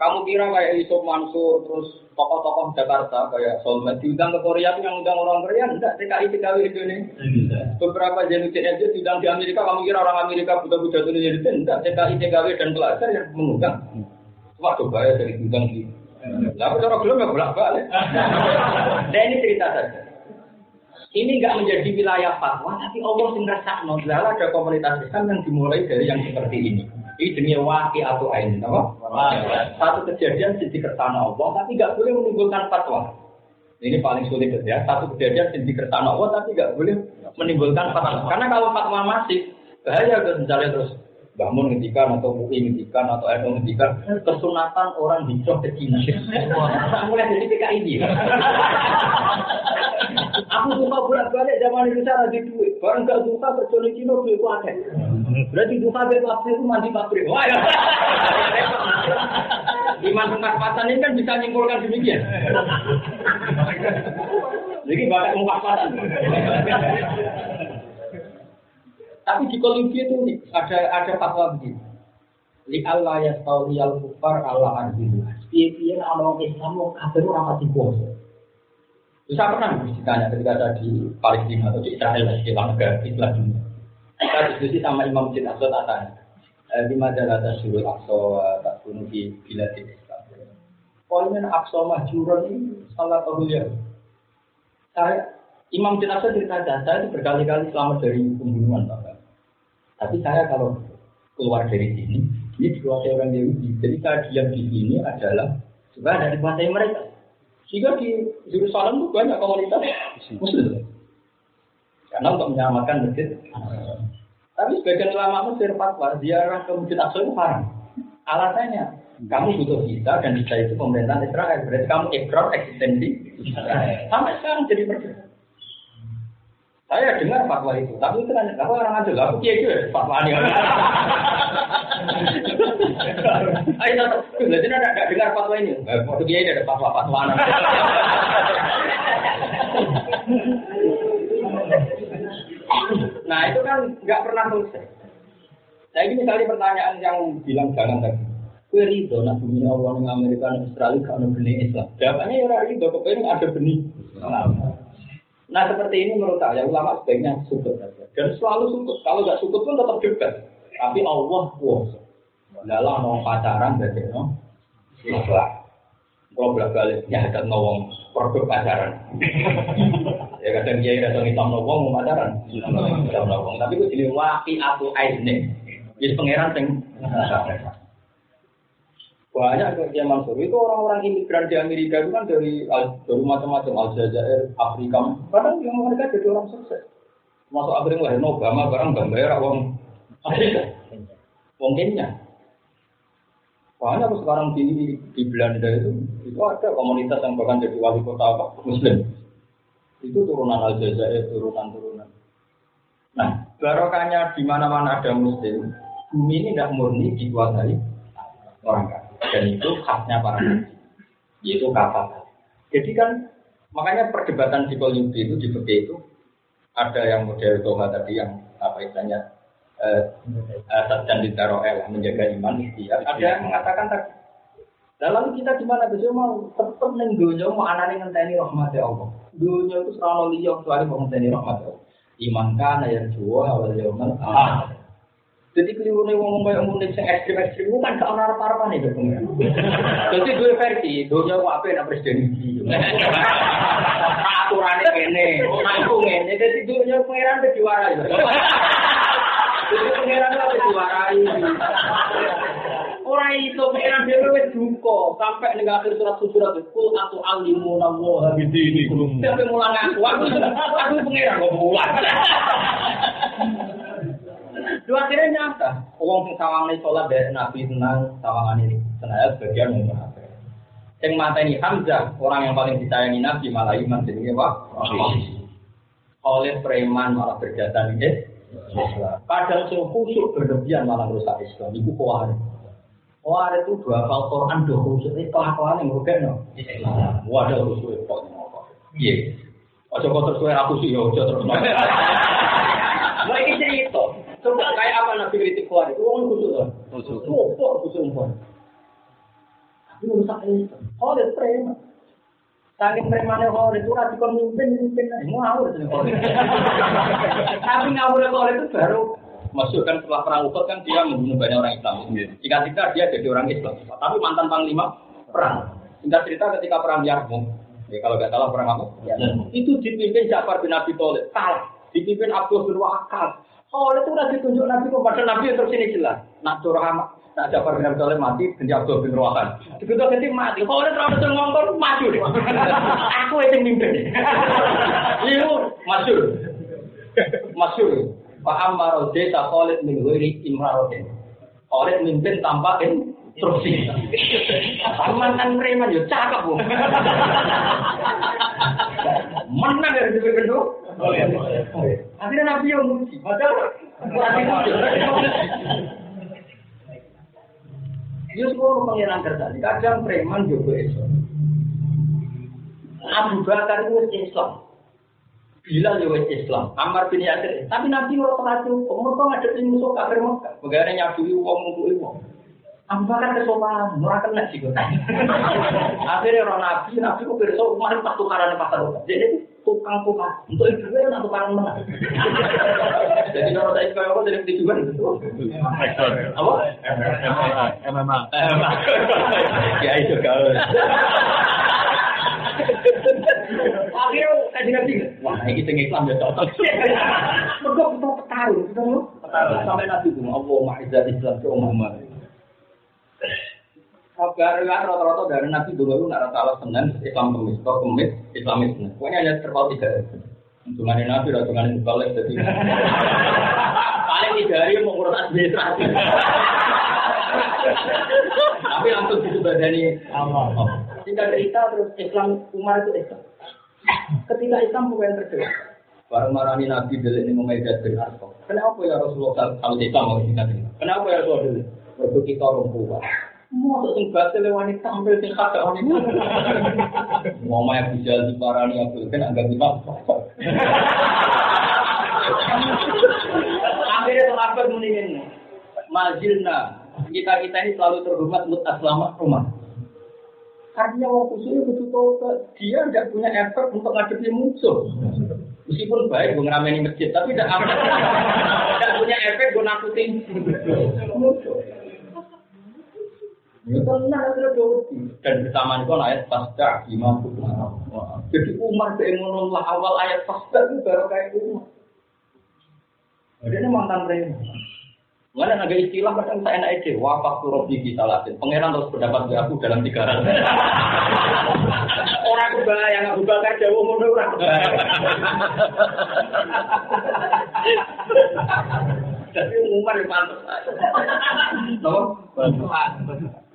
Kamu kira kayak Yusuf Mansur, terus tokoh-tokoh Jakarta kayak Solmed diundang ke Korea itu yang undang orang Korea enggak TKI TKW Indonesia. Beberapa jenutin aja diundang di Amerika, kamu kira orang Amerika buta-buta itu jadi enggak TKI TKW dan pelajar yang mengundang. Cuma coba ya dari diundang di. Lalu cara belum ya bolak balik. Nah ini cerita saja. Ini enggak menjadi wilayah fatwa, tapi Allah sing rasakno. ada komunitas Islam yang dimulai dari yang seperti ini. Ini jenis waki atau ain, apa? Satu kejadian di kertana Allah, tapi nggak boleh menimbulkan fatwa. Ini paling sulit ya. Satu kejadian di kertana Allah, tapi nggak boleh menimbulkan fatwa. Karena kalau fatwa masih bahaya misalnya terus bangun ngendikan atau mui ngendikan atau NU ngendikan kesunatan orang hijrah ke Cina. Mulai dari PKI ini. Aku suka bolak-balik zaman Indonesia lagi duit. Barang gak suka kerja di Cina duit itu ada. Berarti suka beli pabrik itu mandi pabrik. Wah ya. Iman pengkaspatan ini kan bisa nyimpulkan demikian. Jadi banyak pengkaspatan. Tapi di Kolumbia itu ada ada fatwa begini. Li Allah ya tahu al kufar Allah ardilu. Piye-piye orang Islam mau kafir ora pati puasa. Saya pernah ditanya ketika saya di Palestina atau di Israel, di negara Islam dunia. Saya diskusi sama Imam Masjid Aqsa tanya, di majalah Tasyurul Aqsa tak bunuh bila di Islam. Poinnya Aqsa Mahjuran ini salah satu ya. Saya Imam Masjid Aqsa cerita saya itu berkali-kali selamat dari pembunuhan Pak. Tapi saya kalau keluar dari sini, ini dikuasai orang Yahudi. Jadi saya diam di sini adalah supaya ada dikuasai mereka. Jika di Yerusalem itu banyak komunitas Muslim. Karena untuk menyelamatkan masjid. Tapi sebagian ulama Mesir fatwa ziarah ke masjid Aqsa itu haram. Alasannya, kamu butuh visa dan visa itu pemerintahan Israel. Berarti kamu ekor eksistensi Sampai sekarang jadi perbedaan. Saya dengar fatwa itu, tapi itu kan aku orang aja lah, aku kiai fatwa ini. Ayo, jadi ada ada dengar fatwa ini. Waktu kiai ada fatwa fatwa Nah itu kan nggak pernah selesai. Nah ini misalnya pertanyaan yang bilang jangan tadi. Kue rido, nak bumi Allah di Amerika dan Australia kalau benih Islam. Jawabannya ya rido, kepengen ada benih Islam. Nah seperti ini menurut saya ulama sebaiknya sukut saja. Dan selalu sukut. Kalau nggak sukut pun tetap debat. Tapi Allah kuasa. Dalam mau pacaran berarti no. Islam. Kalau bolak balik ya ada nawang produk pacaran. ya kadang dia ada hitam nawang mau pacaran. Hitam nawang. Tapi itu jadi waki atau aisne. Jadi pangeran sing. Banyak kerja Mansur itu orang-orang imigran di Amerika itu kan dari dari macam-macam Aljazair, Afrika. Kadang yang mereka jadi orang sukses. Masuk akhirnya lahir Obama barang gambar orang Afrika. Wong Kenya. Banyak sekarang di di Belanda itu itu ada komunitas yang bahkan jadi wali kota apa Muslim. Itu turunan Aljazair, turunan-turunan. Nah, barokahnya di mana-mana ada muslim, bumi ini tidak murni dikuasai orang kafir. Dan itu khasnya para nabi, yaitu kata. Jadi kan makanya perdebatan psikologi itu di itu ada yang model Toha tadi yang apa istilahnya eh, asat dan ditaroel menjaga iman ikhtiar. Ada yang mengatakan tadi. Lalu kita gimana bisa mau tetap neng dunia mau anaknya ngenteni rahmat Allah. Dunia itu selalu liya kecuali mau ngenteni rahmat Allah. Iman kana yang jual awal yaumul akhir. Jadi keliru nih ngomong kayak unik yang ekstrim ekstrim itu kan gak orang apa nih gitu. Jadi dua versi, dunia mau apa yang presiden ini. Aturannya ini, aku ini. Jadi dunia pangeran udah diwarai. Jadi pangeran udah diwarai. Orang itu pangeran dia wes duko sampai nih akhir surat surat itu atau alimu namo Gitu ini kum. Sampai mulang aku, aku pangeran kok mulang. Dua akhirnya nyata. Wong sing sawangane sholat dari Nabi tenang, sawangan ini senaya sebagian yang munafik. Yang mata ini Hamzah, orang yang paling disayangi Nabi malah iman jadi apa? Oleh preman malah berjasa di Kadang sing khusyuk berlebihan malah merusak Islam. Iku kuat. Wah itu dua hal Quran dua khusyuk itu kelakuan yang rugi no. Wah ada khusyuk itu kok Iya. Ojo kok terus kowe aku sih yo ojo terus. Coba kayak apa Nabi kritik keluar itu wong khusyuk kan. Khusyuk. Kok khusyuk pun. Tapi merusak Islam. Oh, dia preman. Saking premannya kalau itu rati kon mimpin mimpin mau ngawur Tapi ngawur kalau itu baru masuk kan setelah perang Uhud kan dia membunuh banyak orang Islam. Jika tidak dia jadi orang Islam. Tapi mantan panglima perang. Singkat cerita ketika perang Yarmouk, ya kalau nggak salah perang apa? Itu dipimpin Ja'far bin Abi Thalib. Salah. Dipimpin Abdul bin Wakal. Oh, itu udah ditunjuk Nabi kepada Nabi terus ini jelas. Nak curah Nah, Jafar bin Abi Thalib mati, ganti Abdul bin Rawahan. Begitu ganti mati, kalau ada terlalu terus ngomong, maju deh. Aku yang mimpin. Iya, masyur. Masyur. Pak Ammar desa Khalid min Ghairi Imrarotin. Khalid mimpin tanpa instruksi. Mantan preman yo cakep, Bu. Menang dari dipimpin tuh. Akhirnya Nabi yang muji. Padahal Yo semua pengiran kerja. Kadang preman juga Islam. Abu Bakar itu Islam. Bilal juga Islam. Ammar bin Yasir. Tapi Nabi kalau terlalu, mereka ngadepin musuh kafir Mekah. Bagaimana nyabui uang untuk uang. Abu Bakar kesopanan, murah kena sih gue. Akhirnya orang Nabi, Nabi kok besok kemarin pas tukaran pasar. Jadi tukang tukang untuk ibu nak tukang mana? Jadi kalau saya kayak apa jadi tujuan apa? MMA. Ya itu kau. Akhirnya kaji nanti, wah ini kita Islam ya cocok. Mereka betul petarung, betul Sampai itu, Allah ma'izat Islam ke Muhammad. Kabar kan rata-rata dari nabi dulu itu nggak rata Senin Islam kemis, kok kemis Islamis. Pokoknya hanya terpaut tiga. Hitungan nabi, hitungan balik jadi. Paling tiga hari mau ngurus administrasi. Tapi langsung disebadani Allah. Singkat cerita terus Islam Umar itu Islam. Ketika Islam bukan terdekat. Baru marani Nabi dulu ini mengajar bin Arqam. Kenapa ya Rasulullah kalau Islam mau cerita? Kenapa ya Rasulullah Waktu kita orang tua. Mau sing batil wanita tampil sing kata wanita. Mau maya bisa diparani Abdul kan agak bisa. Akhirnya sahabat mendingin Majilna kita kita ini selalu terhormat mutas selamat rumah. Karena orang khususnya butuh tobat, dia tidak punya effort untuk ngadepi musuh. Meskipun baik gue ngerameni masjid, tapi tidak punya efek gue nakutin musuh. Itu tenang sudah dodi. Dan bersamaan itu ayat pasca imam Jadi Umar keemonon lah awal ayat pasca itu baru kayak Umar. Jadi ini mantan preman. Mana ada istilah kadang saya enak ide, wafak turut di kita latin. Pangeran terus pendapat aku dalam tiga hari. Orang kebayang Abu Bakar jauh orang kebayang. Jadi Umar yang pantas.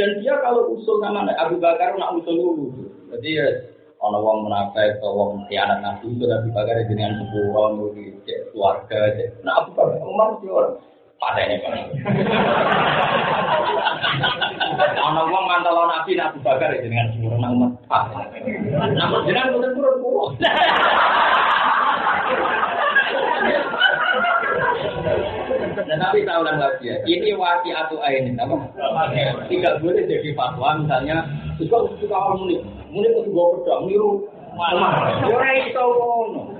Dan dia kalau usul sama Abu Bakar nak usul dulu. Jadi ya ana wong munafik atau wong khianat nabi sudah dibakar dengan sepuro nuri cek keluarga cek. Nah Abu Bakar Umar sih orang ini kan ana wong mantau nabi Abu Bakar dengan sepuro nang umat nah jenengan boten turun kulo Dan tapi saya ulang lagi ya, ini wati atau ain apa? Tidak boleh jadi fatwa misalnya suka suka orang muni, muni itu juga pedang niru malah. Ora iso ngono.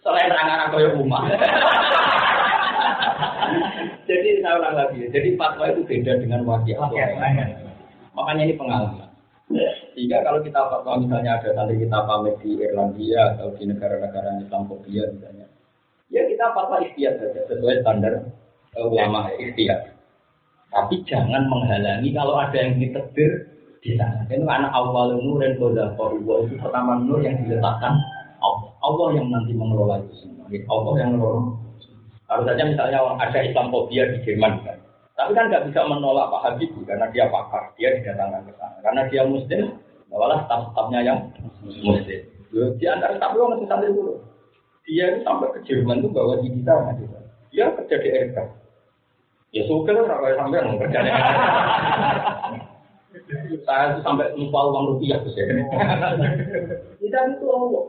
Selain rangan kaya rumah. jadi saya ulang lagi ya, jadi fatwa itu beda dengan wati atau ain. Makanya ini pengalaman. Sehingga kalau kita fatwa misalnya ada nanti kita pamit di Irlandia atau di negara-negara Islamofobia misalnya, ya kita fatwa ikhtiar saja sesuai standar uh, ulama ikhtiar. Tapi jangan menghalangi kalau ada yang ditegur di sana. Itu karena awal nur dan kodah itu pertama nur yang diletakkan Allah. Yang nanti mengelola itu semua. Allah yang mengelola. Harus saja misalnya ada Islamofobia di Jerman kan. Tapi kan nggak bisa menolak Pak Habibie karena dia pakar, dia didatangkan ke sana. Karena dia Muslim, bawalah staf-stafnya yang Muslim. Di antara staf itu masih sampai dulu dia itu sampai ke Jerman itu bawa digital juga. Dia kerja di RK. Ya suka lah kalau sampai nggak kerja di Saya itu sampai lupa uang rupiah tuh ya. Tidak itu Allah.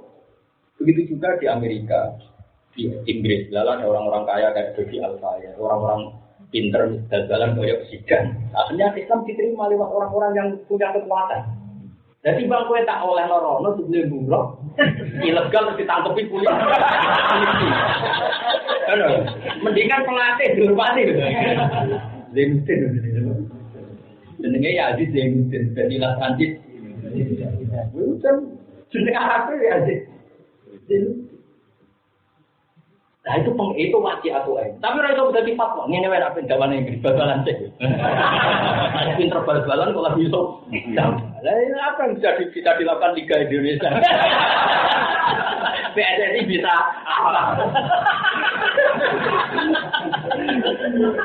Begitu juga di Amerika, di Inggris, lalu ada orang-orang kaya kayak Dodi Alfa ya, orang-orang pinter jalan kayak sidan. Akhirnya Islam diterima lewat orang-orang yang punya kekuatan. Jadi bang kue tak oleh lorono sebelum bumroh, ilegal ditangkepi polisi. Mendingan pelatih dihormati. Zainuddin. Jenenge ya Aziz Zainuddin, jadi lah transit. Jenenge apa ya Aziz? Nah itu peng itu wajib atau ain. Tapi orang itu udah dipat kok. Ini wae apa jawaban Inggris bal-balan cek. Pinter bal-balan kalau bisa. Lah apa yang bisa, bisa dilakukan Liga Indonesia? PSSI bisa apa?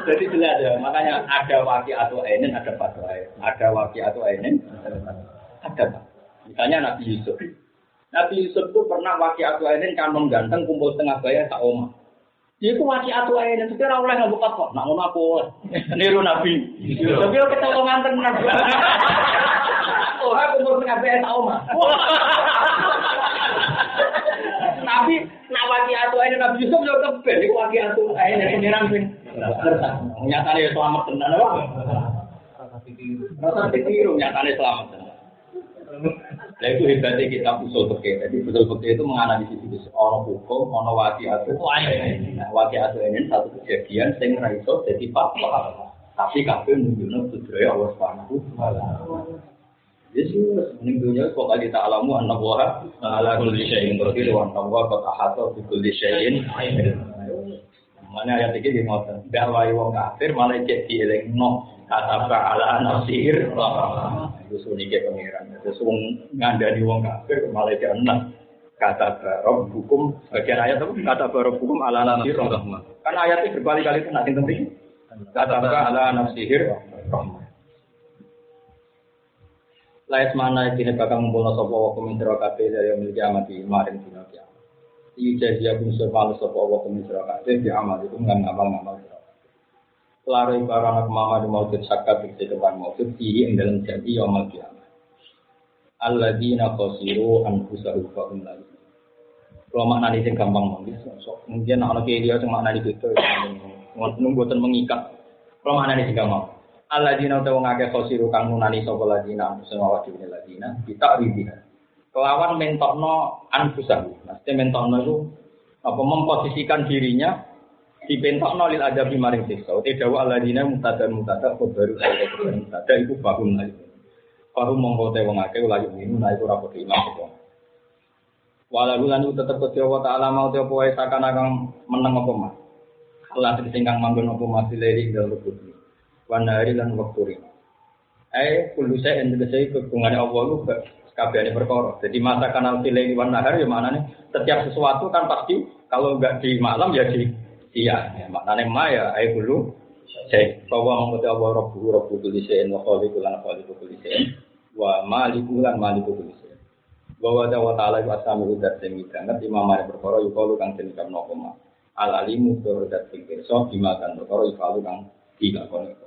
Jadi jelas ya, makanya ada waki atau ainin, ada fatwa. Ada waki atau ainin, ada. Misalnya Nabi Yusuf. Nabi Yusuf itu pernah waki atu ainin kan mengganteng kumpul setengah bayar tak oma. Dia itu waki atu ainin, sekira oleh nggak buka kok, nak ngono aku niru Nabi. Tapi kita mau nganten Nabi. Oh, aku kumpul setengah bayar tak oma. Tapi nak waki atu ainin Nabi Yusuf yo kebel, iku waki atu ainin pengiran sing. Nyatane selamat tenan apa? Rasa ditiru nyatane selamat tenan. Nah itu hebatnya kita usul fikih. Jadi usul fikih itu menganalisis itu ono hukum, ono wati atau nah, wati atau ini satu kejadian sing raiso jadi fakta. Tapi kabeh nunjukno budaya Allah Subhanahu wa taala. Yesus menunjuknya kok kali tak alamu anak wah ala kulli syai'in qadir wa anna wa qad ahata kulli syai'in Mana ayat ini di ngoten. Dakwai wong kafir malah cek dielingno kata ala nasir. Itu sunyi ke pengiran. Terus wong ngandani wong kafir malah enak. Kata barok hukum bagian ayat itu kata barok hukum ala nasir. Kan ayatnya berkali-kali kena penting. Kata ala nasir. Lais mana ini bakal ngumpulno sapa wa kumintro kabeh dari memiliki amati maring dina kiamat. Ijaz ya kun sepalu sapa wa kumintro kabeh di amal itu ngan ngamal-ngamal sira. Kelaro ibarat anak mama di maujud sakat di depan maujud iri ing dalam janji yaumul kiamat. Alladzina khasiru anfusahum fa hum la Kalau maknanya sing gampang mungkin, mungkin anak dia sing maknanya gitu, nunggu mengikat. Kalau maknanya sing gampang, Alladzina utawa ngake khosiru kang nunani sapa ladina sing awak dhewe ladina kita ridina. Kelawan mentokno anfusahu. Maksudnya mentokno itu apa memposisikan dirinya dipentokno lil adabi maring siksa. Uti dawa alladzina mutada mutada baru mutada iku bahum lagi. Bahum mongko te wong akeh ula ini nah ora padha iman sapa. Walau lan tetep Gusti Allah taala mau te apa wae sakana kang meneng apa mah. Allah sing kang manggon apa mah dileri dalem kubur wanari lan waktu rino. Eh, kulu saya tegese kegungan Allah lu kabehane perkara. Jadi masa kanal sileni wan nahar ya maknane setiap sesuatu kan pasti kalau enggak di malam ya di siang. Ya, maknane ma ya eh kulu saya bahwa mengerti Allah Rabbu Rabbu kulli syai'in wa khaliqu lan khaliqu kulli syai'in. Wa maliku lan maliku kulisi bahwa wa ta'ala wa asami udat sing midanget imamane perkara yukalu kang den ucapno koma al alimu tur dat sing pirsa dimakan perkara yukalu kang dilakoni